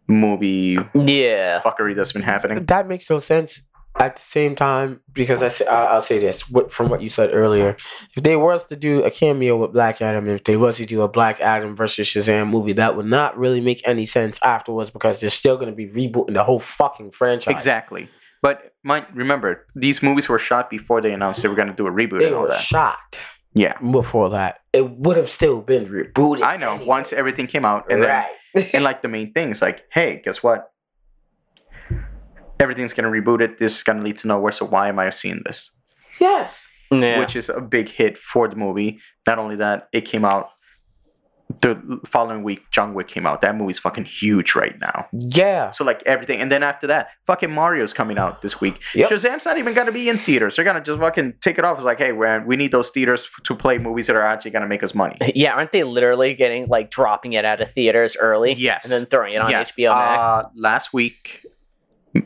movie yeah. fuckery that's been happening. That makes no sense. At the same time, because I say, I- I'll say this what, from what you said earlier, if they was to do a cameo with Black Adam, if they was to do a Black Adam versus Shazam movie, that would not really make any sense afterwards because they're still going to be rebooting the whole fucking franchise. Exactly. But mind, remember, these movies were shot before they announced they were going to do a reboot They and all were that. shot Yeah, before that. It would have still been rebooted. I know. anyway. Once everything came out, and then right. And like the main thing is like, hey, guess what? Everything's gonna reboot it. This is gonna lead to nowhere. So why am I seeing this? yes. Yeah. Which is a big hit for the movie. Not only that, it came out the following week. John Wick came out. That movie's fucking huge right now. Yeah. So like everything, and then after that, fucking Mario's coming out this week. Yep. Shazam's not even gonna be in theaters. They're gonna just fucking take it off. It's like, hey, man, we need those theaters to play movies that are actually gonna make us money. yeah, aren't they literally getting like dropping it out of theaters early? Yes. And then throwing it on Yes. HBO Max? Uh, last week,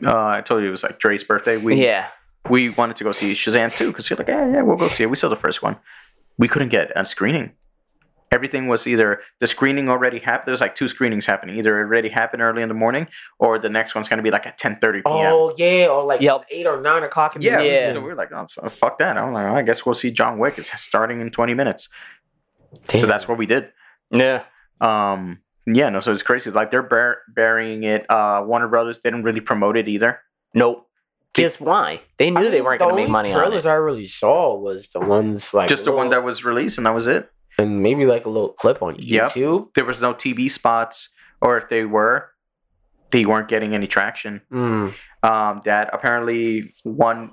uh, I told you it was like Dre's birthday. We yeah. we wanted to go see Shazam too because you're like, yeah, yeah, we'll go see it. We saw the first one. We couldn't get a screening. Everything was either the screening already happened. There's like two screenings happening. Either it already happened early in the morning, or the next one's gonna be like at 10:30 p.m. Oh yeah, or like Yep. eight or nine o'clock in the yeah, morning. Yeah. So we are like, oh, fuck that. I'm like, I guess we'll see John Wick. It's starting in 20 minutes. So that's what we did. Yeah. Um, yeah, no, so it's crazy. Like they're bur- burying it. Uh, Warner Brothers didn't really promote it either. Nope. Just why? They knew I they weren't the going to make money on trailers. I really saw was the ones like Just the one that was released, and that was it. And maybe like a little clip on Yep. YouTube. There was no TV spots, or if they were, they weren't getting any traction. Mm. Um, that apparently one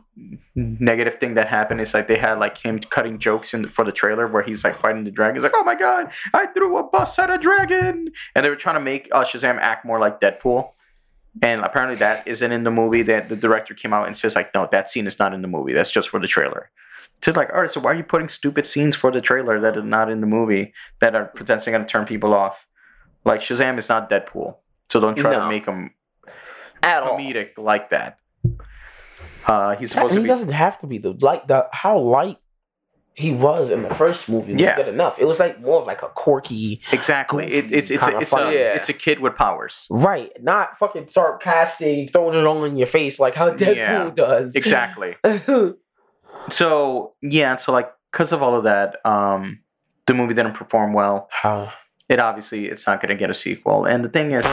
negative thing that happened is like they had like him cutting jokes in for the trailer where he's like fighting the dragon. He's like, "Oh my god, I threw a bus at a dragon!" And they were trying to make uh, Shazam act more like Deadpool. And apparently that isn't in the movie. That the director came out and says like, "No, that scene is not in the movie. That's just for the trailer." So like, all right, so why are you putting stupid scenes for the trailer that are not in the movie that are potentially going to turn people off? Like Shazam is not Deadpool, so don't try to make him At all. comedic like that. Uh, he's supposed and to he be. doesn't have to be the like the how light the how light he was in the first movie was Yeah. good enough. It was like more of like a quirky, Exactly. It, it's it's a, it's a. Yeah. it's a kid with powers. right? Not fucking sarcastic, throwing it all in your face like how Deadpool Yeah. does. Exactly. So yeah, so like because of all of that, um, the movie didn't perform well. how It obviously it's not going to get a sequel. And the thing is,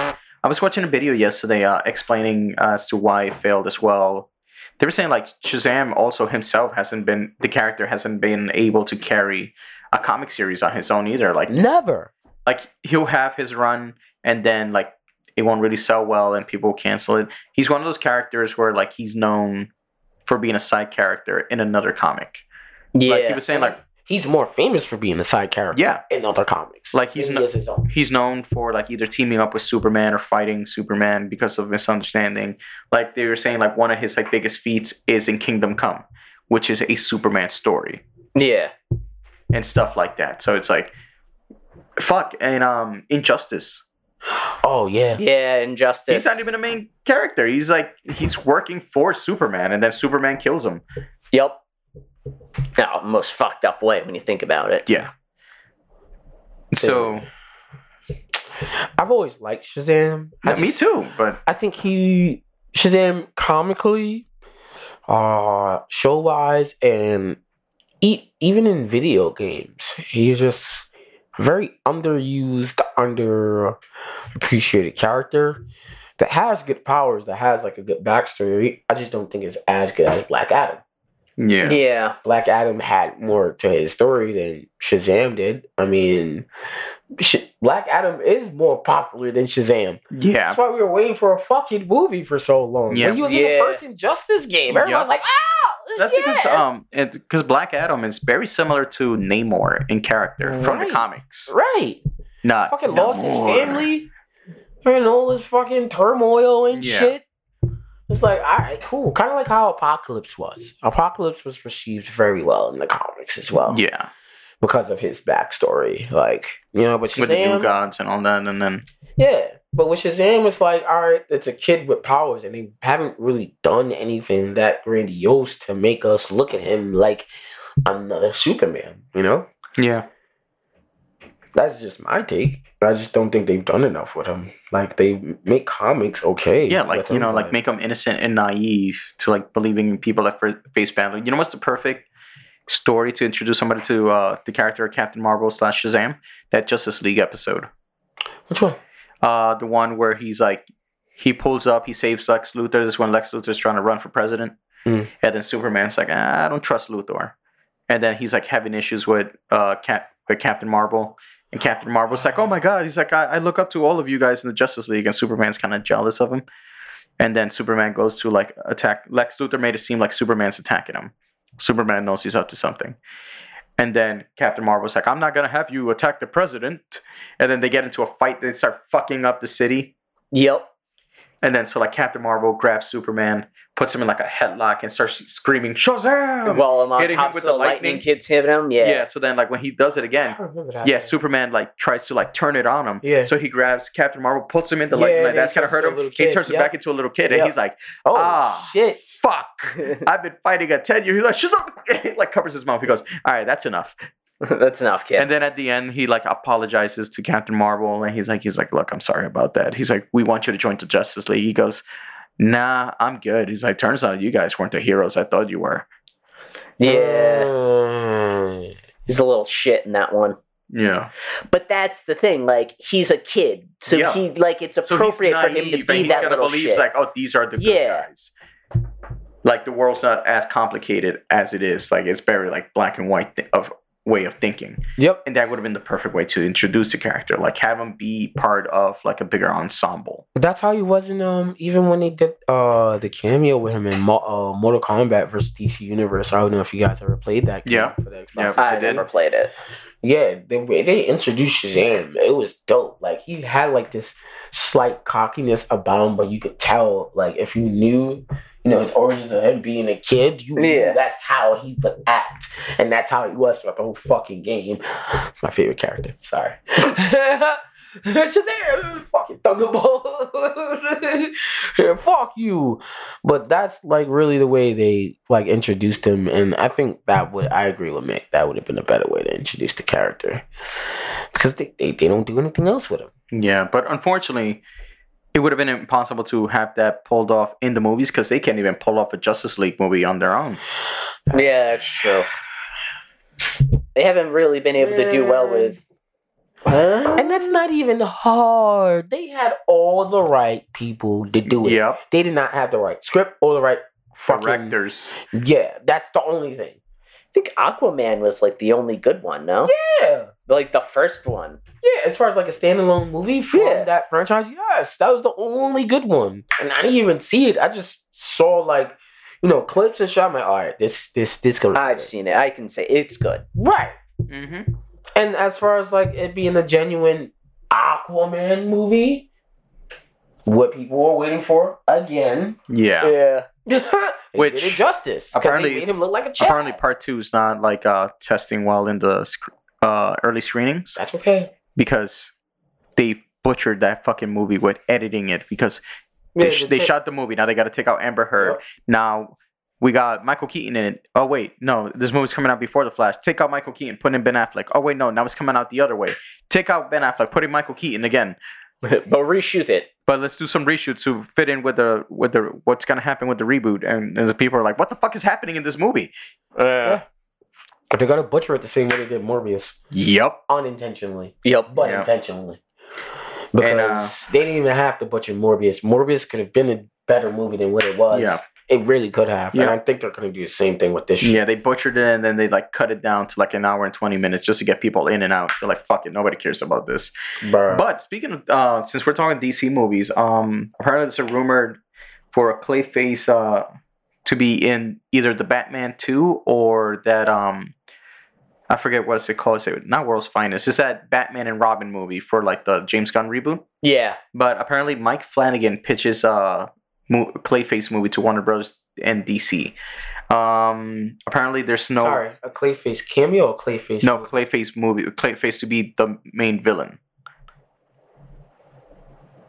I was watching a video yesterday uh, explaining uh, as to why it failed as well. They were saying like Shazam also himself hasn't been the character hasn't been able to carry a comic series on his own either. Like never. like he'll have his run and then like it won't really sell well and people will cancel it. He's one of those characters where like he's known for being a side character in another comic. Yeah. Like he was saying like He's more famous for being a side character yeah, in other comics. Like, he's than he is his own. he's known for like either teaming up with Superman or fighting Superman because of misunderstanding. Like they were saying like one of his like biggest feats is in Kingdom Come, which is a Superman story yeah. and stuff like that. So it's like fuck and um Injustice. Oh yeah. Yeah, Injustice. He's not even a main character. He's like he's working for Superman, and then Superman kills him. Yep. No, most fucked up way when you think about it. Yeah. So I've always liked Shazam. I yeah, me too, but I think he Shazam comically, uh, show wise, and e- even in video games, he's just a very underused, under appreciated character that has good powers, that has like a good backstory. I just don't think it's as good as Black Adam. yeah, Yeah. Black Adam had more to his story than Shazam did. I mean, Sh- Black Adam is more popular than Shazam. yeah, That's why we were waiting for a fucking movie for so long. Yeah. When he was in the first Injustice game, everyone's Yup. like, "Oh, That's yeah. because um, because Black Adam is very similar to Namor in character from the comics. right." Not Fucking lost his family and all his fucking turmoil and Yeah. shit. It's like, all right, cool. Kind of like how Apocalypse was. Apocalypse was received very well in the comics as well Yeah, because of his backstory. Like, you know, but with the new gods and all that, and then Yeah, but with Shazam, it's like, all right, it's a kid with powers, and they haven't really done anything that grandiose to make us look at him like another Superman. You know, yeah, that's just my take. I just don't think they've done enough with him. Like they make comics okay. yeah, like you him, know, like make them innocent and naive to like believing people at first face value. You know what's the perfect story to introduce somebody to uh the character of Captain Marvel slash Shazam? That Justice League episode. which one? Uh, the one where he's like, he pulls up, he saves Lex Luthor. This is when Lex Luthor's trying to run for president, Mm. and then Superman's like, ah, I don't trust Luthor, and then he's like having issues with uh Cap with Captain Marvel, and Captain Marvel's like, oh my god, he's like, I, I look up to all of you guys in the Justice League, and Superman's kind of jealous of him, and then Superman goes to like attack Lex Luthor, made it seem like Superman's attacking him. Superman knows he's up to something. And then Captain Marvel's like, I'm not gonna have you attack the president. And then they get into a fight. They start fucking up the city. Yep. And then so like Captain Marvel grabs Superman, puts him in like a headlock, and starts screaming Shazam! While I'm on hitting him with of the the lightning, lightning. kids hitting him. Yeah. yeah. So then like when he does it again, don't yeah, Superman like tries to like turn it on him. Yeah. So he grabs Captain Marvel, puts him in the Yeah, lightning. and Like, that's gonna hurt a him. little He kid, turns him back into a little kid, Yep. and he's like, Oh ah, shit! Fuck! I've been fighting a ten year. He's like, shut up! like covers his mouth. He goes, all right, that's enough. That's enough, kid. And then at the end, he like apologizes to Captain Marvel, and he's like, he's like, look, I'm sorry about that. He's like, we want you to join the Justice League. He goes, nah, I'm good. He's like, turns out you guys weren't the heroes I thought you were. yeah. Mm. He's a little shit in that one. Yeah. But that's the thing. Like he's a kid, so Yeah. he like it's So appropriate for him to be that gonna little believe shit. like, oh, these are the good Yeah. guys. Like the world's not as complicated as it is. Like it's very like black and white th- of way of thinking, Yep. and that would have been the perfect way to introduce the character. Like have him be part of like a bigger ensemble. That's how he was in um even when they did uh the cameo with him in Mo- uh, Mortal Kombat versus DC Universe. I don't know if you guys ever played that. game Yeah. For the Xbox Yeah, I I did. never played it. Yeah, the way they introduced Shazam, it was dope. Like he had like this slight cockiness about him, but you could tell like if you knew, you know, his origins of him being a kid, you Yeah. that's how he would act, and that's how he was throughout the whole fucking game. My favorite character. Sorry. Shazam! Fucking Thunderbolt. yeah, fuck you. But that's like really the way they like introduced him, and I think that would I agree with Mick. That would have been a better way to introduce the character because they, they, they don't do anything else with him. Yeah, but unfortunately, it would have been impossible to have that pulled off in the movies because they can't even pull off a Justice League movie on their own. Yeah, that's true. They haven't really been able to do well with. And that's not even hard. They had all the right people to do it. Yep. They did not have the right script or the right fucking. Directors. Yeah, that's the only thing. I think Aquaman was like the only good one, no? Yeah. Like the first one. Yeah, as far as like a standalone movie from Yeah. that franchise, yes, that was the only good one. And I didn't even see it. I just saw like, you know, clips and shit. I'm like, all right, this this this gonna be I've good. seen it. I can say it's good. right. Mm-hmm. And as far as like it being a genuine Aquaman movie, what people were waiting for again, Yeah. Yeah. they Which, did it justice. Apparently- they made him look like a child. Apparently, part two is not like uh, testing well in the sc- uh, early screenings That's okay. because they butchered that fucking movie with editing it because they, Yeah, sh- they shot the movie. Now they got to take out Amber Heard. Yep. Now we got Michael Keaton in it. Oh wait, no, this movie's coming out before the Flash. Take out Michael Keaton, put in Ben Affleck. Oh wait, no, now it's coming out the other way. Take out Ben Affleck, put in Michael Keaton again. but reshoot it. But let's do some reshoots to fit in with the with the what's gonna happen with the reboot. And, and the people are like, what the fuck is happening in this movie? Yeah. But they're gonna butcher it the same way they did Morbius. Yep. Unintentionally. Yep. but Yeah. intentionally. Because And, uh, they didn't even have to butcher Morbius. Morbius could have been a better movie than what it was. Yeah. It really could have. And Yeah. I think they're going to do the same thing with this shit. Yeah, they butchered it and then they like cut it down to like an hour and twenty minutes just to get people in and out. They're like, fuck it, nobody cares about this. Bruh. But speaking of, uh, since we're talking DC movies, um, apparently there's a rumored for a Clayface uh to be in either the Batman two or that um, I forget what it called. It's not World's Finest. It's that Batman and Robin movie for like the James Gunn reboot. Yeah. But apparently Mike Flanagan pitches a mo- Clayface movie to Warner Bros. and DC. Um, apparently there's no Sorry, a Clayface cameo or Clayface? no movie? Clayface movie. Clayface to be the main villain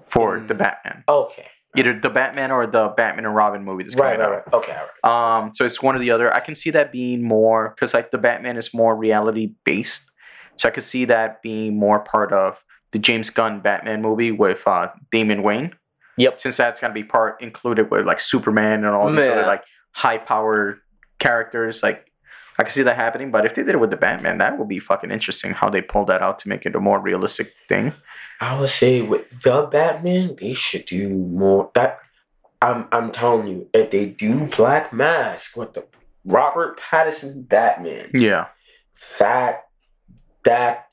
for the Mm. Batman. Okay. Either the Batman or the Batman and Robin movie that's Right, coming right, out. right. Okay, all right. Um, so it's one or the other. I can see that being more because like the Batman is more reality based, so I could see that being more part of the James Gunn Batman movie with uh, Damian Wayne. Yep. Since that's gonna be part included with like Superman and all these other Yeah. like high power characters, like I can see that happening. But if they did it with the Batman, that would be fucking interesting how they pulled that out to make it a more realistic thing. I would say with the Batman, they should do more. That I'm I'm telling you, if they do Black Mask with the Robert Pattinson Batman, Yeah. that that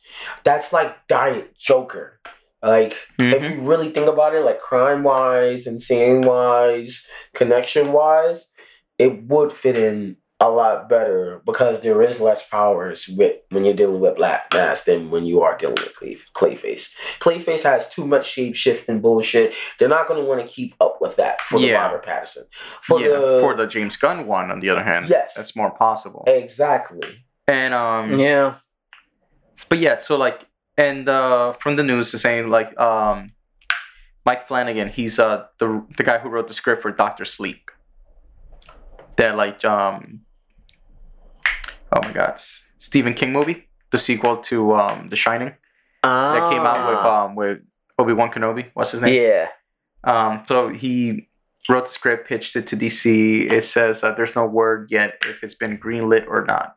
that's like Diet Joker. Like if Mhm. you really think about it, like crime wise, insane wise, connection wise, it would fit in a lot better because there is less powers with when you're dealing with Black Mask than when you are dealing with Clay, Clayface. Clayface has too much shape shifting bullshit. They're not going to want to keep up with that for the Robert Pattinson. For yeah. the for the James Gunn one, on the other hand, Yes. that's more possible. exactly. And um, Yeah. but yeah, so like, and uh, from the news is saying like, um, Mike Flanagan, he's uh the the guy who wrote the script for Doctor Sleep. That like um, oh my God, Stephen King movie, the sequel to um The Shining that came out with Ah. um with Obi Wan Kenobi. What's his name? Yeah. Um, so he wrote the script, pitched it to DC. It says uh, there's no word yet if it's been greenlit or not,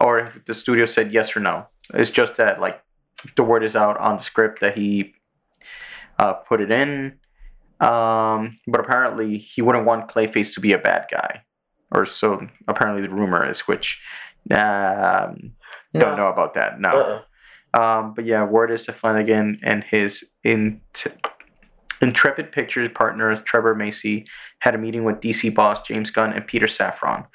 or if the studio said yes or no. It's just that like the word is out on the script that he uh, put it in. Um, but apparently he wouldn't want Clayface to be a bad guy, or so apparently the rumor is. Which um, don't know about that. No. Uh-uh. Um, but yeah, word is to Flanagan and his in- Intrepid Pictures partners Trevor Macy had a meeting with DC boss James Gunn and Peter Safran.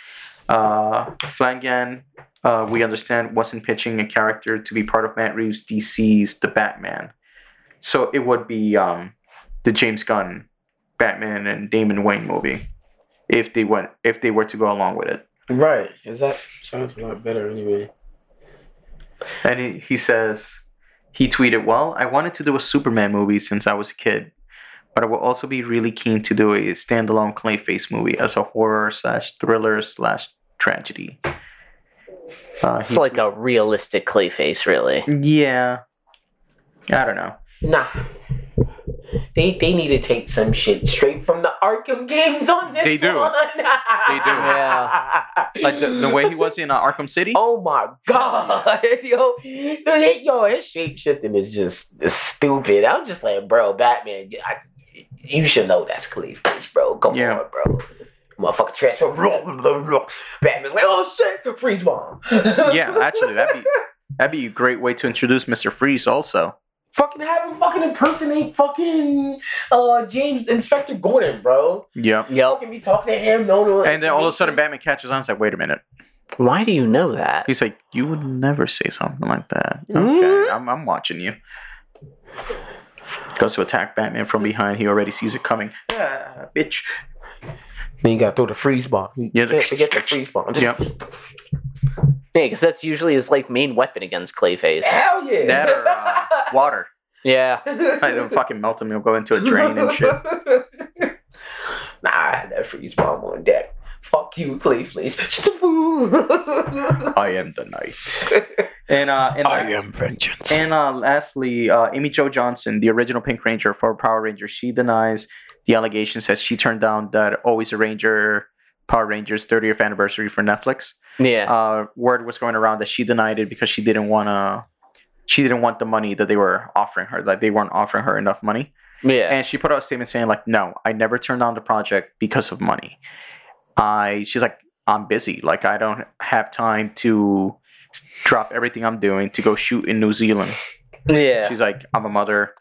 Uh, Flanagan, uh, we understand, wasn't pitching a character to be part of Matt Reeves' DC's The Batman. So it would be um, the James Gunn Batman and Damian Wayne movie if they went if they were to go along with it. Right. Is that sounds a lot better anyway. And he, he says he tweeted, "Well, I wanted to do a Superman movie since I was a kid, but I will also be really keen to do a standalone Clayface movie as a horror slash thriller slash tragedy." Uh, It's like a realistic Clayface, really. Yeah. I don't know. Nah. They they need to take some shit straight from the Arkham games on this They do. one. They do. Yeah. Like the, the way he was in uh, Arkham City. Oh my god, yo, The- yo, his shape shifting is just stupid. I'm just like, bro, Batman, I, you should know that's Clayface, bro. Come Yeah. on, bro. Motherfucker transform. Batman's like, oh shit, freeze bomb. Yeah, actually, that'd be that'd be a great way to introduce Mister Freeze. Also, fucking have him fucking impersonate fucking uh James Inspector Gordon, bro. yep. Yep. Fucking be talking to him, no, no. And then all of a sudden, Batman catches on. It's like, wait a minute. Why do you know that? He's like, you would never say something like that. Okay, Mhm. I'm, I'm watching you. Goes to attack Batman from behind. He already sees it coming. Ah, bitch. Then you got to throw the freeze bomb. You Yeah, can't the- forget the freeze bomb. Yep. Yeah, because that's usually his like main weapon against Clayface. Hell yeah. That or uh, water. Yeah. Like, it'll fucking melt them. He'll go into a drain and shit. Nah, I had that freeze bomb on deck. Fuck you, Clayface. I am the knight. And uh, and I am vengeance. And uh, lastly, uh, Amy Jo Johnson, the original Pink Ranger for Power Rangers, she denies the allegation. Says she turned down that Always a Ranger Power Rangers 30th anniversary for Netflix. Yeah. Uh, word was going around that she denied it because she didn't want to. She didn't want the money that they were offering her. Like they weren't offering her enough money. yeah. And she put out a statement saying like, "No, I never turned down the project because of money. I." She's like, "I'm busy. Like I don't have time to." Drop everything I'm doing to go shoot in New Zealand. yeah. She's like, I'm a mother,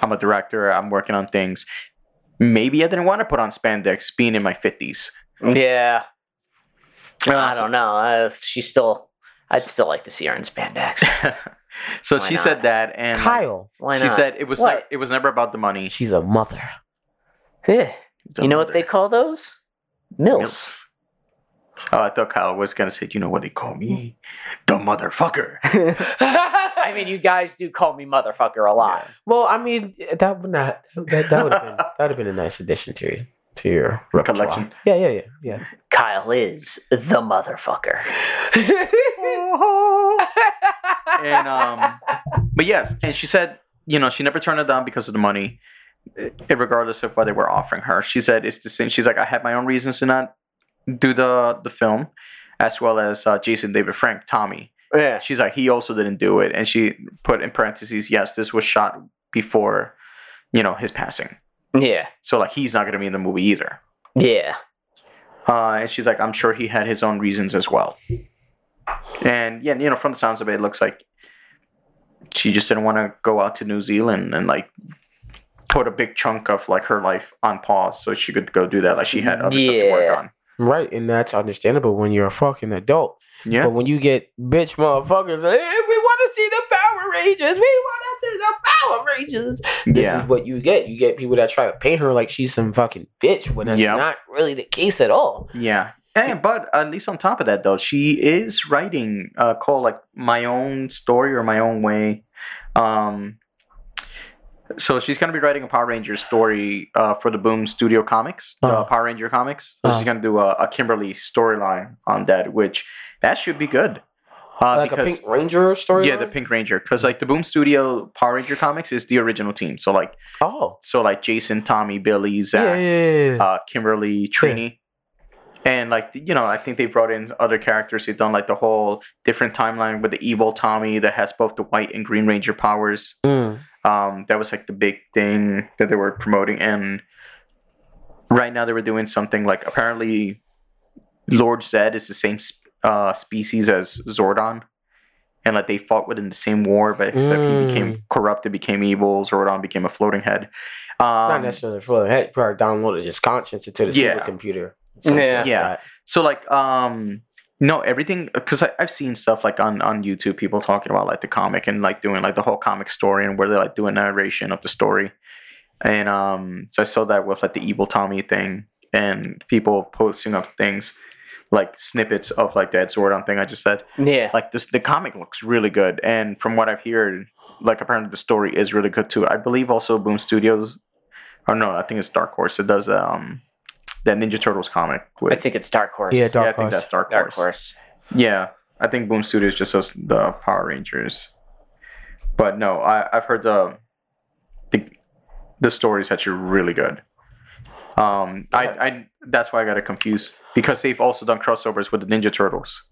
I'm a director, I'm working on things. Maybe I didn't want to put on spandex being in my 50s. Yeah. I don't know. Uh, she's still. I'd still like to see her in spandex. so Why she not? said that, and Kyle. Why she not? said it was What? ne- it was never about the money. She's a mother. Yeah. The You know what they call those? Milfs. Milf. Oh, I thought Kyle was gonna say, you know what they call me, the motherfucker. I mean, you guys do call me motherfucker a lot. Well, I mean, that would not. That, that would have been that would have been a nice addition to your to your repertoire. Collection. Yeah, yeah, yeah, yeah. Kyle is the motherfucker. and um, but yes, and she said, you know, she never turned it down because of the money, eh, regardless of what they were offering her. She said it's the same. She's like, I had my own reasons to not do the the film, as well as uh, Jason David Frank Tommy. Yeah. She's like, he also didn't do it, and she put in parentheses, yes, this was shot before, you know, his passing. Yeah. So like, he's not gonna be in the movie either. Yeah. Uh, and she's like, I'm sure he had his own reasons as well. And yeah, you know, from the sounds of it, it looks like she just didn't want to go out to New Zealand and like put a big chunk of like her life on pause so she could go do that. Like she had other stuff to work on. Right, and that's understandable when you're a fucking adult. Yeah. But when you get bitch motherfuckers, hey, we want to see the Power Rangers. We want to see the Power Rangers. This yeah. is what you get. You get people that try to paint her like she's some fucking bitch when that's Yep. not really the case at all. Yeah. And but at least on top of that though, she is writing uh called like my own story or my own way. Um so she's gonna be writing a Power Ranger story uh, for the Boom Studio Comics, uh, Uh-huh. Power Ranger Comics. So Uh-huh. she's gonna do a, a Kimberly storyline on that, which that should be good. Uh, like a Pink Ranger story. yeah, the Pink Ranger, because like the Boom Studio Power Ranger comics is the original team. So like Oh, so like Jason, Tommy, Billy, Zach, yeah, yeah, yeah. uh, Kimberly, Trini. And like you know, I think they brought in other characters. They've done like the whole different timeline with the evil Tommy that has both the white and green ranger powers. Mm. Um, that was like the big thing that they were promoting. And right now they were doing something like apparently Lord Zedd is the same uh, species as Zordon. And like they fought within the same war, but except he became corrupted, became evil. Zordon became a floating head. Not Um, necessarily for the head. Probably downloaded his conscience into the Yeah. supercomputer. Yeah. Yeah. So like um no everything because I've seen stuff like on on YouTube people talking about like the comic and like doing like the whole comic story and where they like do a narration of the story. And um so I saw that with like the evil Tommy thing and people posting up things. like snippets of like the Ed Zordon thing I just said. Yeah. Like this, the comic looks really good, and from what I've heard, like apparently the story is really good too. I believe also Boom Studios, or no, I think it's Dark Horse. It does um that Ninja Turtles comic. With, I think it's Dark Horse. Yeah, yeah, Dark I think that's Dark, Dark Horse. Horse. Yeah, I think Boom Studios just does the Power Rangers. But no, I, I've heard the, the the stories actually really good. Um, I, I that's why I got it confused because they've also done crossovers with the Ninja Turtles,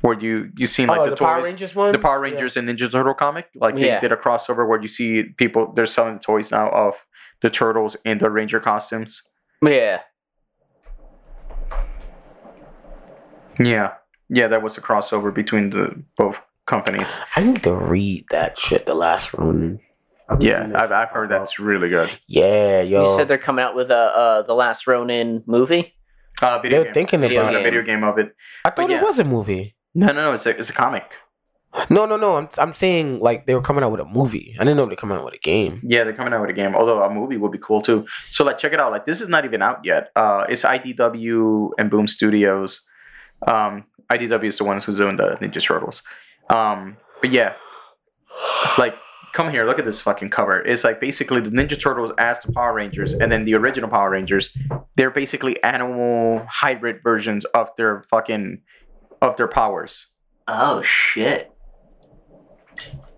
where you you seen like oh, the, the, toys, Power Rangers one. the Power Rangers and Ninja Turtle comic. Like they Yeah. did a crossover where you see people they're selling the toys now of the turtles in the Ranger costumes. Yeah. Yeah, yeah, that was a crossover between the both companies. I need to read that shit. The last Ronin. Yeah, I've, I've heard that's really good. Yeah, yo. You said they're coming out with a uh, the Last Ronin movie. Uh, video they're game. thinking Video about a video game of it. I thought yeah. it was a movie. No, no, no. It's a it's a comic. No, no, no. I'm I'm saying like they were coming out with a movie. I didn't know they're coming out with a game. Yeah, they're coming out with a game. Although a movie would be cool too. So like, check it out. Like, this is not even out yet. Uh, it's IDW and Boom Studios. Um, IDW is the ones who's doing the Ninja Turtles. Um, but yeah, like, come here. Look at this fucking cover. It's like basically the Ninja Turtles as the Power Rangers, and then the original Power Rangers. They're basically animal hybrid versions of their fucking of their powers. Oh shit.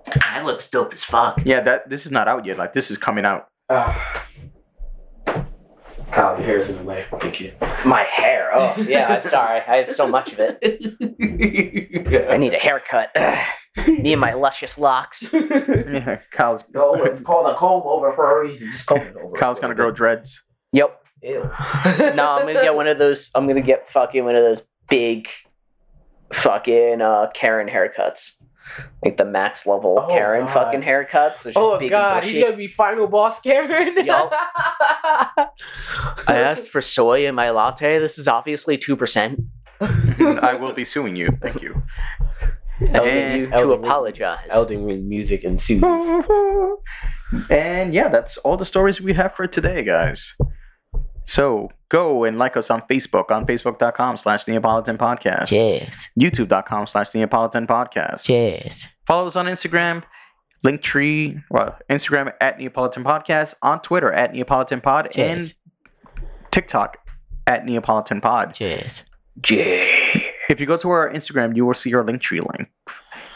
That looks dope as fuck. Yeah, that this is not out yet. Like, this is coming out. Ah. Kyle, your hair's in the way. Thank you. My hair. Oh yeah. I'm sorry. I have so much of it. I need a haircut. Me and my luscious locks. Yeah, Kyle's No, it's called a comb over for a reason. Just comb it over. Kyle's gonna grow dreads. Yep. Ew. No, I'm gonna get one of those. I'm gonna get fucking one of those big, fucking uh, Karen haircuts, like the max level Oh, Karen God. fucking haircuts. They're just Oh big god, and he's gonna be final boss Karen. Yup. I asked for soy in my latte. This is obviously two percent. Mm, I will be suing you. Thank you. Elden you to Elden Ring. apologize. Elden Ring music ensues. And yeah, that's all the stories we have for today, guys. So go and like us on Facebook on facebook.com slash Neopolitan Podcast, Yes, youtube.com slash Neopolitan Podcast. yes. Follow us on Instagram, Linktree, well, Instagram at Neopolitan Podcast, on Twitter at Neopolitan Pod, Yes. and TikTok at Neopolitan Pod. Yes. Yeah. If you go to our Instagram, you will see our Linktree link.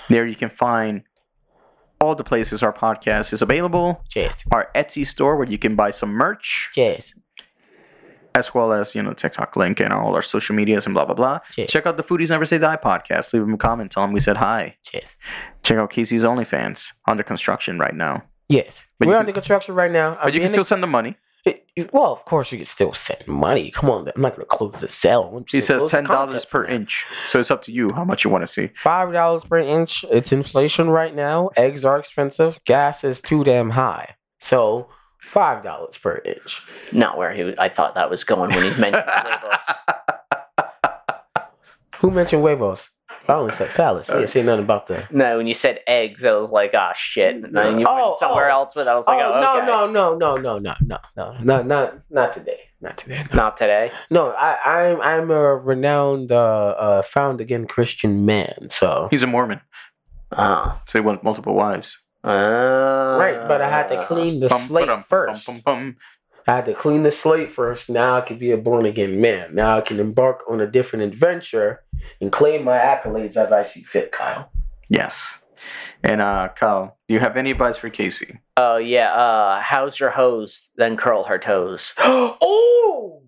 There you can find all the places our podcast is available, Yes. our Etsy store where you can buy some merch, Yes. As well as you know TikTok link and all our social medias and blah blah blah. Yes. Check out the Foodies Never Say Die podcast. Leave them a comment, tell them we said hi. Yes. Check out Casey's OnlyFans under construction right now, Yes. But We're under construction right now. but you can still send the money. Well, of course, you can still send money. Come on, I'm not going to close the sale. He says ten dollars per inch, so it's up to you how much you want to see. Five dollars per inch. It's inflation right now. Eggs are expensive. Gas is too damn high. So five dollars per inch. Not where he. I thought that was going when he mentioned huevos. Who mentioned huevos? I only said phallus. You didn't say nothing about that. No, when you said eggs, I was like, ah, oh, shit. And then you oh, went somewhere oh. else with. I was like, oh, oh, no, okay. no, no, no, no, no, no, no, not not not today. Not today. No. Not today. No, I, I'm I'm a renowned, uh, uh, found again Christian man. So he's a Mormon. Ah, so he went multiple wives. Uh, right but I had to clean the Bum, slate ba-dum, first bum, bum, bum. I had to clean the slate first now I can be a born again man now I can embark on a different adventure and claim my accolades as I see fit Kyle Yes. And uh, Kyle, do you have any advice for Casey? Oh yeah. Uh, how's your hose? Then curl her toes. oh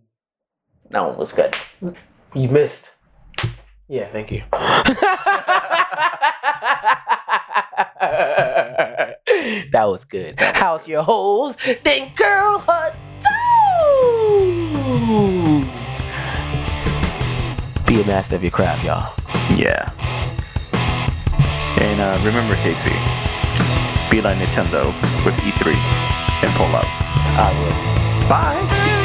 That one was good. You missed. Yeah, thank you. that was good. How's your holes, Then girl her toes. Be a master of your craft, y'all. Yeah. And uh, remember, Casey, be like Nintendo with E3 and pull up. I will. Bye.